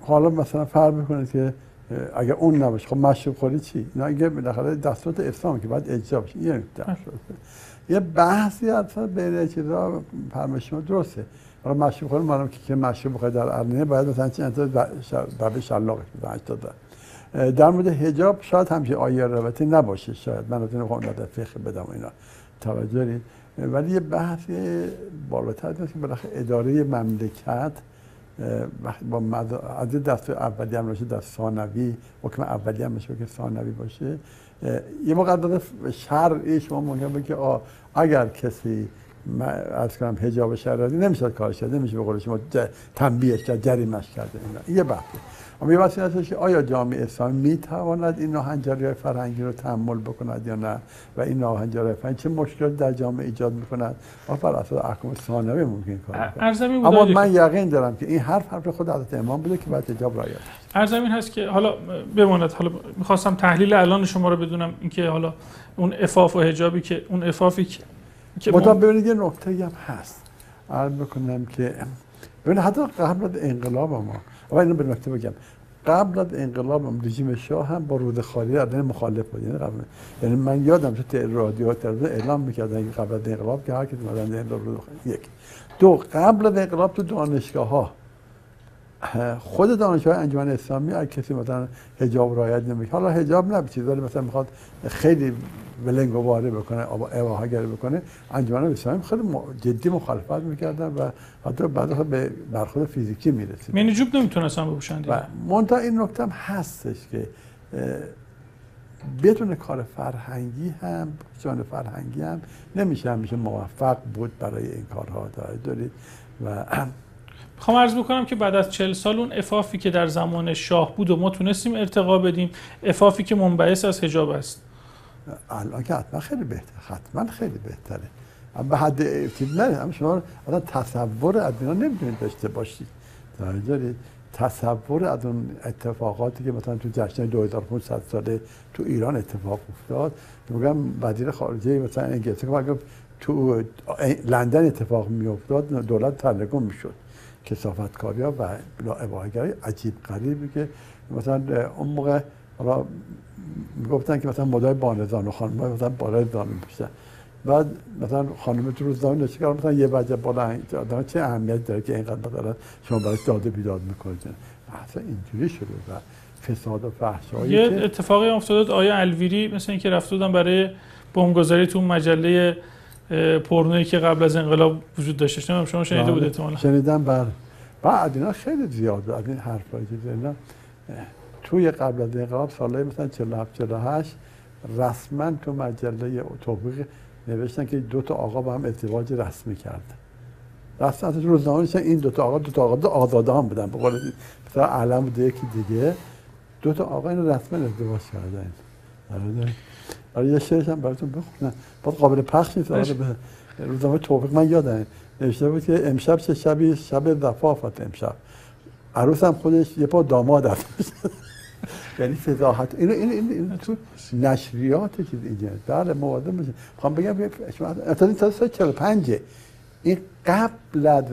حالا مثلا فرق می‌کنه که اگر اون نباشه خب مشروب خوری چی؟ نه اگه بالاخره دستورات اسلام که باید اجرا بشه. یه یه بحثی اصلا بین چیزا فرمایش شما درسته. حالا مشروب خوری مانم که مشروب بخواد در ارنه باید مثلا انتظار بابه شلاقش بزن 80 در مورد حجاب شاید همچین آیه رابطه نباشه شاید. من از در فقه بدم اینا. توجه ولی یه بحث بالاتر که بالاخره اداره مملکت با از دست اولی هم باشه دست ثانوی حکم اولی هم باشه که ثانوی باشه یه مقدار شرعی شما ممکن که اگر کسی از کنم حجاب شرعی نمیشه کارش کرد نمیشه به قول شما تنبیهش کرد جریمش کرده اینا. یه بحثه. اما یه وسیله هستش که آیا جامعه اسلامی می تواند این ناهنجاری فرهنگی رو تحمل بکند یا نه؟ و این ناهنجاری فرهنگی چه مشکل در جامعه ایجاد می‌کند؟ و بر اساس احکام ثانوی ممکن کار اما من یقین دارم که این حرف حرف خود حضرت امام بوده که باید حجاب رعایت ارزم هست که حالا بماند حالا می‌خواستم تحلیل الان شما رو بدونم اینکه حالا اون افاف و حجابی که اون افافی که که ببینید یه نکته هم هست. عرض بکنم که ببینید حتی قبل انقلاب ما و اینو به نکته بگم. قبل از انقلاب رژیم شاه هم با رود خالی از مخالف بود. یعنی قبل یعنی من یادم تو رادیو تلویزیون اعلام می‌کردن قبل از انقلاب که هر کسی مثلا رود یک. دو قبل از انقلاب تو دانشگاه ها خود دانشگاه انجمن اسلامی اگه کسی مثلا حجاب رعایت نمی‌کنه حالا حجاب نه چیز ولی مثلا می‌خواد خیلی ولنگ واره بکنه گری بکنه. انجمن اسلامی خیلی جدی مخالفت می‌کردن و حتی بعد به برخورد فیزیکی می‌رسید مینی جوب نمی‌تونستن بپوشن و منتها این نکته هم هستش که بدون کار فرهنگی هم جان فرهنگی هم نمیشه همیشه موفق بود برای این کارها دارید و [CLEARS THROAT] می‌خوام عرض بکنم که بعد از چل سال اون افافی که در زمان شاه بود و ما تونستیم ارتقا بدیم افافی که منبعث از حجاب است. الان که حتما خیلی بهتر حتما خیلی بهتره. به حد نه اما شما الان تصور از اینا نمی‌تونید داشته باشید. دارید تصور از اون اتفاقاتی که مثلا تو جشن 2500 ساله تو ایران اتفاق افتاد. میگم وزیر خارجه مثلا انگلیس که تو لندن اتفاق می افتاد دولت تلگم می‌شد. کسافت کاری ها و اباهگری عجیب غریبی که مثلا اون موقع گفتن که مثلا مدای بانزان و خانم مثلا بالای زانو میشه بعد مثلا خانم تو روزنامه نشه مثلا یه وجه بالا آدم چه اهمیت داره که اینقدر مثلا شما براش داده بیداد می‌کنید؟ اصلا اینجوری شده و فساد و فحشایی یه اتفاقی افتاد. آیا الویری مثل اینکه رفته بودن برای بمبگذاری تو مجله پورنویی که قبل از انقلاب وجود داشته نمی‌دونم شما شنیده بود احتمالاً. شنیدم بر بله. بعد اینا خیلی زیاد از این حرفایی که توی قبل از انقلاب سالهای مثلا 47 48 رسما تو مجله توفیق نوشتن که دو تا آقا با هم ازدواج رسمی کردن. رسما از روزنامه این دو تا آقا دو تا آقا آزاده هم بودن. به قول مثلا علم بوده یکی دیگه. دو تا آقا این رسما ازدواج کردن. آره, آره یه شعرش هم براتون بخونم. باز قابل پخش نیست. آره به روزنامه توفیق من یادم. نوشته بود که امشب چه شبی؟ شب زفافت امشب. عروس هم خودش یه پا داماد هست یعنی فضاحت. این این این, این تو نشریات چیز اینجا بله مواظب باشید می‌خوام بگم اصلا تا 45 این قبل از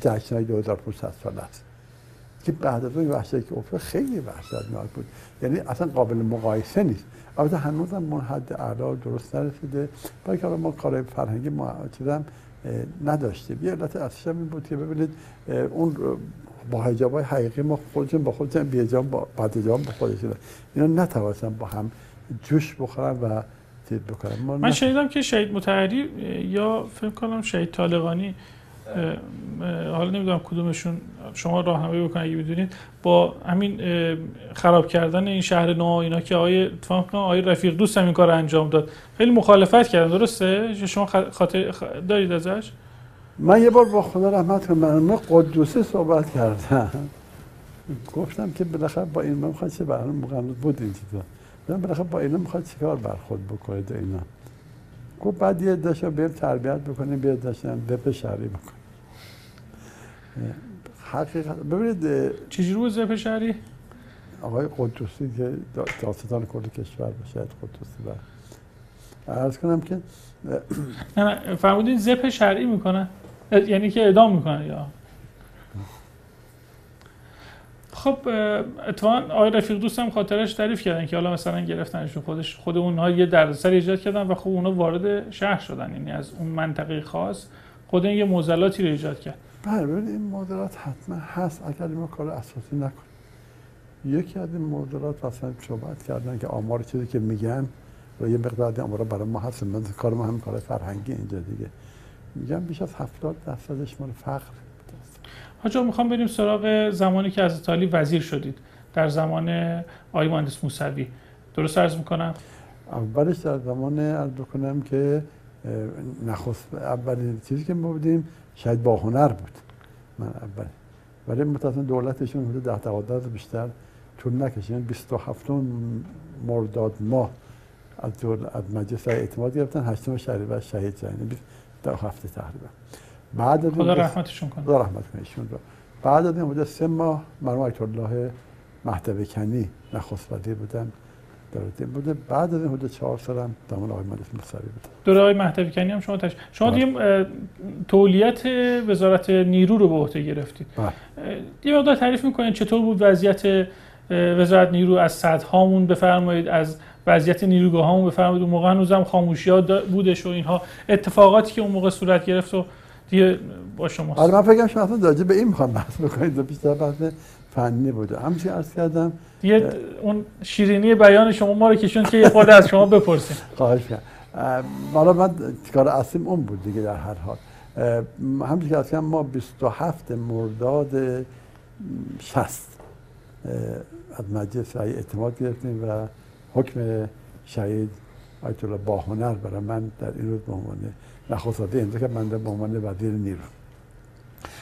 جشن های 2500 سال است. که بعد از اون وحشتی که افتاد خیلی وحشتناک بود. یعنی اصلا قابل مقایسه نیست. البته هنوز هم حد اعلا درست نرسیده. برای که ما کار فرهنگی ما نداشتیم. یه علت اصلیش این بود که ببینید اون با حجاب های حقیقی ما خودشون با خودشون بی با بدجام با خودشون. اینا نتوانستن با هم جوش بخورن و تید بکنن. من شنیدم که شهید متحری یا فکر کنم شهید طالقانی حالا نمی‌دونم کدومشون شما راهنمایی بکنید اگه بدونید با همین خراب کردن این شهر نو اینا که آقای اتفاق کنم آقای رفیق دوست هم این کار انجام داد. خیلی مخالفت کردن درسته؟ شما خاطر دارید ازش؟ من یه بار با خدا رحمت کنم من قدوسی صحبت کردم گفتم که بالاخره با این من می‌خواد چه برنامه؟ بود این چیزا من بالاخره با اینا می‌خواد چیکار بر خود بکنید اینا؟ گفت بعد یه داشت بریم تربیت بکنیم بیا داشتن بپشری بکنیم. حقیقت ببینید چجوری بود زپ شهری؟ آقای قدوسی که داستان کل کشور باشه قدوسی و عرض کنم که نه فرمودین زپ شرعی می‌کنن یعنی که اعدام می‌کنن یا خب اتفاقا آقای رفیق دوستم خاطرش تعریف کردن که حالا مثلا گرفتنش خودش خود اونها یه دردسر ایجاد کردن و خب اونها وارد شهر شدن. یعنی از اون منطقه خاص خود این یه معضلاتی رو ایجاد کرد. بله این معضلات حتما هست. اگر ما کار اساسی نکنیم. یکی از این معضلات مثلا صحبت کردن که آمار چیزی که میگن و یه مقدار آمار برای ما هست من کار ما هم کار فرهنگی اینجا دیگه. میگم بیش از 70 درصدش مال فقر حاجا می‌خوام بریم سراغ زمانی که از ایتالی وزیر شدید در زمان آقای مهندس موسوی. درست عرض می‌کنم؟ اولش در زمان عرض بکنم که نخست اولین چیزی که ما بودیم شاید با هنر بود. من اول. ولی متاسفانه دولتشون حدود ده دوازده بیشتر طول نکشید 27 مرداد ماه از از مجلس اعتماد گرفتن. هشتم و شهید شدن در هفته تقریبا. بعد از خدا رحمتشون کنه. خدا رحمت کنه رو. بعد از این سه ماه مرحوم آیت الله مهدوی کنی نخست وزیر بودن دولت بوده. بعد از این حدود چهار سال هم دامن آقای مهندس مصری بود دوره آقای مهدوی کنی هم شما تش... شما بله. دیگه تولیت وزارت نیرو رو به عهده گرفتید. بله. یه مقدار تعریف می‌کنید چطور بود وضعیت وزارت نیرو؟ از صدهامون بفرمایید از وضعیت نیروگاه هامون بفرمایید. اون موقع هنوزم خاموشی ها بودش و اینها. اتفاقاتی که اون موقع صورت گرفت و دیگه با شما آره من فکرم شما اصلا به این می‌خوام بحث بکنید. و بیشتر بحث فنی بوده. همچی عرض کردم. یه اون شیرینی بیان شما ما رو کشون که یه خود از شما بپرسیم. [LAUGHS] خواهش کنم حالا من کار اصلیم اون بود دیگه در هر حال. همچنین که از ما 27 مرداد 60 از مجلس اعتماد گرفتیم و حکم شهید آیت الله با هنر برای من در این روز به عنوان نخست وزیر امضا کرد. من به عنوان وزیر نیرو.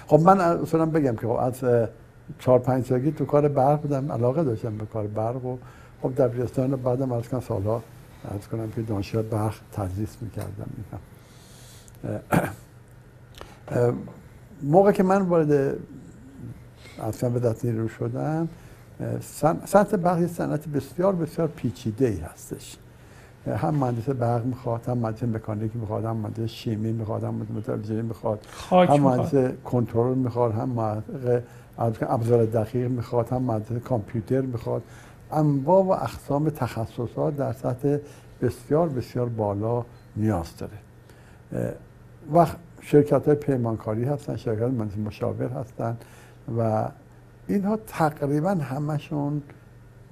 خب من اصلا بگم که خب از چهار پنج سالگی تو کار برق بودم علاقه داشتم به کار برق و خب در بیرستان بعدم از کنم سالها از کنم که دانشگاه برق تدریس می‌کردم. موقع که من وارد اصلا به نیرو شدم صنعت برق یه صنعت بسیار بسیار پیچیده ای هستش. هم مهندس برق می‌خواد هم مهندس مکانیک می‌خواد هم مهندس شیمی می‌خواد هم مهندس می‌خواد هم مهندس کنترل می‌خواد هم مهندس ابزار دقیق می‌خواد هم مهندس کامپیوتر می‌خواد. انواع و اقسام تخصصات در سطح بسیار بسیار بالا نیاز داره. وقت شرکت های پیمانکاری هستن شرکت مشاور هستن و اینها تقریبا همشون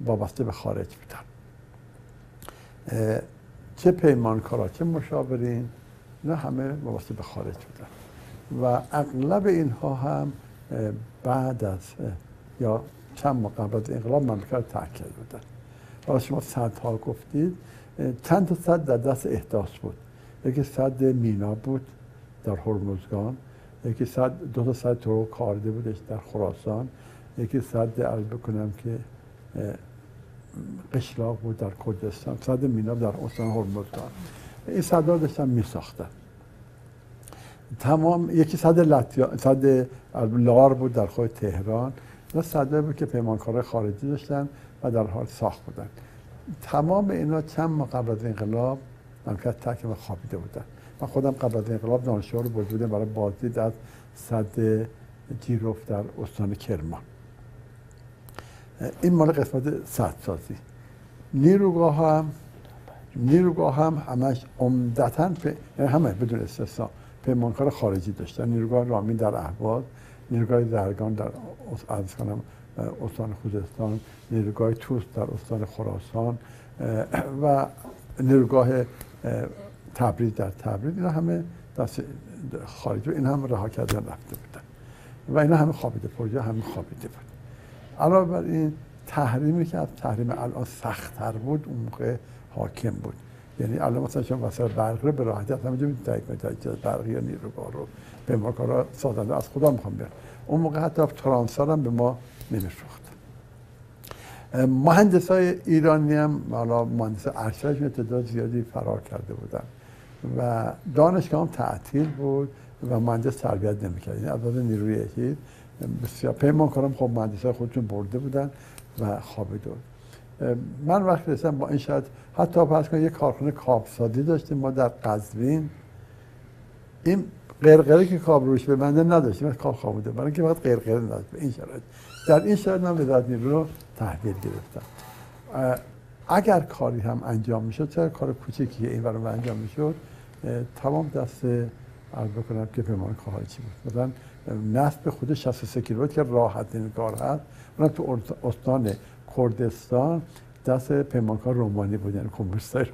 وابسته به خارج بودن. چه پیمانکارا چه مشاورین اینا همه وابسته به خارج بودن. و اغلب اینها هم بعد از یا چند ماه قبل از انقلاب مملکت کرده بودن. حالا شما صدها گفتید چند تا صد در دست احداث بود. یکی صد مینا بود در هرمزگان یکی صد دو تا صد تو کارده بودش در خراسان. یکی صد عرض بکنم که قشلاق بود در کردستان. صد مینا در استان هرمزگان. این صدها داشتن می ساختن تمام یکی صد لطیا صد لار بود در خود تهران. و صدایی بود که پیمانکار خارجی داشتن و در حال ساخت بودن. تمام اینا چند ماه قبل از انقلاب مملکت تک و خوابیده بودن. من خودم قبل از انقلاب دانشجو رو بودم برای بازدید از صد جیروف در استان کرمان. این مال قسمت صد سازی نیروگاه هم نیروگاه هم همش عمدتا یعنی همه بدون استثنا پیمانکار خارجی داشتن. نیروگاه رامین در اهواز نیروگاه درگان در از کنم استان خوزستان نیروگاه توس در استان خراسان و نیروگاه تبریز در تبریز. اینا همه دست خارجی این هم رها کردن رفته بودن. و اینا همه خوابیده پروژه همه خوابیده بود. علاوه بر این تحریمی که از تحریم الان سختتر بود اون موقع حاکم بود. یعنی الان مثلا شما وسایل برقی رو به راحتی از همینجا می‌تونید تایید کنید برقی یا نیروگاه رو به ما کارا سازنده از خدا می‌خوام بیارم اون موقع حتی ترانسفر هم به ما نمیفروخت. مهندس های ایرانی هم حالا مهندس ارشدش تعداد زیادی فرار کرده بودن. و دانشگاه هم تعطیل بود و مهندس تربیت نمی‌کرد. یعنی از نیروی یکی بسیار پیمان کنم خب مهندس های خودشون برده بودن و خوابیده بود من وقتی رسیدم با این شاید حتی پس کنم یه کارخونه کابسادی داشتیم ما در قزوین این قرقره که کاب روش ببنده نداشتیم از کار خوابیده برای اینکه فقط قرقره نداشت به این شرایط. در این شرایط من وزارت نیرو رو تحویل گرفتم. اگر کاری هم انجام می‌شد چرا کار کوچکی این برای انجام می‌شد؟ تمام دست عرض بکنم که پیمان خواهی بود. نصب خود 63 کیلومتر که راحت این کار هست. تو استان کردستان دست پیمانکار رومانی بود یعنی کمونیستای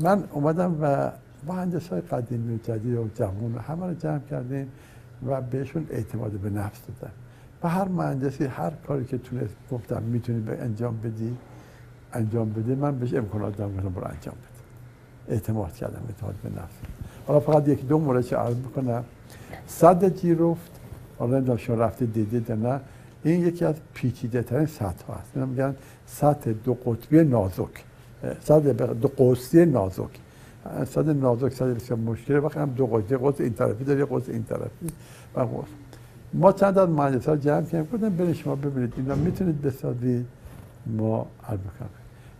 من اومدم و مهندس های قدیمی و جدید و جوان همه رو جمع کردیم و بهشون اعتماد به نفس دادن و هر مهندسی هر کاری که تونست گفتم می‌تونی به انجام بدی؟ انجام بده من بهش امکانات دارم که برو انجام بده. اعتماد کردم اعتماد به نفس حالا فقط یک دو مورد عرض بکنم صد جیروفت حالا نمی‌دونم شما رفته دیدید نه. این یکی از پیچیده ترین سطح هست میگن سطح دو قطبی نازک. سطح دو قوسی نازک. سطح نازک سطح بسیار مشکله وقتی هم دو قطبی قوس این طرفی داره قوس این طرفی. و قوس ما چند از مهندس ها جمع کردیم. گفتم برید شما ببینید. اینا می‌تونید بسازید. ما عرض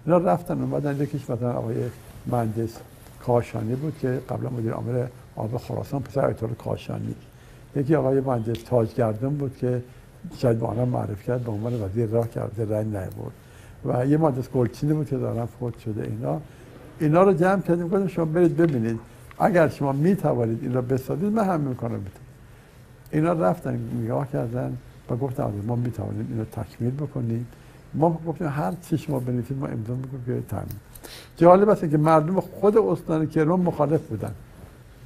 اینا رفتن اومدن یکیش مثلا آقای مهندس کاشانی بود که قبلا مدیر عامل آب خراسان پسر آیت کاشانی. یکی آقای مهندس تاجگردون بود که شاید با آنها معرف کرد به عنوان وزیر راه کرده رنگ بود و یه مهندس گلچینی بود که دارن فوت شده اینا. اینا رو جمع کردیم گفتم شما برید ببینید. اگر شما می توانید این بسازید من هم می‌کنم. اینا رفتن نگاه کردن و گفتن ما می توانیم اینو تکمیل بکنیم. ما گفتیم هر چی شما بنویسید ما امضا می‌کنیم که تامین جالب است که مردم خود استان کرمان مخالف بودن.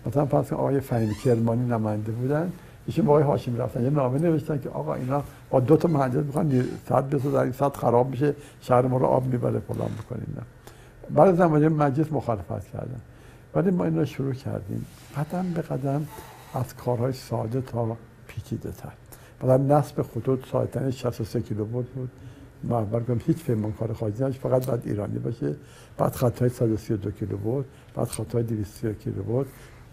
مثلا پس آقای فهیم کرمانی نماینده بودن ایشون با آقای هاشمی رفتن. یه نامه نوشتن که آقا اینا با دو تا مهندس می‌خوان صد بسازن صد خراب میشه شهر ما رو آب می‌بره فلان بکنیم بعد از زمان مجلس مخالفت کردن. ولی ما این رو شروع کردیم. قدم به قدم از کارهای ساده تا پیچیده تر. مثلا نصب خطوط ساعتانه 63 کیلو بود ما اول هیچ کار خارجی نش فقط بعد ایرانی باشه. بعد خطای 132 کیلو بود. بعد خطای 230 کیلو بود.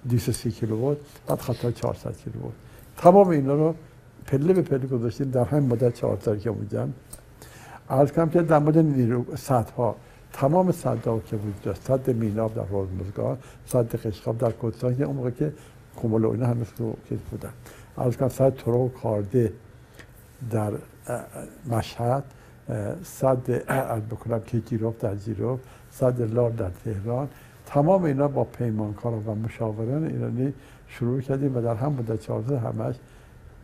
230 کیلو بود بعد خطای 400 کیلو بود تمام اینا رو پله به پله گذاشتیم در همین مدت 4 سال که بودم عرض کنم که در مورد نیرو ها تمام صدها که وجود داشت صد میناب در روزمزگاه صد قشقاب در که اون موقع که کومل و اینا هنوز رو بودن. عرض کنم صد ترو کارده در مشهد صد عرض بکنم که جیروف در جیروف صد لار در تهران تمام اینا با پیمانکارا و مشاوران ایرانی شروع کردیم و در هم مدت 14 همش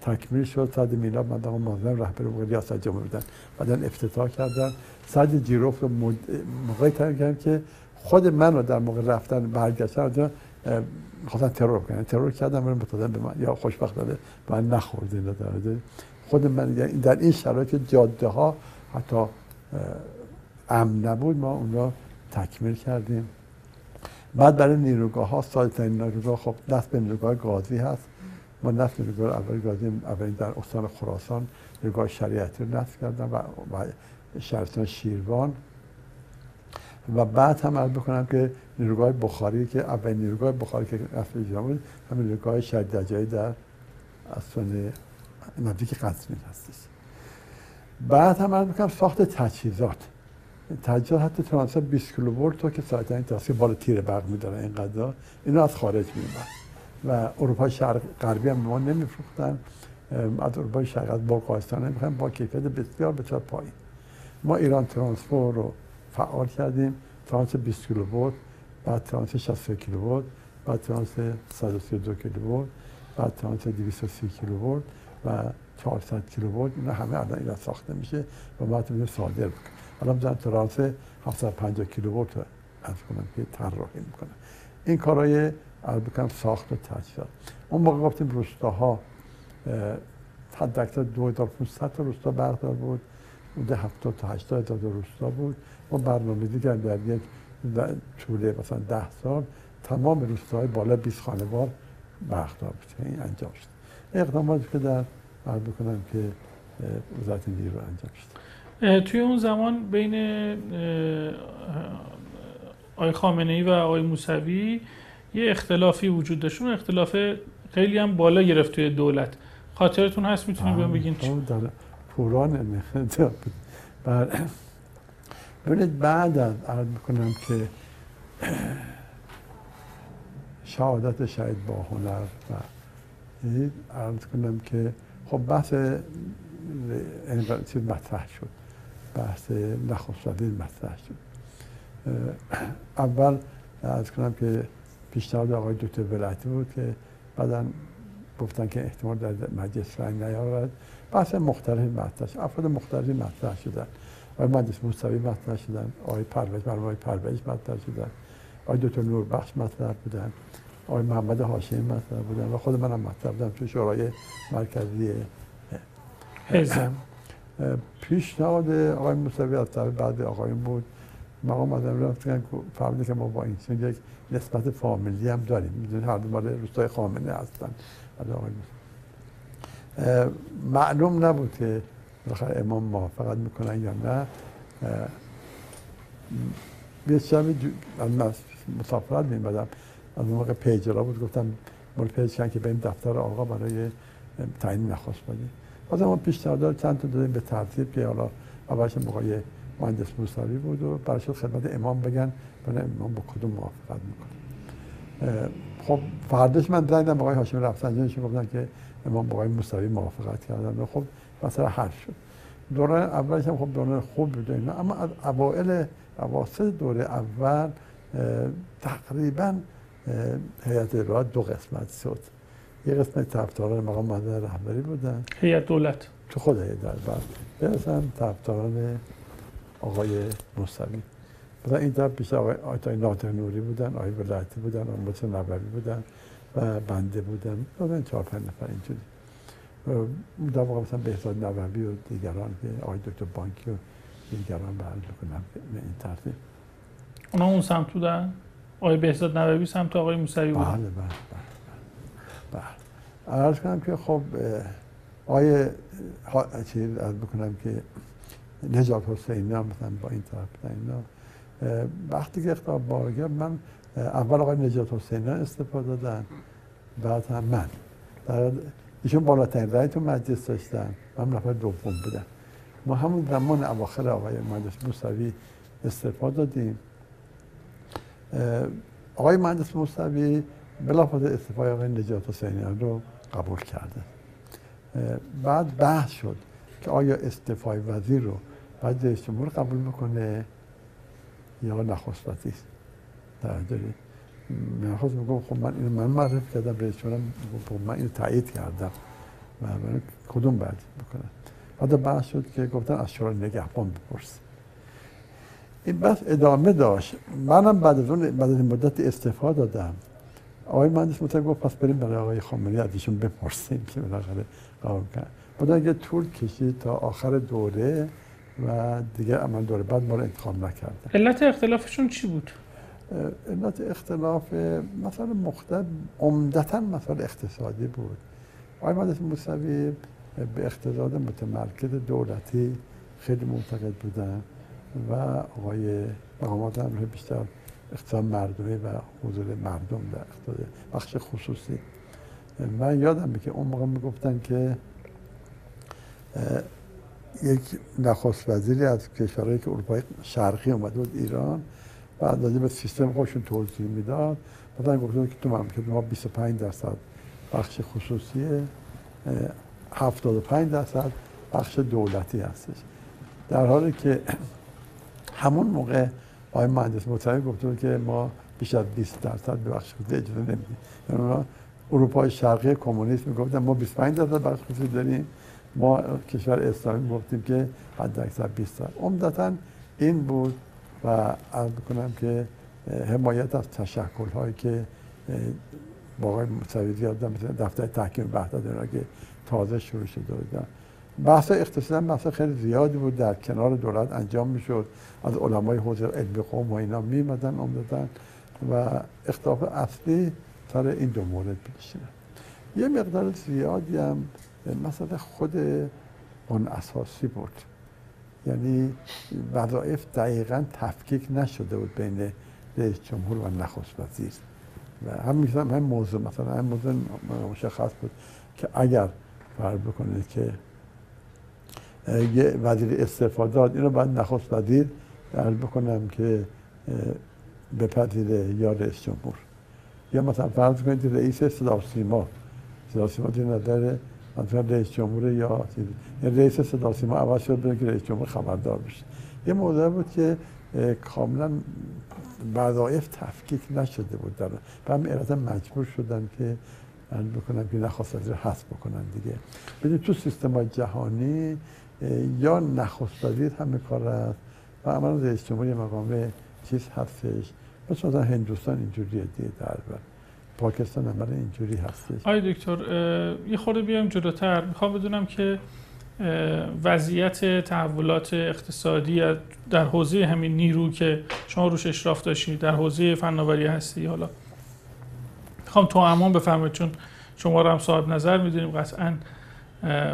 تکمیل شد. صد میلاد من آقا مازن رهبر ریاست جمهوری بودن بعدا افتتاح کردن. صد جیروف رو موقعی تعیین کردم که خود من رو در موقع رفتن برگشتن خواستن ترور کنن. ترور کردم من بتادن به من یا خوشبختانه به من نخورده خود من در این شرایط جاده ها حتی امن نبود. ما اون رو تکمیل کردیم. بعد برای نیروگاه ها سایت نیروگاه خب دست به نیروگاه گازی هست. ما نفت نیروگاه اول گازی اولین در استان خراسان نیروگاه شریعتی رو نفت کردم و, و شهرستان شیروان. و بعد هم عرض بکنم که نیروگاه بخاری که اول نیروگاه بخاری که نفت ایجاد بود همین نیروگاه شدیدجایی در استان نزدیک قزوین هستش. بعد هم عرض بکنم ساخت تجهیزات. تجهیزات حتی ترانسفر 20 کیلوولت تو که ساعت این تاثیر بالا تیر برق میداره اینقدر اینا از خارج میومد و اروپا شرق غربی هم ما نمیفروختن. از اروپای شرق از بلغارستان نمی‌خوایم با کیفیت بسیار بسیار پایین. ما ایران ترانسفو رو فعال کردیم. ترانس 20 کیلو بود بعد ترانس 60 کیلو بود بعد ترانس 132 کیلو بود بعد ترانس 230 کیلو بود و 400 کیلو بود اینا همه الان ایران ساخته میشه و ما تو صادر بکنیم الان مثلا ترانس 750 کیلو بود از کنم که طراحی می‌کنه. این کارهای بکنم ساخت و تجهیزات اون موقع گفتیم روستاها حد اکثر 2500 تا روستا بردار بود. بوده 70 تا 80 تا روستا بود. ما برنامه دیگر در یک طول مثلا 10 سال تمام روستاهای بالا 20 خانوار بردار بود. این انجام شد. اقداماتی که در عرض بکنم که وزارت نیرو انجام شد. توی اون زمان بین آقای خامنه ای و آقای موسوی یه اختلافی وجود داشت. اون اختلاف خیلی هم بالا گرفت توی دولت. خاطرتون هست؟ می‌تونید بهم بگین چی؟ پوران ببینید بعد از عرض می‌کنم که شهادت شهید با هنر و عرض کنم که خب بحث چیز مطرح شد. بحث نخست مطرح شد. اول عرض کنم که پیشنهاد آقای دکتر ولایتی بود که بعدا گفتن که احتمال در مجلس رنگ نیاورد. بحث مختلفی مطرح شد. افراد مختلفی مطرح شدن. آقای مهندس موسوی مطرح شدن. آقای پرویز مرحوم آقای پرویز مطرح شدن. آقای دکتر نوربخش مطرح بودن. آقای محمد هاشمی مطرح بودن. و خود منم مطرح بودم تو شورای مرکزی حزب. پیشنهاد آقای موسوی از طرف بعد آقایون بود. مقام آدم رفتن فهمیده که ما با این یک نسبت فامیلی هم داریم. می‌دونید هر دو مال روستای خامنه هستن. معلوم نبود که بالاخره امام موافقت می‌کنن یا نه. یه شب من مسافرت میمدم از اون موقع پیجرا بود گفتم مال پیج که بریم دفتر آقا برای تعیین نخواست بدیم بازم ما پیشنهاد چند تا دادیم به ترتیب که حالا اولش موقعی مهندس موسوی بود و برای خدمت امام بگن. برای امام با کدوم موافقت می‌کنه خب فردش من دیدم آقای هاشمی رفسنجانیشون گفتن که امام با آقای موسوی موافقت کردن و خب مثلا حل شد. دوران اولش هم خب دوران خوب بود اما از اوائل اواسط دوره اول تقریبا هیئت ارائه دو قسمت شد. یه قسمت طرفداران مقام معظم رهبری بودن. هیئت دولت. تو خود هیئت دولت برسن طرفداران آقای موسوی مثلا این طرف بیشتر آقای آیتای ناطق نوری بودن آقای ولایتی بودن آقای مطلع نبوی بودن و بنده بودن. بودن چهار پنج نفر اینجوری. در واقع مثلا بهزاد نبوی و دیگران که آقای دکتر بانکی و دیگران برد کنم به این ترتیب اونا اون سمت بودن؟ آقای بهزاد نبوی سمت آقای موسوی بودن؟ بله بله بله بله. عرض کنم که خب آقای چیز عرض بکنم که نجات حسینی هم مثلا با این طرف اینا وقتی که اختلاف بارگه من اول آقای نجات حسینی استفاده دادن بعد هم من. در ایشون بالاترین رای تو مجلس داشتن من نفر دوم بودم ما همون زمان اواخر آقای مهندس موسوی استفاده دادیم. آقای مهندس موسوی بلافاصله استفاده آقای نجات حسینی رو قبول کرده. بعد بحث شد که آیا استفای وزیر رو بعد رئیس جمهور قبول می‌کنه یا نخست وزیر دارید. نخواست میگم خب من اینو من معرف کردم رئیس جمهورم خب من اینو تایید کردم و من کدوم بعد بکنم؟ بعد بحث شد که گفتن از شورای نگهبان بپرس. این بحث ادامه داشت. منم بعد از اون بعد از مدت استعفا دادم. آقای مهندس مطلق گفت پس بریم برای آقای خامنه‌ای از ایشون بپرسیم که بالاخره قبول کرد بعد یه طول کشید تا آخر دوره و دیگه عمل دوره بعد ما رو انتخاب نکردن علت اختلافشون چی بود؟ علت اختلاف مثلا مختلف عمدتا مثلا اقتصادی بود. آقای مهندس موسوی به اقتصاد متمرکز دولتی خیلی معتقد بودن و آقای مقامات هم بیشتر اقتصاد مردمی و حضور مردم در اقتصاد بخش خصوصی. من یادم که اون موقع می‌گفتن که یک نخست وزیری از کشورهایی که اروپای شرقی اومده بود ایران بعد از به سیستم خودشون توضیح می‌داد. بعد گفتن که تو مملکت ما 25 درصد بخش خصوصی 75 درصد بخش دولتی هستش. در حالی که همون موقع آقای مهندس مطلقی گفته که ما بیش از 20 درصد به بخش خصوصی اجازه نمیدیم. یعنی اروپای شرقی کمونیست می‌گفتن ما 25 درصد بخش خصوصی داریم. ما کشور اسلامی گفتیم که حد اکثر 20 درصد. عمدتا این بود و عرض کنم که حمایت از تشکل هایی که با آقای مثل دفتر تحکیم بهداد که تازه شروع شده بودن. بحث اقتصادی بحث خیلی زیادی بود. در کنار دولت انجام می‌شد. از علمای حوزه علم قوم و اینا میمدن اومدن و اختلاف اصلی سر این دو مورد بشینن یه مقدار زیادی هم مثلا خود اون اساسی بود. یعنی وظایف دقیقا تفکیک نشده بود بین رئیس جمهور و نخست وزیر. و هم هم موضوع مثلا هم موضوع مشخص بود که اگر فرض بکنید که یه وزیر استفاده داد اینو باید نخست وزیر در بکنم که بپذیره یا رئیس جمهور. یا مثلا فرض کنید رئیس صدا سیما صدا سیما در نظر مثلا رئیس جمهور یا یعنی رئیس صدا سیما عوض شد که رئیس جمهور خبردار بشه. یه موضوع بود که کاملا وظایف تفکیک نشده بود در و هم مجبور شدن که بکنم که نخواست وزیر حذف بکنن دیگه. ببینید تو سیستم جهانی یا نخست وزیر کار است و عملا رئیس جمهور مقام چیز هستش. مثلا هندوستان اینجوریه دیگه در پاکستان عمل اینجوری هستش. آی دکتر یه خورده بیایم جلوتر. می‌خوام بدونم که وضعیت تحولات اقتصادی در حوزه همین نیرو که شما روش اشراف داشتید در حوزه فناوری هستی حالا. می‌خوام تو امان بفهمید چون شما رو هم صاحب نظر می‌دونیم. قطعا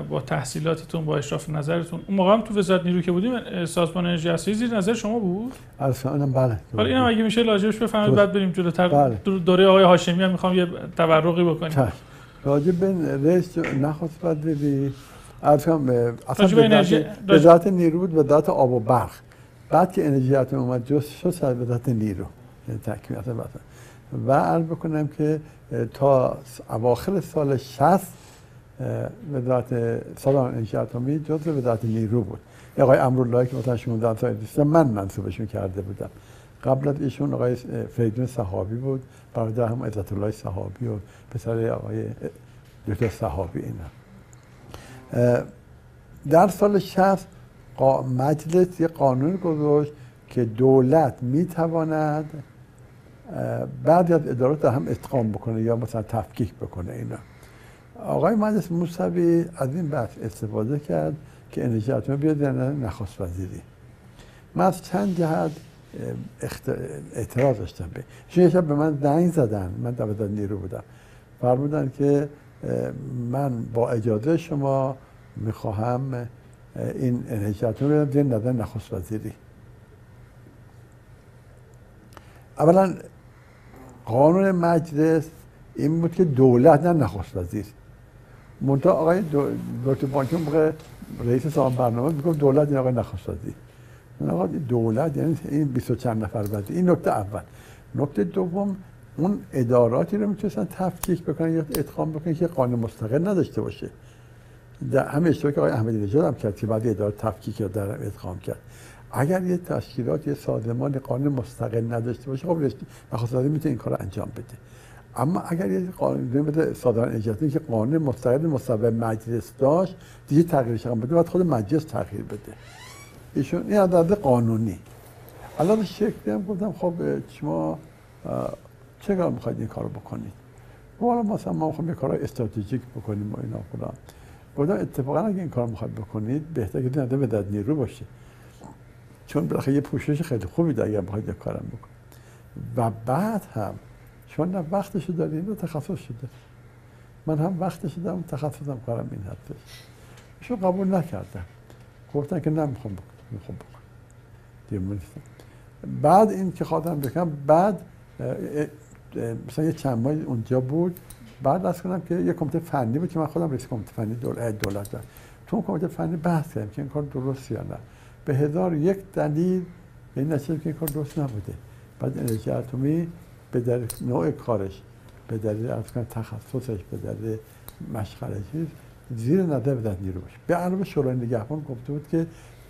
با تحصیلاتتون با اشراف نظرتون. اون موقع هم تو وزارت نیرو که بودیم سازمان انرژی هستی زیر نظر شما بود؟ اصلا بله. حالا اینم اگه میشه لاجبش بفهمید بعد بریم جلوتر بله. دوره آقای هاشمی هم می‌خوام یه تورقی بکنیم. راجع به رئیس نخواست بدی. از هم اصلا وزارت نیرو بود وزارت آب و برق. بعد که انرژی اتم اومد جز شد سر وزارت نیرو. یعنی تکمیل و عرض بکنم که تا اواخر سال 60 وزارت سال انرژی اتمی جزء وزارت نیرو بود. آقای امرالله که مثلا 16 سال من منصوبشون کرده بودم. قبل از ایشون آقای فریدون صحابی بود برادر هم عزت الله صحابی و پسر آقای دکتر صحابی اینا. در سال 60 مجلس یه قانون گذاشت که دولت می‌تواند بعد از ادارات هم اتقام بکنه یا مثلا تفکیک بکنه اینا. آقای مهندس موسوی از این بحث استفاده کرد که انرژی اتمی بیاد در نخست وزیری. من از چند جهت اعتراض داشتم به شب به من زنگ زدن من در نیرو بودم. فرمودن که من با اجازه شما می‌خواهم این انرژی اتمی رو در نظر نخست وزیری. اولا قانون مجلس این بود که دولت نه نخست وزیر. منتها آقای دکتر بانکی موقع رئیس سازمان برنامه می‌گفت دولت این آقای نخست وزیر آقا دولت یعنی این 20 چند نفر بعد. این نکته اول. نکته دوم اون اداراتی رو می‌تونستن تفکیک بکنن یا ادغام بکنن که قانون مستقل نداشته باشه. در همه اشتباهی که آقای احمدی نژاد هم کرد که بعد اداره تفکیک یا در ادغام کرد. اگر یه تشکیلات یه سازمان قانون مستقل نداشته باشه خب نخست می‌تونه این کار انجام بده. اما اگر یه قانون بده سازمان اجازه که قانون مستقل مصوب مجلس داشت دیگه تغییرش هم بده باید خود مجلس تغییر بده. ایشون این عدد قانونی. الان شکلی هم گفتم خب شما کار می‌خواید این کارو بکنید؟ حالا مثلا ما می‌خوایم یه کار استراتژیک بکنیم و اینا فلان. گفتم اتفاقا اگه این کار می‌خواید بکنید بهتر که نده به نیرو باشه. چون بالاخره یه پوشش خیلی خوبی داره اگر بخواید کارم بکنید. و بعد هم چون نه وقتشو داریم نه تخصص شده من هم وقتش دارم تخصصم کارم این هستش شو قبول نکردم. گفتن که نمی‌خوام بکنم. بکنم بعد این که خواهدم بکنم بعد مثلا یه چند ماه اونجا بود. بعد از کنم که یه کمیته فنی بود که من خودم رئیس کمیته فنی دولت دولت دارم. تو کمیته فنی بحث کردم که این کار درست یا نه. به هزار یک دلیل به این نتیجه که این کار درست نبوده. بعد انرژی اتمی به دلیل نوع کارش به دلیل از تخصصش به دلیل مشغلش زیر نظر بدن نیرو باشه به علاوه شورای نگهبان گفته بود که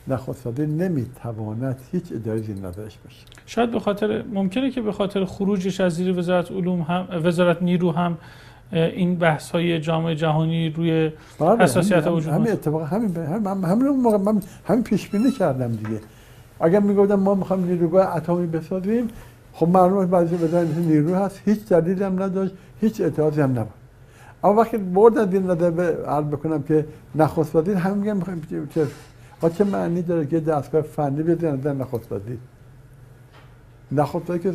نخست نمی‌تواند هیچ اداره زیر نظرش باشه. شاید به خاطر ممکنه که به خاطر خروجش از زیر وزارت علوم هم وزارت نیرو هم این بحث های جامعه جهانی روی بله، حساسیت وجود همین اتفاق همین همین همین موقع من همین پیش بینی کردم دیگه. اگر می‌گفتم ما می‌خوام نیروگاه اتمی بسازیم خب معلومه بعضی وزارت نیرو هست. هیچ دلیلی هم نداشت هیچ اعتراضی هم نبود. اما وقتی بردن دین به عرض بکنم که نخست وزیر هم می‌خوایم چه چه معنی داره که دستگاه فنی بیاد نظر نخست وزیر نخست که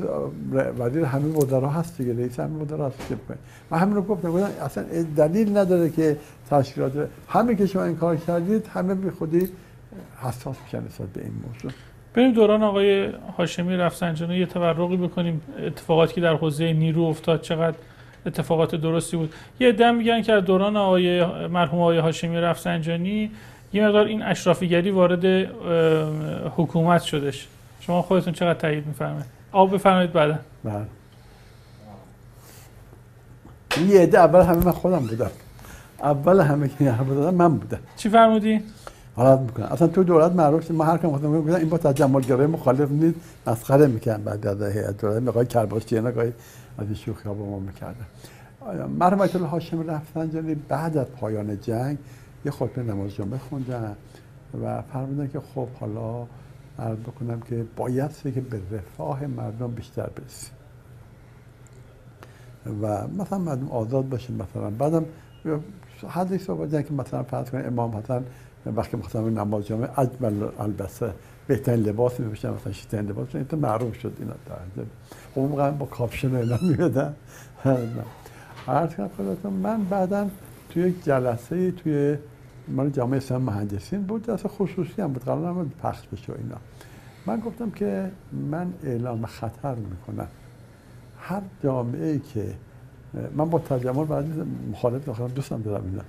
وزیر همین وزرا هست دیگه رئیس همین وزرا هست که من همین رو گفتم گفتم اصلا دلیل نداره که تشکیلات همه که شما این کار کردید همه به خودی حساس میشن نسبت به این موضوع. بریم دوران آقای هاشمی رفسنجانی یه تورقی بکنیم. اتفاقاتی که در حوزه نیرو افتاد چقدر اتفاقات درستی بود. یه دم میگن که دوران آقای مرحوم آقای هاشمی رفسنجانی یه مقدار این اشرافیگری وارد حکومت شدش. شما خودتون چقدر تایید میفرمایید؟ آب بفرمایید بعدا. بله. یه عده اول همه من خودم بودم. اول همه که حرف دادم من بودم. چی فرمودی؟ حالت می‌کنه. اصلا تو دولت معروف ما هر کم خودم میگم این با تجمل گرای مخالف نیست. مسخره می‌کنن بعد از هیئت دولت. میگه کرباشی نگاهی از این شوخی ها با ما می‌کردن. مرحوم آیت الله هاشم رفسنجانی بعد از پایان جنگ یه خطبه نماز جمعه خوندن و فرمودن که خب حالا عرض بکنم که باید که به رفاه مردم بیشتر برسیم. و مثلا مردم آزاد باشیم مثلا. بعدم حدی صحبت که مثلا فرض کنیم امام حسن وقتی مثلا نماز جمعه اجمل البسه بهترین لباس میپوشن مثلا شیطان لباس این تو معروف شد اینا در اون با کاپشن اینا میبدن عرض کنم من بعدا توی یک جلسه توی من جامعه اسلام مهندسین بود دست خصوصی هم بود قرار نبود پخش بشه اینا من گفتم که من اعلام خطر می‌کنم هر جامعه که من با تجمل بعد مخالف داخلم دوستم دارم اینا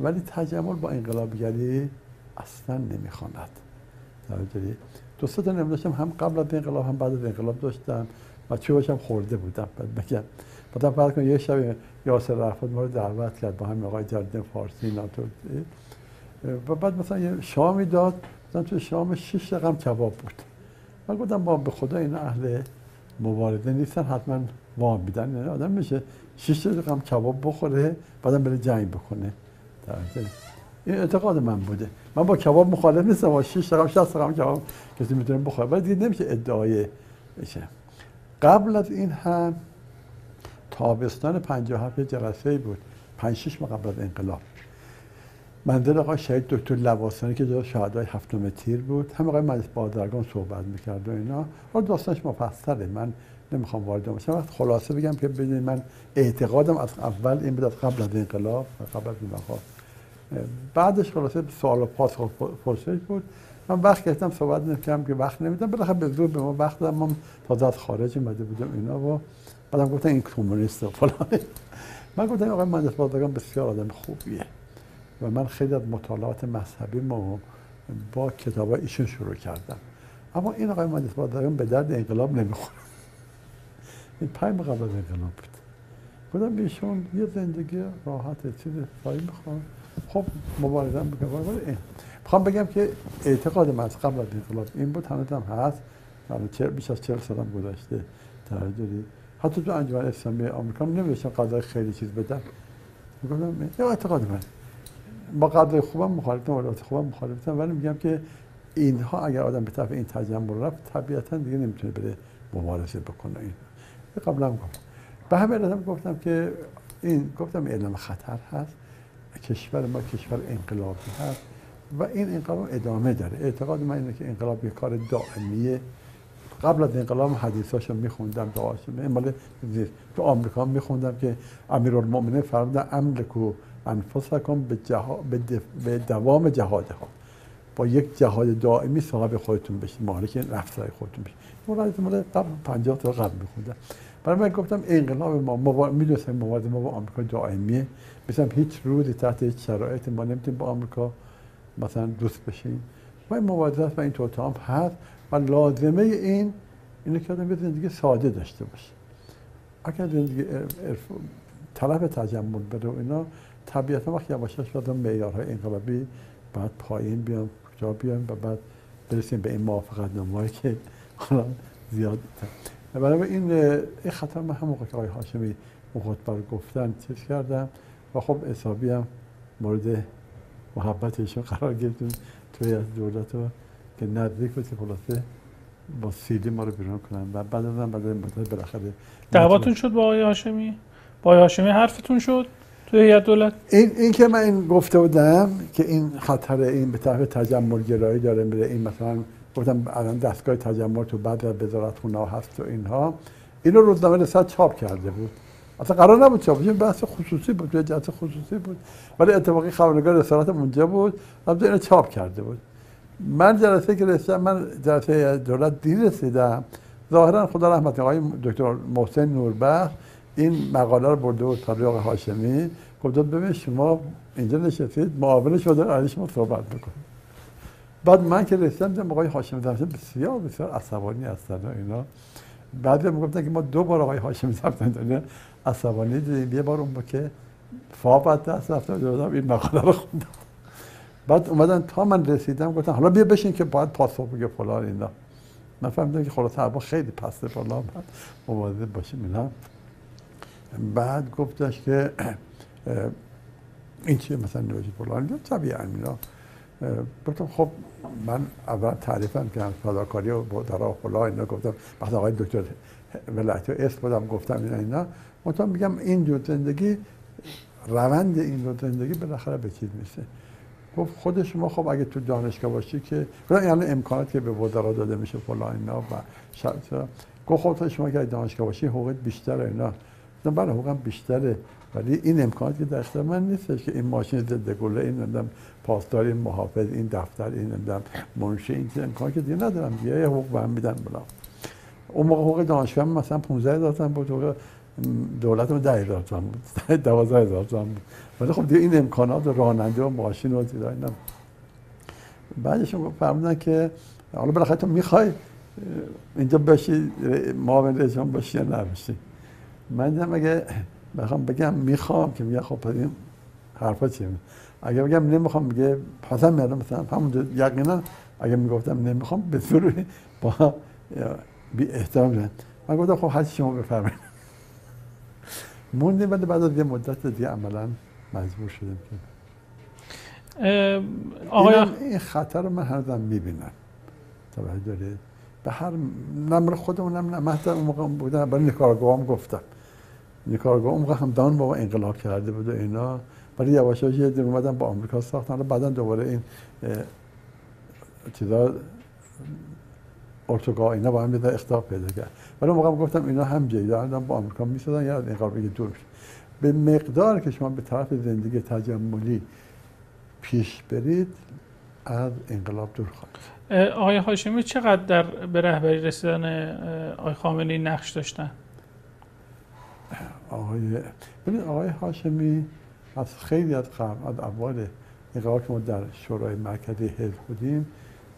ولی تجمل با انقلابگری اصلا نمی‌خواند. توجه دو سه تا نمیداشتم هم قبل از انقلاب هم بعد از انقلاب داشتم و چه باشم خورده بودم. بعد بگم بعد بعد یه شب یاسر رفت ما رو دعوت کرد با هم آقای جردین فارسی ناتور و بعد مثلا یه شامی داد مثلا تو شام شش رقم کباب بود. من گفتم با به خدا این اهل مبارزه نیستن حتما وام میدن. یعنی آدم میشه شش رقم کباب بخوره بعدم بره جنگ بکنه. این اعتقاد من بوده. من با کباب مخالف نیستم. با 6 رقم 60 رقم کباب کسی می‌تونه بخوره ولی دیگه نمیشه ادعای بشه. قبل از این هم تابستان 57 جلسه بود. 5 6 ماه قبل از انقلاب. منزل آقای شهید دکتر لواسانی که جز شهدای هفتم تیر بود. هم آقای مجلس بازرگان صحبت می‌کرد و اینا. و داستانش مفصله. من نمی‌خوام وارد بشم. وقت خلاصه بگم که ببینید من اعتقادم از اول این بود از قبل از انقلاب قبل از این بعدش خلاصه سوال و پاسخ پرسش بود. من وقت گرفتم صحبت نکردم که وقت نمیدم بالاخره به زور به ما وقت دادم. من تازه از خارج اومده بودم اینا و بعدم گفتن این کمونیست و فلان. من گفتم آقای مهندس بازرگان بسیار آدم خوبیه. و من خیلی از مطالعات مذهبی ما با کتاب ایشون شروع کردم. اما این آقای مهندس بازرگان به درد انقلاب نمی‌خوره این پنج قبل از انقلاب بود. گفتم ایشون یه زندگی راحت چیز سایی می‌خوام خب مبارزه می‌کنم ولی خوام بگم که اعتقاد من از قبل از انقلاب این بود هنوز هم هست. بیش از چهل سالم گذشته. توجه حتی تو انجمن اسلامی آمریکا نمی‌دونستم قضای خیلی چیز بدم می‌گفتم یا اعتقاد من. با قدر خوبم مخالفتم ولایت خوبم مخالفتم. ولی میگم که اینها اگر آدم به طرف این تجمع رفت طبیعتا دیگه نمی‌تونه بره مبارزه بکنه. این قبلا هم گفتم. به همه گفتم که این گفتم اعلام خطر هست. کشور ما کشور انقلابی هست و این انقلاب ادامه داره. اعتقاد من اینه که انقلاب یه کار دائمیه. قبل از انقلاب حدیثاشو میخوندم دعاشو مال تو آمریکا میخوندم که امیرالمومنین فرمودن املکو انفسکم به, جها... به, به دوام جهاد ها با یک جهاد دائمی صاحب خودتون بشید مالک رفتار خودتون بشید مورد مال قبل 50 تا قبل میخوندم. برای من گفتم انقلاب ما مبا... می‌دونستم مبارزه ما با آمریکا دائمیه. مثلا هیچ روزی تحت هیچ شرایط ما نمی‌تونیم با آمریکا مثلا دوست بشیم. و این مبارزه و این توتام هست. و لازمه این اینه که آدم زندگی ساده داشته باشه. اگر زندگی طلب تجمل بره و اینا طبیعتا وقتی یواشاش باید معیارهای انقلابی بعد پایین بیان کجا بیان و بعد برسیم به این موافقت نمایی که حالا زیاد برای این این خطر من هم موقع که آقای هاشمی خطبه رو گفتن چیز کردم و خب حسابی هم مورد محبتشون قرار گرفتیم توی از دولت رو که نزدیک بود که خلاصه با سیدی ما رو بیرون کنن. و بعد از بعد مدت بالاخره دعواتون شد با آقای هاشمی؟ با آقای هاشمی حرفتون شد توی هیئت دولت؟ این این که من این گفته بودم که این خطر این به طرف تجمل گرایی داره میره این مثلا گفتم الان دستگاه تجمل تو بعد وزارت خونه هست و اینها. اینو روزنامه رسالت چاپ کرده بود. اصلا قرار نبود چاپ بشه بحث خصوصی بود توی جلسه خصوصی بود. ولی اتفاقی خبرنگار رسالت اونجا بود. البته اینو چاپ کرده بود. من جلسه که رسیدم من جلسه دولت دیر رسیدم. ظاهرا خدا رحمت آقای دکتر محسن نوربخ این مقاله رو برده بود تا آقای هاشمی. گفت ببین شما اینجا نشستید معاون شده علی شما صحبت بعد من که رسیدم آقای هاشمی زمشن بسیار بسیار عصبانی هستن اینا. بعد می‌گفتن که ما دو بار آقای هاشمی زمشن عصبانی دیدیم. یه بار اون با که فاقت دست رفتم این مقاله رو خوندم. بعد اومدن تا من رسیدم گفتن حالا بیا بشین که باید پاسخ بگه فلان اینا. من فهمیدم که خلاص هوا خیلی پسته بالا من مواظب باشیم اینا. بعد گفتش که [CLEARS THROAT] این چیه مثلا نوشی فلان؟ طبیعا اینا. گفتم خب من اول تعریفم کردم فداکاری و در فلان اینا گفتم. بعد آقای دکتر ولایتی اسم بودم گفتم اینا اینا. مثلا میگم این جو زندگی روند این دو زندگی بالاخره به چیز میشه گفت خود شما خب اگه تو دانشگاه باشی که یعنی امکانات که به وزرا داده میشه فلان اینا و شرط گفت خب شما که دانشگاه باشی حقوقت بیشتره اینا. بله حقوقم بیشتره. ولی این امکانات که در من نیستش که این ماشین ضد گله این پاسدار این محافظ این دفتر این نمی‌دونم منشی این امکانات که دیگه ندارم. دیگه یه حقوق بهم میدن بلا. اون موقع حقوق دانشگاه مثلا 15 هزار تومن بود حقوق دولت ما 10 هزار تومن بود [LAUGHS] 12 هزار تومن بود. ولی خب دیگه این امکانات راننده و ماشین و زیرا اینا. بعدش فرمودن که حالا بالاخره تو می‌خوای اینجا باشی معاون رئیس باشی یا نباشی. من دیدم اگه بخوام بگم می‌خوام که میگه خب این حرفا چیه اگه بگم نمی‌خوام میگه پس هم میادم مثلا همون یقینا اگه می‌گفتم نمی‌خوام به طور با بی احترام من گفتم خب هر شما بفرمایید. موندیم ولی بعد از یه مدت دیگه عملا مجبور شدیم که. آقای این خطر رو من هر می‌بینم. توجه داره. به هر نمر خودمونم نه حتی اون موقع بودم برای نکارگاه هم گفتم. نکارگاه اون موقع هم دان بابا انقلاب کرده بود و اینا. ولی یواش یه دیر اومدن با آمریکا ساختن. و بعدا دوباره این چیزا ارتوگاه اینا با هم یه اختلاف پیدا کرد. ولی اون موقع گفتم اینا هم جیدا با آمریکا میسادن یا از انقلاب دور به مقدار که شما به طرف زندگی تجملی پیش برید از انقلاب دور خواهید آقای هاشمی چقدر در به رهبری رسیدن آقای خامنه‌ای نقش داشتن؟ آقای آقای هاشمی از خیلی از قبل از اول انقلاب که ما در شورای مرکزی حزب بودیم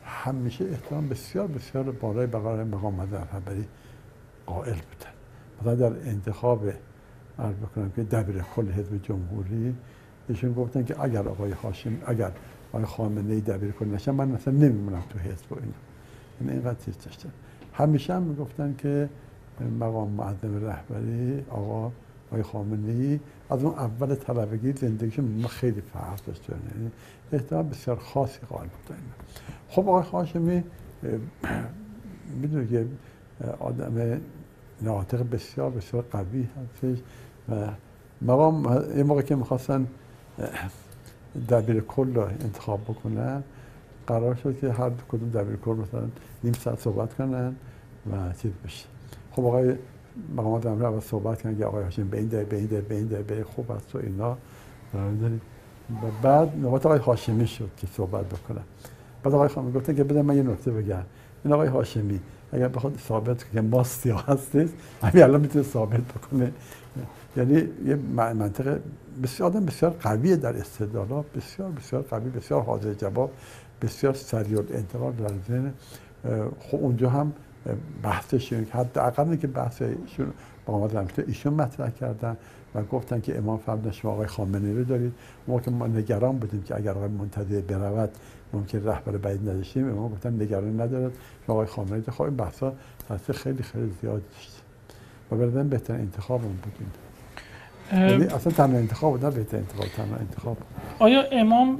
همیشه احترام بسیار بسیار بالای بقای مقام رهبری قائل بودن. مثلا در انتخاب عرض بکنم که دبیر کل حزب جمهوری ایشون گفتن که اگر آقای هاشم اگر آقای خامنه ای دبیر کل نشن من مثلا نمیمونم تو حزب و اینا. این اینقدر چیز داشتن. همیشه هم می‌گفتن که مقام معظم رهبری آقا آقای خامنه ای از اون اول طلبگی زندگیش ما خیلی فرق داشته یعنی احتمال بسیار خاصی قائل بودن خب آقای خاشمی می‌دونه که آدم ناطق بسیار بسیار قوی هستش و مقام یه موقع که می‌خواستن دبیر کل رو انتخاب بکنن قرار شد که هر کدوم دبیر کل مثلا نیم ساعت صحبت کنن و چیز بشه. خب آقای مقامات امر اول صحبت کردن که آقای هاشم به این ده به این خوب است و اینا. و بعد نوبت آقای هاشمی شد که صحبت بکنن بعد آقای خانم گفتن که بده من یه نکته بگم. این آقای هاشمی اگر بخواد ثابت که ما سیاه هستید همین الان می‌تونه ثابت بکنه. یعنی یه منطقه بسیار آدم بسیار قویه در استدلالا بسیار بسیار قوی بسیار حاضر جواب بسیار سریع انتقال در ذهن. خب اونجا هم بحثش که حداقل که بحث ایشون با آمد ایشون مطرح کردن و گفتن که امام فرمودن شما آقای خامنه رو دارید. ما که ما نگران بودیم که اگر آقای منتظر برود ممکن رهبر بعید نداشتیم. امام گفتن نگران ندارد. شما آقای خامنه خب این بحثا تاثیر خیلی خیلی زیاد داشت. و بردن بهترین انتخاب اون بودیم یعنی اصلا تنها انتخاب نه بهتر انتخاب تنها انتخاب. آیا امام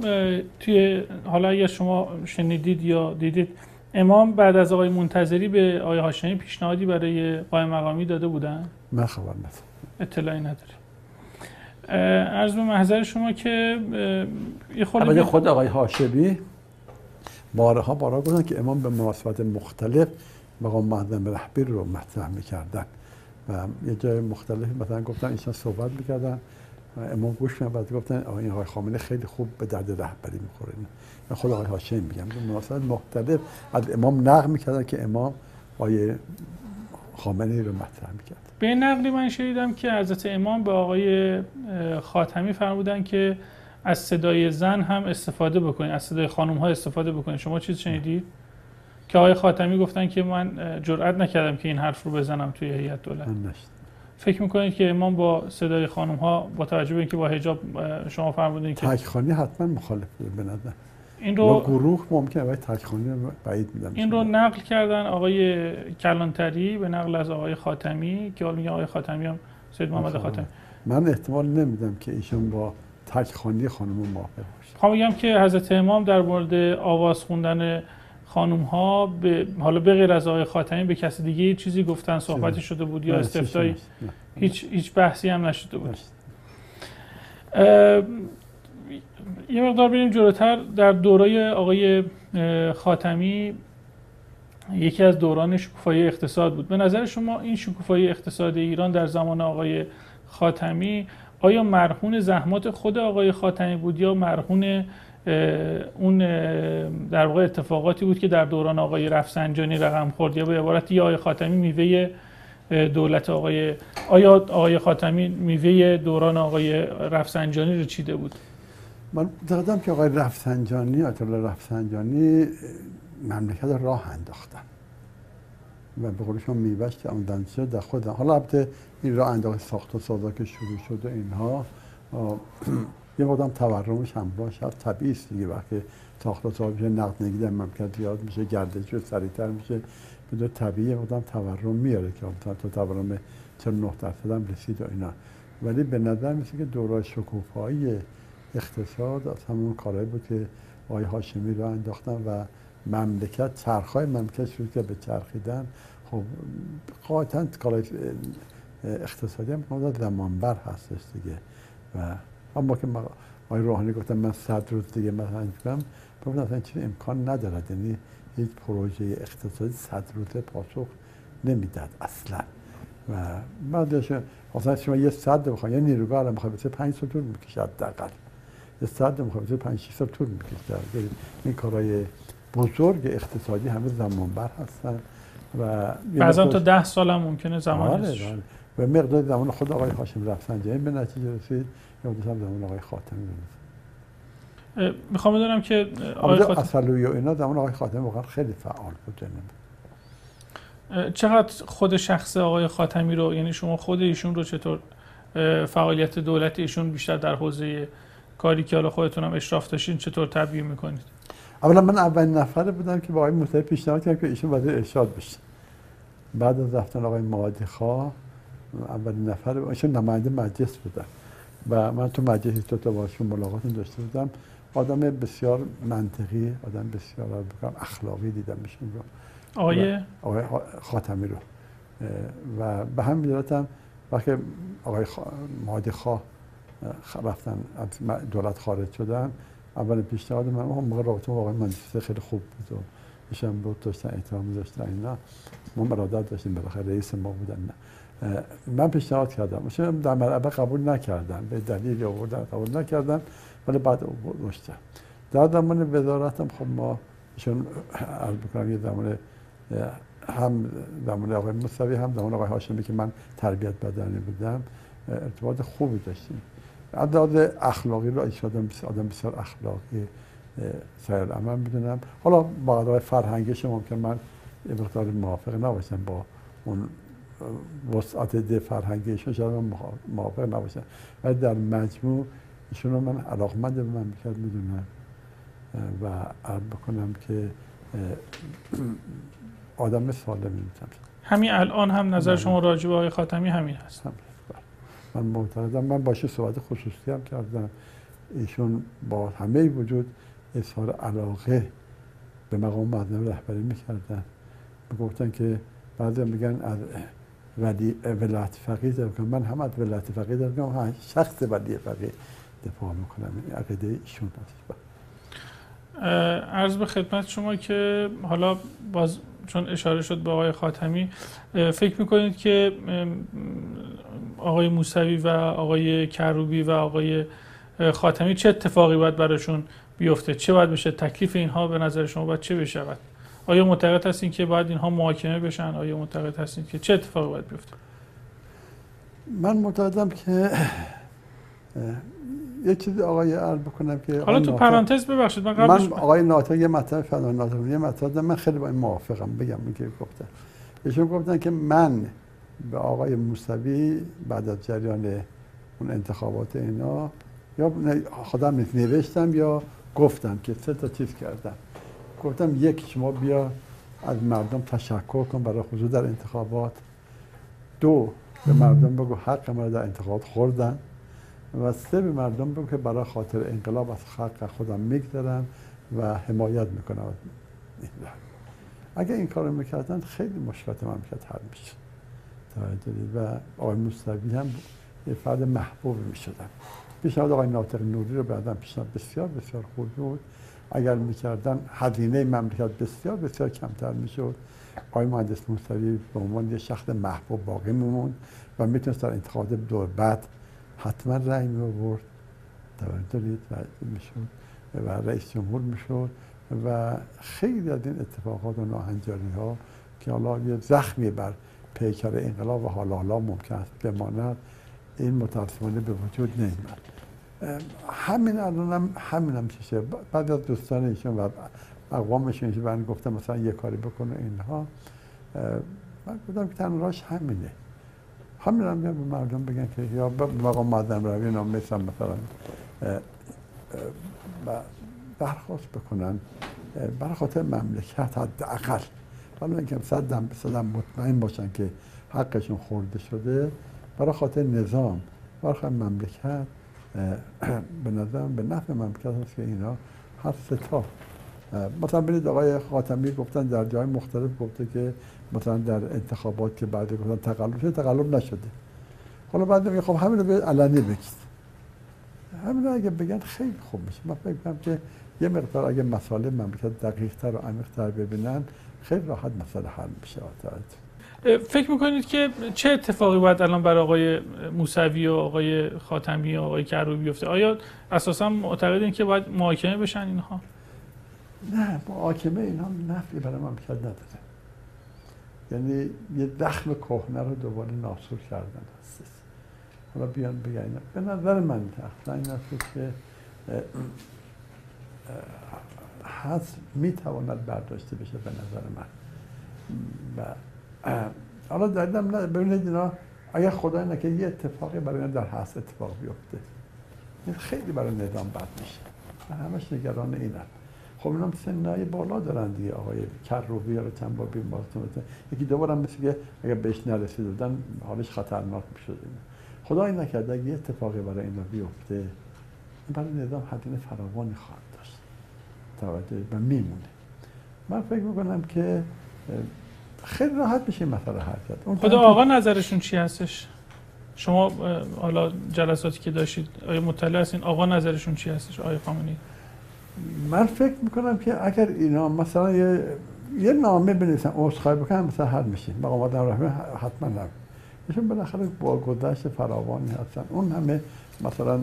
توی حالا اگر شما شنیدید یا دیدید امام بعد از آقای منتظری به آقای هاشمی پیشنهادی برای قائم مقامی داده بودن؟ من خبر ندارم. اطلاعی نداری عرض به محضر شما که یه خود خود آقای هاشمی بارها بارها گفتن که امام به مناسبت مختلف مقام معظم رهبری رو مطرح می‌کردن. و یه جای مختلف مثلا گفتن ایشان صحبت می‌کردن. امام گوش می‌کردن بعد گفتن این آقای خامنه خیلی خوب به درد رهبری می‌خوره. خود آقای هاشمی میگم. به مناسبت مختلف از امام نقل می‌کردن که امام آقای خامنه رو مطرح می‌کرد. به نقلی من شنیدم که حضرت امام به آقای خاتمی فرمودن که از صدای زن هم استفاده بکنید از صدای خانم ها استفاده بکنید شما چیز شنیدید؟ که آقای خاتمی گفتن که من جرئت نکردم که این حرف رو بزنم توی هیئت دولت. فکر می‌کنید که امام با صدای خانم ها با توجه به اینکه با حجاب شما فرمودین که تکخانی حتما مخالف به نظر. این رو گروه ممکنه ولی تکخانی بعید میدم این رو نقل کردن آقای کلانتری به نقل از آقای خاتمی که حالا میگه آقای خاتمی هم سید محمد خاتمی. من احتمال نمیدم که ایشون با تکخانی خانم موافق باشه. خواهم میگم که حضرت امام در مورد آواز خوندن خانم ها به حالا به غیر از آقای خاتمی به کسی دیگه چیزی گفتن صحبتی شده بود یا استفتایی هیچ هیچ بحثی هم نشده بود. یه مقدار بریم جلوتر. در دورای آقای خاتمی یکی از دوران شکوفایی اقتصاد بود. به نظر شما این شکوفایی اقتصاد ایران در زمان آقای خاتمی آیا مرهون زحمات خود آقای خاتمی بود یا مرهون اون در واقع اتفاقاتی بود که در دوران آقای رفسنجانی رقم خورد یا به عبارت یا آقای خاتمی میوه دولت آقای آیا آقای خاتمی میوه دوران آقای رفسنجانی رو چیده بود؟ من دادم که آقای رفسنجانی آیت رفسنجانی مملکت راه انداختن. و به قول شما میوهش که آمدن شد در خود حالا البته این راه انداخت ساخت و سازا که شروع شده اینها. [CLEARS THROAT] یه مقدام تورمش همراه شد طبیعی است دیگه. وقتی ساخت و سازا میشه نقدینگی در مملکت زیاد میشه گردش سریعتر میشه. به طبیعی مقدام تورم میاره که تا تورم 49 درصد هم رسید و اینا. ولی به نظر میشه که دورای شکوفایی اقتصاد از همون کارهایی بود که آقای هاشمی رو انداختن و مملکت چرخهای مملکت شروع که به چرخیدن. خب قاطعا کارهای اقتصادی هم زمان زمانبر هستش دیگه. و اما که آقای روحانی گفتن من صد روز دیگه مثلا کنم گفتن اصلا چیزی امکان ندارد. یعنی هیچ پروژه اقتصادی صد روز پاسخ نمی‌داد اصلا. و بعدش اصلا شما یه صد بخواید یه نیروگاه الان بخواید بسه پنج سال طول می‌کشه حداقل. صد مخابطه پنج 6 سال طول می‌کشه. این کارهای بزرگ اقتصادی همه زمانبر هستن و بعضا تا ده سال هم ممکنه زمان آره بله. و مقدار زمان خود آقای هاشم رفسنجانی به نتیجه رسید یا هم زمان آقای خاتمی رسید. می‌خوام بدونم که آقای خاتمی اصلوی و اینا زمان آقای خاتمی واقعا خیلی فعال بود. چقدر خود شخص آقای خاتمی رو یعنی شما خود ایشون رو چطور فعالیت دولتی ایشون بیشتر در حوزه کاری که حالا خودتون هم اشراف داشتین چطور تبیین می‌کنید؟ اولا من اولین نفره بودم که با آقای موسوی پیشنهاد کردم که ایشون وزیر ارشاد بشه. بعد از رفتن آقای مهادی خواه اولین نفر ایشون نماینده مجلس بودن. و من تو مجلس تو تا باشون ملاقات داشته بودم. آدم بسیار منطقی آدم بسیار بکنم اخلاقی دیدم میشون رو. آقای؟ آقای خاتمی رو. و به همین هم وقتی آقای مهادی خواه رفتن از دولت خارج شدن. اول پیشنهاد من اون موقع رابطه آقای مجلس خیلی خوب بود و ایشان بود داشتن احترام داشتن اینا. ما مرادت داشتیم بالاخره رئیس ما بودن. من پیشنهاد کردم. ایشون در مرحله قبول نکردن به دلیل آوردن قبول نکردن ولی بعد داشتن در زمان وزارتم خب ما ایشون عرض بکنم یه زمان هم زمان آقای مصوی هم زمان آقای هاشمی که من تربیت بدنی بودم ارتباط خوبی داشتیم. عداد اخلاقی رو ایشان آدم بسیار اخلاقی سیر عمل می‌دونم. حالا با آقای فرهنگش ممکن من یه مقدار موافق نباشم با اون وسعت ده فرهنگیشون شاید من موافق نباشم. ولی در مجموع ایشون رو من علاقمند به مملکت می‌دونم. و عرض بکنم که [CLEARS THROAT] آدم سالمی می‌تونم همین الان هم نظر شما راجع به آقای خاتمی همین هست. من معتقدم. من باشه صحبت خصوصی هم کردم. ایشون با همه وجود اظهار علاقه به مقام معظم رهبری می‌کردن. گفتن که بعضی میگن از ولی ولایت فقیه در من هم از ولایت فقیه در شخص ولی فقیه دفاع می‌کنم. این عقیده ایشون هست. عرض به خدمت شما که حالا باز چون اشاره شد به آقای خاتمی فکر می‌کنید که آقای موسوی و آقای کروبی و آقای خاتمی چه اتفاقی باید براشون بیفته؟ چه باید بشه؟ تکلیف اینها به نظر شما باید چه بشود؟ آیا معتقد هستین که باید اینها محاکمه بشن؟ آیا معتقد هستین که چه اتفاقی باید بیفته؟ من معتقدم که یه چیزی آقای عرض بکنم که حالا تو پرانتز ببخشید من قبلش من آقای ناتا یه مطلب فلان ناتا یه مطلب من خیلی با این موافقم بگم میگه گفتن. ایشون گفتن که من به آقای موسوی بعد از جریان اون انتخابات اینا یا خودم نوشتم یا گفتم که سه تا چیز کردم. گفتم یک شما بیا از مردم تشکر کن برای حضور در انتخابات. دو به مردم بگو حق ما در انتخابات خوردن. و سه به مردم بگو که برای خاطر انقلاب از حق خودم میگذرم و حمایت می‌کنم اگر این کار می‌کردن خیلی مشکلات مملکت حل میشه و آقای مستوی هم یه فرد محبوب می‌شدن. پیشنهاد آقای ناطق نوری رو بعدا پیشنهاد بسیار بسیار خوب بود. اگر می‌کردن هزینه مملکت بسیار بسیار کمتر می‌شد. آقای مهندس موسوی به عنوان یه شخص محبوب باقی میموند و می‌تونست در انتخابات دور بعد حتما رأی می آورد. دارید؟ و می‌شد و رئیس جمهور می‌شد و خیلی از این اتفاقات و ناهنجاری ها که حالا یه زخمی بر پیکر انقلاب و حالا حالا ممکن است بماند این متاسفانه به وجود نمیاد همین الان هم همین هم چیشه. بعد از دوستان ایشون و اقوامشون من گفتم مثلا یه کاری بکنه اینها من گفتم که تنراش همینه. همین هم به مردم بگن که یا مقام معظم روی نام مثلا مثلا درخواست بکنن برای خاطر مملکت حداقل. ولی اینکه صدم صدم مطمئن باشن که حقشون خورده شده برای خاطر نظام. برای خاطر مملکت [CLEARS THROAT] به نظرم به نفع مملکت هست که اینا هر ستا مثلا ببینید آقای خاتمی گفتن در جای مختلف گفته که مثلا در انتخابات که بعد گفتن تقلب شده تقلب نشده. حالا بعد میگه خب همین رو به علنی بگید همین اگه بگن خیلی خوب میشه. من فکر کنم که یه مقدار اگه مسائل مملکت دقیق تر و عمیق تر ببینن خیلی راحت مسئله حل میشه فکر می‌کنید که چه اتفاقی باید الان برای آقای موسوی و آقای خاتمی و آقای کروبی بیفته؟ آیا اساسا معتقدین که باید محاکمه بشن اینها؟ نه محاکمه اینها نفعی برای مملکت نداره. یعنی یه دخم کهنه رو دوباره ناسور کردن. هست حالا بیان بگن. به نظر من اصلا این است که هست می‌تواند برداشته بشه به نظر من. و حالا دلیلم نه. ببینید اینا اگر خدای نکرد یه اتفاقی برای اینا در هست اتفاق بیفته. خیلی برای نظام بد میشه. و همش نگران اینن. خب اینم سنای بالا دارن دیگه آقای کروبی یا چند بار بیمارستان یکی دو بارم مثل که اگر بهش نرسیده بودن حالش خطرناک می‌شد. خدا این نکرده اگه یه اتفاقی برای اینا بیفته برای نظام هزینه فراوانی خواهد داشت. توجه و میمونه. من فکر می‌کنم که خیلی راحت میشه این مسئله حل کرد. خدا آقا نظرشون چی هستش؟ شما حالا جلساتی که داشتید آیا مطلع هستین؟ آقا نظرشون چی هستش؟ آقای خامنه‌ای؟ من فکر می‌کنم که اگر اینا مثلا یه, یه نامه بنویسن عذرخواهی بکنن مثلا حل میشه. مقامات رحمه حتما هم ایشون بالاخره با گذشت فراوانی هستن. اون همه مثلا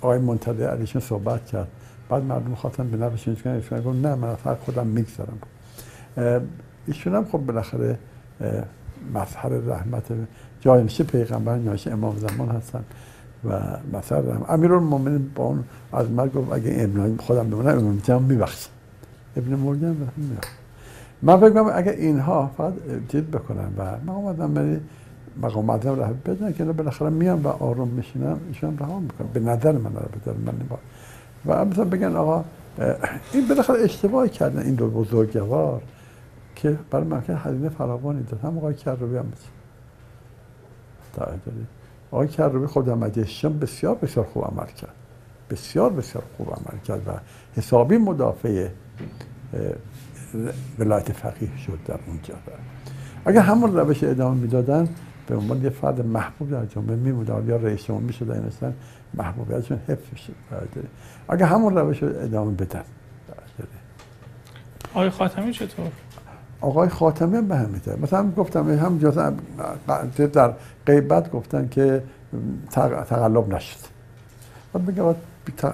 آقای منتظر علیشون صحبت کرد. بعد مردم خواستن به نفسشون کنن؟ ایشون نه من از خودم می‌گذارم ایشون هم خب بالاخره مظهر رحمت جایمشه پیغمبر ناشه امام زمان هستن. و مثلا امیرالمومنین با اون از مرگ گفت اگه ابن خودم بمونم امام جمع میبخشم ابن مرگم من فکر اگه اینها فقط جد بکنن و من اومدم برای مقام آدم راه بدن که بالاخره میان و آروم میشینن ایشون رها می‌کنن. به نظر من رو من و مثلا بگن آقا این بالاخره اشتباه کردن این دو بزرگوار که برای ممکن هزینه فراوانی داد. هم آقای کروبی هم مثل آقای کروبی خود مجلسشان بسیار بسیار خوب عمل کرد. بسیار بسیار خوب عمل کرد و حسابی مدافع ولایت فقیه شد در اونجا اگر همون روش ادامه می‌دادن به عنوان یه فرد محبوب در جامعه میمود یا رئیس جمهور می‌شد این اصلا محبوبیتشون حفظ میشه اگر همون روش ادامه بدن. آقای خاتمی چطور؟ آقای خاتمی هم به همین مثلا گفتم هم در غیبت گفتن که تقلب نشد. و بگم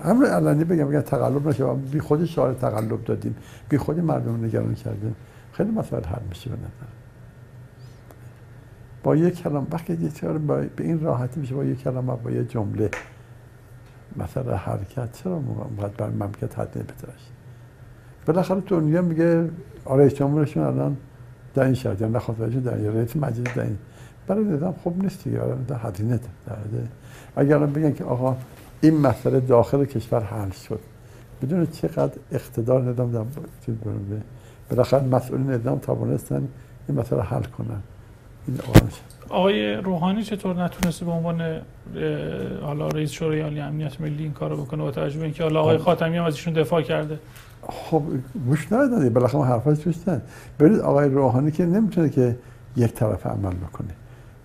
همه علنی بگم بگم تقلب نشد. بی خودی شعار تقلب دادیم. بی خودی مردم نگران کردیم. خیلی مسائل حل میشه به نظر. با یک کلام وقتی یه چرا به این راحتی میشه با یک کلام با یه جمله مثلا حرکت چرا باید بر مملکت حد نمیترش بالاخره دنیا میگه آره جمهورشون الان در این شرط یعنی در این رئیس مجلس در این. برای نظام خوب نیست دیگه آره در هزینه اگر بگن که آقا این مسئله داخل کشور حل شد بدون چقدر اقتدار نظام در بالاخره مسئول نظام توانستن این مسئله حل کنن. این آقای روحانی چطور نتونسته به عنوان حالا رئیس شورای عالی امنیت ملی این کارو بکنه با توجه به اینکه حالا آقای خب. خاتمی هم از ایشون دفاع کرده؟ خب گوش ندادن بالاخره حرفاش دوستن ببینید آقای روحانی که نمی‌تونه که یک طرف عمل بکنه.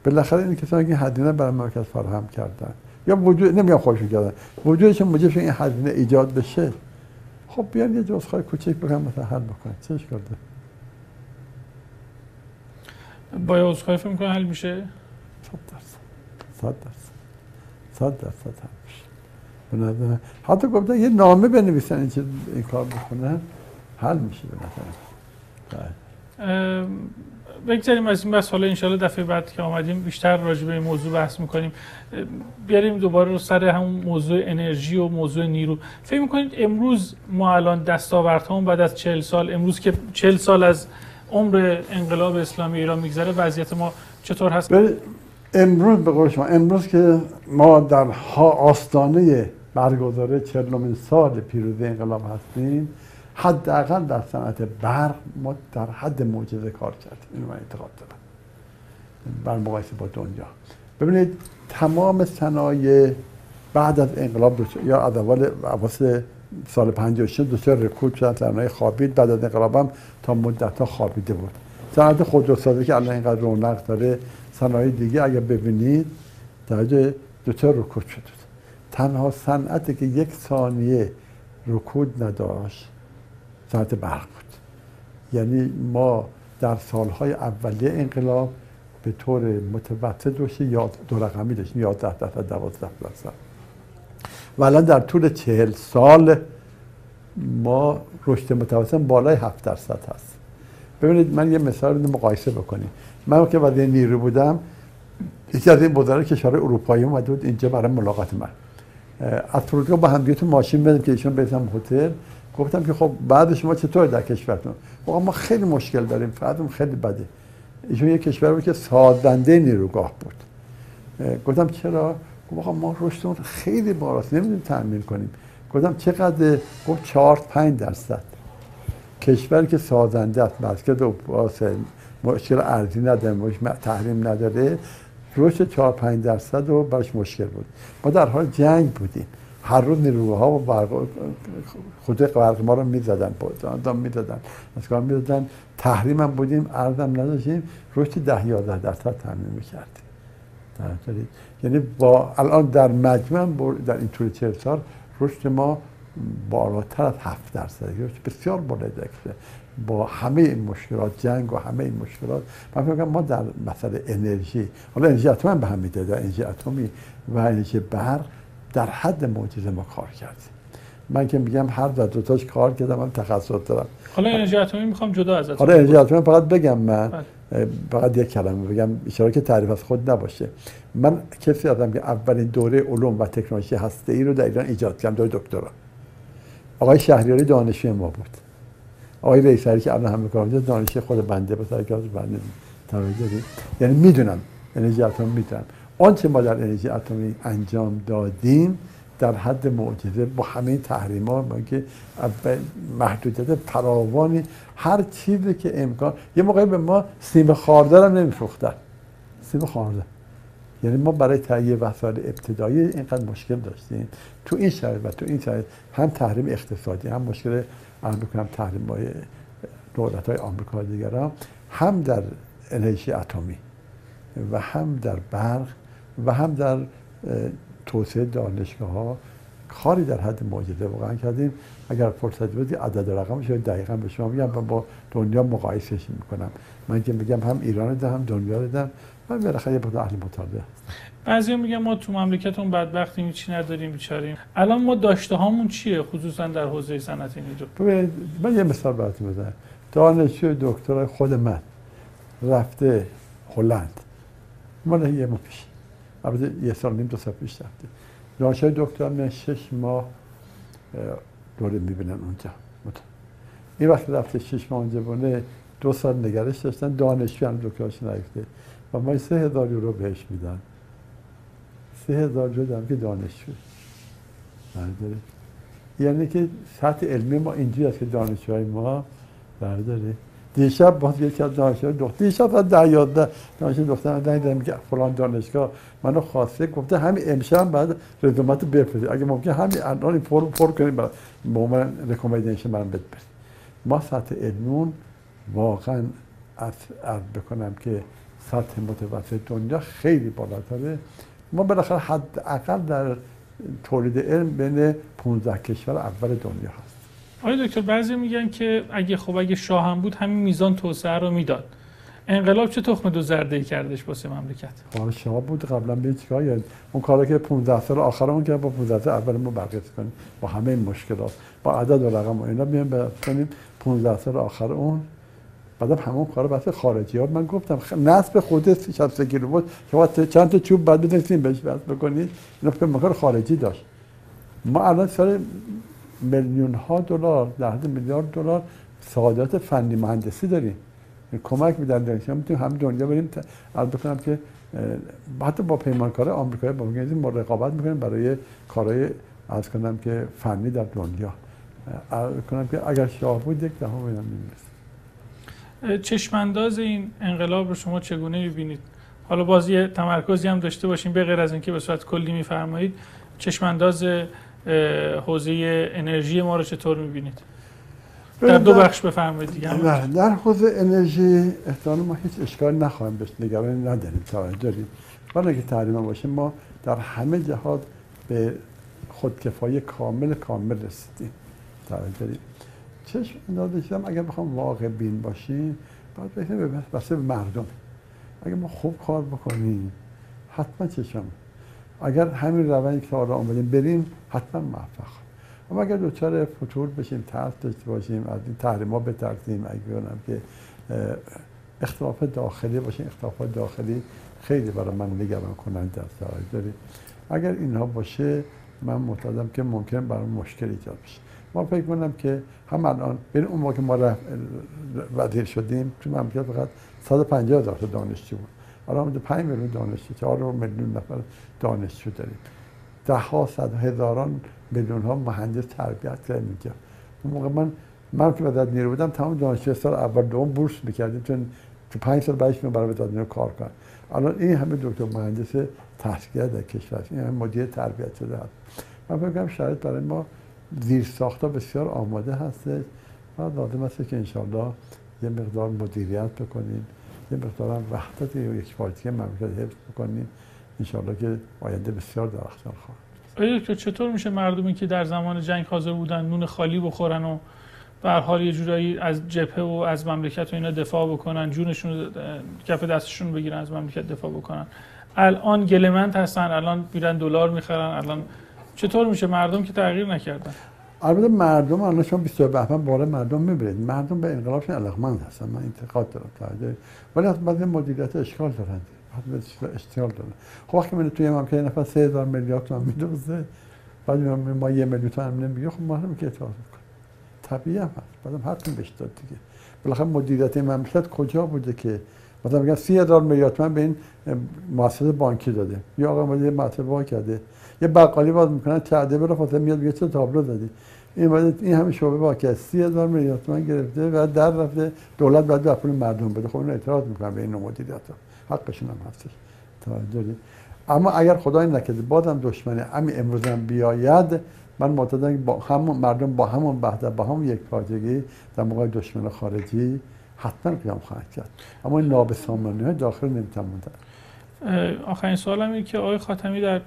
بالاخره این کسانی که هزینه برای مرکز فراهم کردن یا وجود نمیگم خودشون کردن وجودشون موجب این هزینه ایجاد بشه. خب بیان یه جزخواه کوچیک بکنن مثلا حل بکنن. چه اشکال با عذرخواهی فکر حل میشه؟ 100 درصد. 100 درصد. 100 درصد میشه حتی گفتن یه نامه بنویسن این, این کار بکنن حل میشه به نظر بگذاریم از این بس حالا انشالله دفعه بعد که آمدیم بیشتر راجع به این موضوع بحث می‌کنیم. بیاریم دوباره رو سر همون موضوع انرژی و موضوع نیرو. فکر می‌کنید امروز ما الان دستاوردهامون بعد از چهل سال امروز که چهل سال از عمر انقلاب اسلامی ایران میگذره وضعیت ما چطور هست؟ امروز به قول شما امروز که ما در آستانه برگزار چهلمین سال پیروزی انقلاب هستیم. حداقل در صنعت برق ما در حد معجزه کار کردیم. اینو من اعتقاد دارم. بر مقایسه با دنیا. ببینید تمام صنایع بعد از انقلاب یا از اول سال 56 دو سه رکود شدن صنایع خوابید بعد از انقلاب هم تا مدت ها خوابیده بود. صنعت خودروسازی که الان اینقدر رونق داره صنایع دیگه اگر ببینید درجه تا رکود شده تنها صنعتی که یک ثانیه رکود نداشت صنعت برق بود. یعنی ما در سالهای اولیه انقلاب به طور متوسط روشه یا دو رقمی داشتیم 11 درصد 12 درصد. و الان در طول چهل سال ما رشد متوسط بالای 7 درصد هست. ببینید من یه مثال رو مقایسه بکنیم. من که وزیر نیرو بودم یکی از این بزرگ کشور اروپایی اومده بود اینجا برای ملاقات من. از فرودگاه با هم تو ماشین بدم که ایشون بزنم هتل. گفتم که خب بعد شما چطور در کشورتون؟ ما خیلی مشکل داریم فقط خیلی بده. ایشون یه کشور بود که سازنده نیروگاه بود. گفتم چرا؟ خب ما رشدمون خیلی بالاست نمی‌دونیم تأمین کنیم. گفتم چقدر؟ گفت چهار پنج درصد. کشور که سازنده است مسکت و مشکل ارزی نداره تحریم نداره. رشد 4 5 درصد رو براش مشکل بود. ما در حال جنگ بودیم. هر روز نیروها و برق خود برق ما رو می‌زدن دام می‌دادن از کار می‌دادن. تحریم هم بودیم ارزم نداشتیم. رشد ده 11 درصد تامین می‌کردیم. یعنی با الان در مجمع در این طول 40 سال رشد ما بالاتر از 7 درصد. رشد بسیار بالا با همه این مشکلات جنگ و همه این مشکلات. من فکر ما در مسئله انرژی حالا انرژی اتمی به هم میده در انرژی اتمی و انرژی برق در حد معجزه ما کار کردیم من که میگم هر دو دوتاش کار کردم من تخصص دارم. حالا انرژی اتمی می‌خوام جدا ازت حالا انرژی اتمی فقط بگم من بله. فقط یک کلمه بگم اشاره که تعریف از خود نباشه. من کسی هستم که اولین دوره علوم و تکنولوژی هسته ای رو در ایران ایجاد کردم دوره دکترا. آقای شهریاری دانشجوی ما بود. آقای ریسری که الان همه کار دانشی خود بنده به سر بنده توجه یعنی می‌دونم انرژی اتمی می‌دونم آنچه ما در انرژی اتمی انجام دادیم در حد معجزه با همه تحریم ها که محدودیت فراوانی هر چیزی که امکان. یه موقعی به ما سیم خاردار هم نمیفروختن. سیم خاردار. یعنی ما برای تهیه وسایل ابتدایی اینقدر مشکل داشتیم. تو این شرایط و تو این شرایط هم تحریم اقتصادی هم مشکل هم بکنم تحریم های دولت های آمریکا دیگر هم در انرژی اتمی و هم در برق و هم در توسعه دانشگاه ها. کاری در حد معجزه واقعا کردیم. اگر فرصت بدی عدد رقمش دقیقا به شما میگم با دنیا مقایسش می‌کنم. من که میگم هم ایران ده هم دنیا ده من بالاخره یه اهل مطالعه بعضی میگن ما تو مملکتون بدبختیم چی نداریم بیچاریم. الان ما داشته هامون چیه؟ خصوصا در حوزه صنعت نیرو من یه مثال براتون بزنم. دانشجو دکترای خود من رفته هلند. مال یه ماه پیش. البته یه سال نیم دو سال پیش رفته. دانشجوی دکتر من شش ماه دوره می‌بینن اونجا. این وقت رفته شش ماه اونجا بونه دو سال نگرش داشتن. دانشجو هم دکترش نرفته و ما سه هزار یورو بهش میدن. سه هزار یورو دارم که دانشجو. برداره. یعنی که سطح علمی ما اینجوری است که دانشجوهای ما برداره. دیشب باز یکی از دانشجو دختر دیشب از ده یازده دانشجو دختر من دیدم که فلان دانشگاه منو خواسته گفته همین امشب بعد رزومت بفرستید اگه ممکن همین الان این فرم پر کنید با من من بده. ما سطح علمون واقعا از بکنم که سطح متوسط دنیا خیلی بالاتره. ما بالاخره حداقل در تولید علم بین 15 کشور اول دنیا هست. آقای دکتر بعضی میگن که اگه خب اگه شاه هم بود همین میزان توسعه رو می‌داد. انقلاب چه تخم دو زرده ای کردش واسه مملکت؟ حالا شاه بود قبلا به چیکار اون کاری که 15 سال آخر اون که با 15 سال اول ما برقرار کنیم. با همه این مشکلات با عدد و رقم و اینا میایم کنیم 15 سال آخر اون بعدم همون کار بحث خارجی ها من گفتم نصب خود 60 کیلو بود که چند تا چوب بعد بزنید بهش بس بکنید اینا فکر مکار خارجی داشت. ما الان سر میلیون ها دلار حد میلیارد دلار سعادت فنی مهندسی داریم. کمک میدن دانشگاه می‌تونیم همه دنیا بریم عرض بکنم که حتی با پیمانکار آمریکایی با ما رقابت می‌کنیم برای کارهای از کنم که فنی در دنیا. کنم که اگر شاه بود یک دهم اینا چشمانداز این انقلاب رو شما چگونه می‌بینید؟ حالا باز یه تمرکزی هم داشته باشیم به غیر از اینکه به صورت کلی میفرمایید چشمانداز حوزه انرژی ما رو چطور می‌بینید؟ در دو بخش بفرمایید دیگه. در حوزه انرژی احتمال ما هیچ اشکال نخواهیم بهش نگرانی نداریم توجه داریم. ولی اگه تحریم باشه ما در همه جهات به خودکفایی کامل کامل رسیدیم. توجه داریم. چشم اندازش هم اگر بخوام واقع بین باشیم باید بکنیم به مردم. اگر ما خوب کار بکنیم حتما چشم. اگر همین روانی که آرا آمدیم بریم حتما موفق. اما اگر دوچار فتور بشیم ترس داشته باشیم از این تحریم ها بترسیم اگر که اختلاف داخلی باشیم اختلاف داخلی خیلی برای من نگران کننده است داری اگر اینها باشه من معتقدم که ممکن برای مشکل ایجاد بشه. ما فکر کنم که هم الان بین اون موقع که ما وزیر شدیم تو مملکت فقط 150 هزار تا دانشجو بود. الان 5 میلیون دانشجو 4 میلیون نفر دانشجو داریم. ده ها صد هزاران میلیون ها مهندس تربیت کردیم اینجا. اون موقع من من که وزارت نیرو بودم تمام دانشجو سال اول دوم بورس می‌کردیم چون تو پنج سال بعدش برای وزارت نیرو کار کنم الان این همه دکتر مهندس تحصیل در کشور این همه مدیر تربیت شده هست. من فکر کنم شاید برای ما زیر ساختا بسیار آماده هستش و لازم است که انشالله یه مقدار مدیریت بکنیم. یه مقدار هم وحدت یک پارتی مملکت حفظ بکنیم. انشالله که آینده بسیار درخشان خواهد. آیا دکتر چطور میشه مردمی که در زمان جنگ حاضر بودن نون خالی بخورن و به حال یه جورایی از جبهه و از مملکت و اینا دفاع بکنن جونشون کف دستشون بگیرن از مملکت دفاع بکنن؟ الان گلمنت هستن الان میرن دلار می‌خرن الان چطور میشه مردم که تغییر نکردن؟ البته مردم الان شما 22 بهمن بالا مردم می‌برید مردم به انقلابشون علاقمند هستن. من انتقاد دارم تا ولی از بعضی مدیریت اشکال دارن. اشتغال دارن. خب وقتی من توی ممکنه نفر 3000 میلیارد تومان میدوزه بعد ما یه میلیون تومان نمیگه خب ما هم که اعتراض می‌کنیم طبیعی هم هست. بعدم حق بهش داد دیگه. بالاخره مدیریت مملکت کجا بوده که؟ مثلا میگن 30000 میلیارد تومان به این مؤسسه بانکی داده. یا آقا مدیر مطبوع کرده. یه بقالی باز می‌کنن چرده بره فاصله میاد میگه چه تابلو دادی؟ این این همه شعبه سی هزار میلیارد تومان گرفته و در رفته دولت باید به پول مردم بده. خب این اعتراض می‌کنن به این مدیریت حقشون هم هستش توجه اما اگر خدای نکرده بازم دشمن همین امروز هم بیاید. من معتقدم با همون مردم با همون بهده با همون یک پارچگی در موقع دشمن خارجی حتما قیام خواهد کرد. اما این نابسامانی های داخل نمی‌تونن آخرین سوال اینه که آقای خاتمی در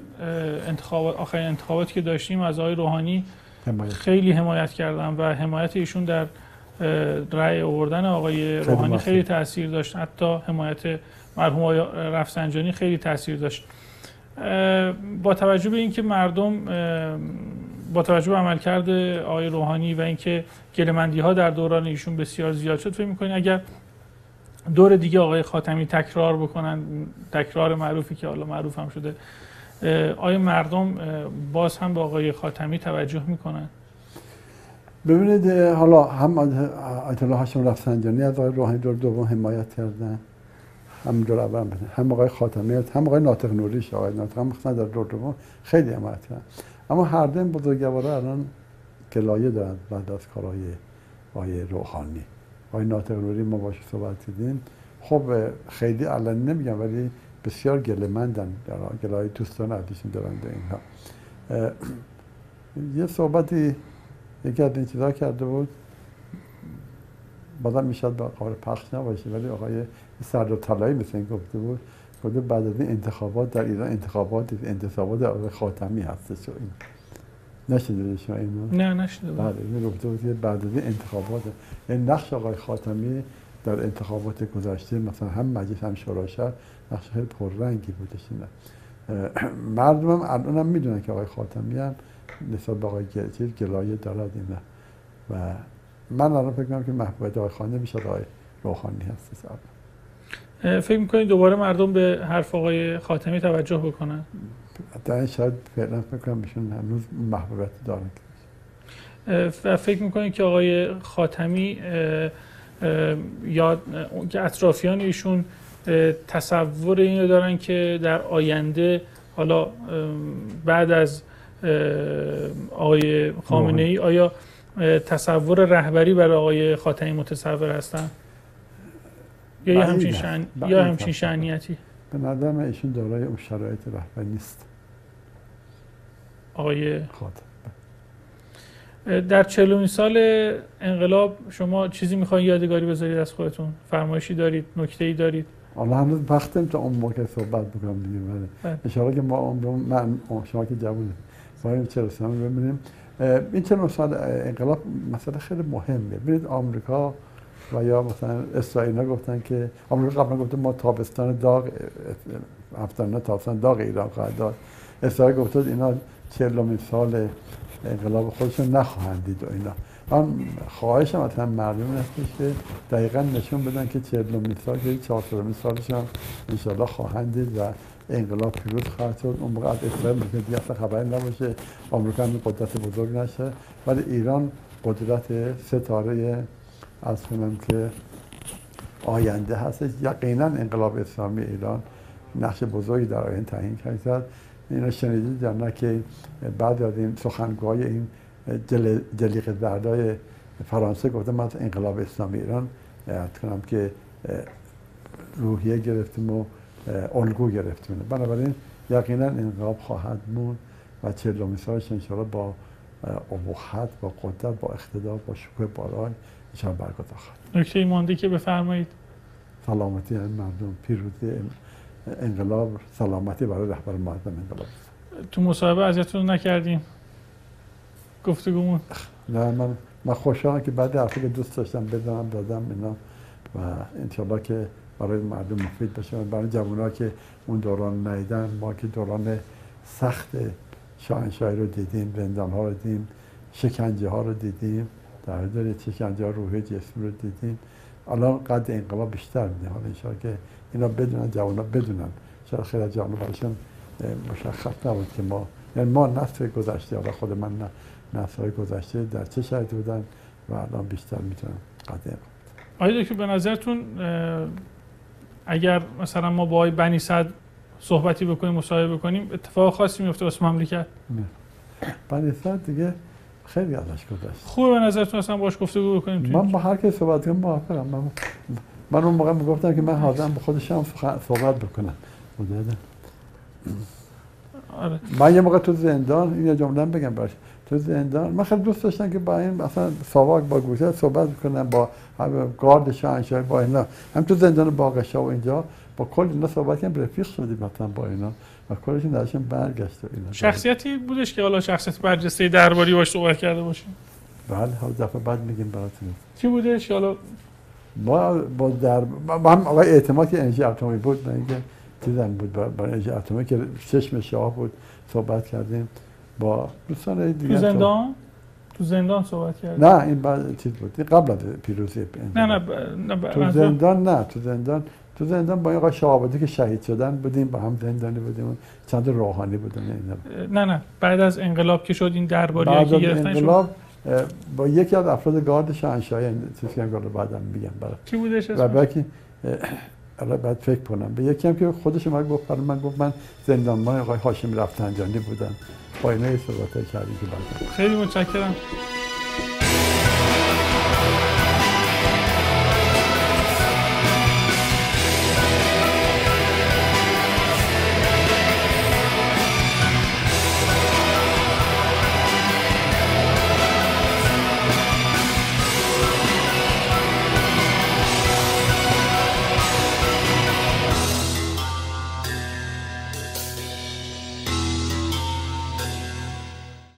انتخابات آخرین انتخاباتی که داشتیم از آقای روحانی خیلی حمایت کردم و حمایت ایشون در رأی آوردن آقای روحانی خیلی تاثیر داشت. حتی حمایت مرحوم آقای رفسنجانی خیلی تاثیر داشت. با توجه به اینکه مردم با توجه به عملکرد آقای روحانی و اینکه گلمندی ها در دوران ایشون بسیار زیاد شد فکر می‌کنید اگر دور دیگه آقای خاتمی تکرار بکنن تکرار معروفی که حالا معروف هم شده آیا مردم باز هم به آقای خاتمی توجه می‌کنن؟ ببینید حالا هم آیت الله هاشم رفسنجانی از آقای روحانی دور دوم حمایت کردن. هم دور اول هم آقای خاتمی هم آقای ناطق نوریش آقای ناطق هم در دور دوم خیلی حمایت کردن. اما هر دو بزرگوارا الان گلایه دارن بعد از کارهای آقای روحانی. آقای ناطق نوری ما باش صحبت دیدیم خب خیلی علنی نمیگم ولی بسیار گلمندن در گلای دوستان عزیزشون دارن در اینها. یه صحبتی یکی از این چیزا کرده بود. بازم می‌شد به قابل پخش نباشه ولی آقای سرد طلایی مثل این گفته بود. گفته بعد از این انتخابات در ایران انتخابات انتصابات آقای خاتمی هستش این. نشده شما اینو؟ نه نشده بله این گفته بود بعد از انتخابات این نقش آقای خاتمی در انتخابات گذشته مثلا هم مجلس هم شورای شهر نقش خیلی پررنگی بودش اینا مردم هم الان هم می‌دونن که آقای خاتمی هم نسبت به آقای چیز گلایه دارد اینا و من الان فکر کنم که محبوبیت آقای خانه بیشتر آقای روحانی هست. فکر می‌کنید دوباره مردم به حرف آقای خاتمی توجه بکنن؟ در شاید فعلا فکر کنم بهشون هنوز محبوبیت دارن. و فکر می‌کنید که آقای خاتمی یا که اطرافیان ایشون تصور اینو دارن که در آینده حالا بعد از آقای خامنه ای آیا تصور رهبری برای آقای خاتمی متصور هستن؟ یا همچین شن... یا همچین شعنیتی به نظر من ایشون دارای اون شرایط رهبری نیست. آقای خاتم در چلومین سال انقلاب شما چیزی می‌خواین یادگاری بذارید از خودتون؟ فرمایشی دارید؟ نکته ای دارید؟ حالا هنوز وقتم تا اون موقع صحبت بکنم دیگه بله. اشاره که ما من شما که جوونه باید چرا سال ببینیم. این چه سال انقلاب مسئله خیلی مهمه. ببینید آمریکا و یا مثلا اسرائیل گفتن که آمریکا قبلا گفته ما تابستان داغ هفتانه تابستان داغ ایران خواهد داد اسرائیل گفته اینا چهلمین سال انقلاب خودشون نخواهند دید و اینا. من خواهشم از هم مردم هستش که دقیقا نشون بدن که چهلمین سال که چهارصدمین سالش هم انشاءالله خواهند دید و انقلاب پیروز خواهد شد. اون موقع از اسرائیل ممکن دیگه اصلا خبری نباشه. آمریکا هم قدرت بزرگ نشه. ولی ایران قدرت ستاره از کنم که آینده هست یقینا انقلاب اسلامی ایران نقش بزرگی در آینده تعیین کرد اینا شنیدید یا نه که بعد از این سخنگوهای این جلیق دردای فرانسه گفته من انقلاب اسلامی ایران کنم که روحیه گرفتیم و الگو گرفتیم. بنابراین یقینا انقلاب خواهد مون و چهلمین سالش انشاءالله با ابهت با قدرت با اقتدار با شکوه بالای انشاءالله برگزار خواهد نکته مانده که بفرمایید. سلامتی مردم پیروزی انقلاب سلامتی برای رهبر مردم انقلاب. تو مصاحبه ازتون نکردیم. گفتگومون. نه من من خوشحالم که بعد حرفی که دوست داشتم بدونم دادم اینا. و انشالله که برای مردم مفید بشه. برای جوان که اون دوران نیدن ما که دوران سخت شاهنشاهی رو دیدیم زندان ها رو دیدیم شکنجه ها رو دیدیم. در حضور شکنجه ها روحی جسم رو دیدیم الان قد انقلاب بیشتر میده. حالا انشاءالله که اینا بدونن جوان ها بدونن چرا خیلی جوان برایشون مشخص نبود که ما یعنی ما نسل گذشته حالا خود من نه نسل های گذشته در چه شرایطی بودن و الان بیشتر می‌تونن قد آیا که به نظرتون اگر مثلا ما با آقای بنی صد صحبتی بکنیم مصاحبه بکنیم اتفاق خاصی میفته واسه مملکت؟ بنی صد دیگه خیلی ازش گذشت خوبه به نظرتون اصلا باش گفتگو بکنیم من با هر کی صحبت کنم موافقم من من اون موقع می‌گفتم که من حاضرم به خودشم صحبت بکنم. آره. من یه موقع تو زندان این جمله بگم باش. تو زندان من خیلی دوست داشتم که با این مثلا ساواک با گوشه صحبت کنم با گارد شاهنشاهی با اینا. هم تو زندان باقشا و اینجا با کل اینا صحبت کنم رفیق شدیم مثلا با اینا. و کلشون درشون برگشت و اینا. شخصیتی بودش که حالا شخصیت برجسته درباری باش صحبت کرده باشیم. بله حالا دفعه بعد میگیم براتون. کی بودش؟ حالا ما با در با هم آقای اعتماد که انرژی اتمی بود نه اینکه چیزم بود برای انرژی اتمی که چشم شاه بود صحبت کردیم با دوستان دیگه تو زندان؟ تو زندان صحبت کردیم نه این بعد چیز بود. قبل از پیروزی نه نه, نه تو زندان نه تو زندان تو زندان با این آقای شهابادی که شهید شدن بودیم با هم زندانی بودیم چند روحانی بودن نه نه. بعد از انقلاب که شد این درباری که گرفتن انقلاب با یکی از افراد گارد شاهنشاهی چیزی که بعدم میگم برای کی بودش و باقی الان بعد فکر کنم. به یکی هم که خودش من گفت من گفت من زندانبان آقای هاشم رفتنجانی بودم. با اینا صحبت کردیم که بعد. خیلی متشکرم.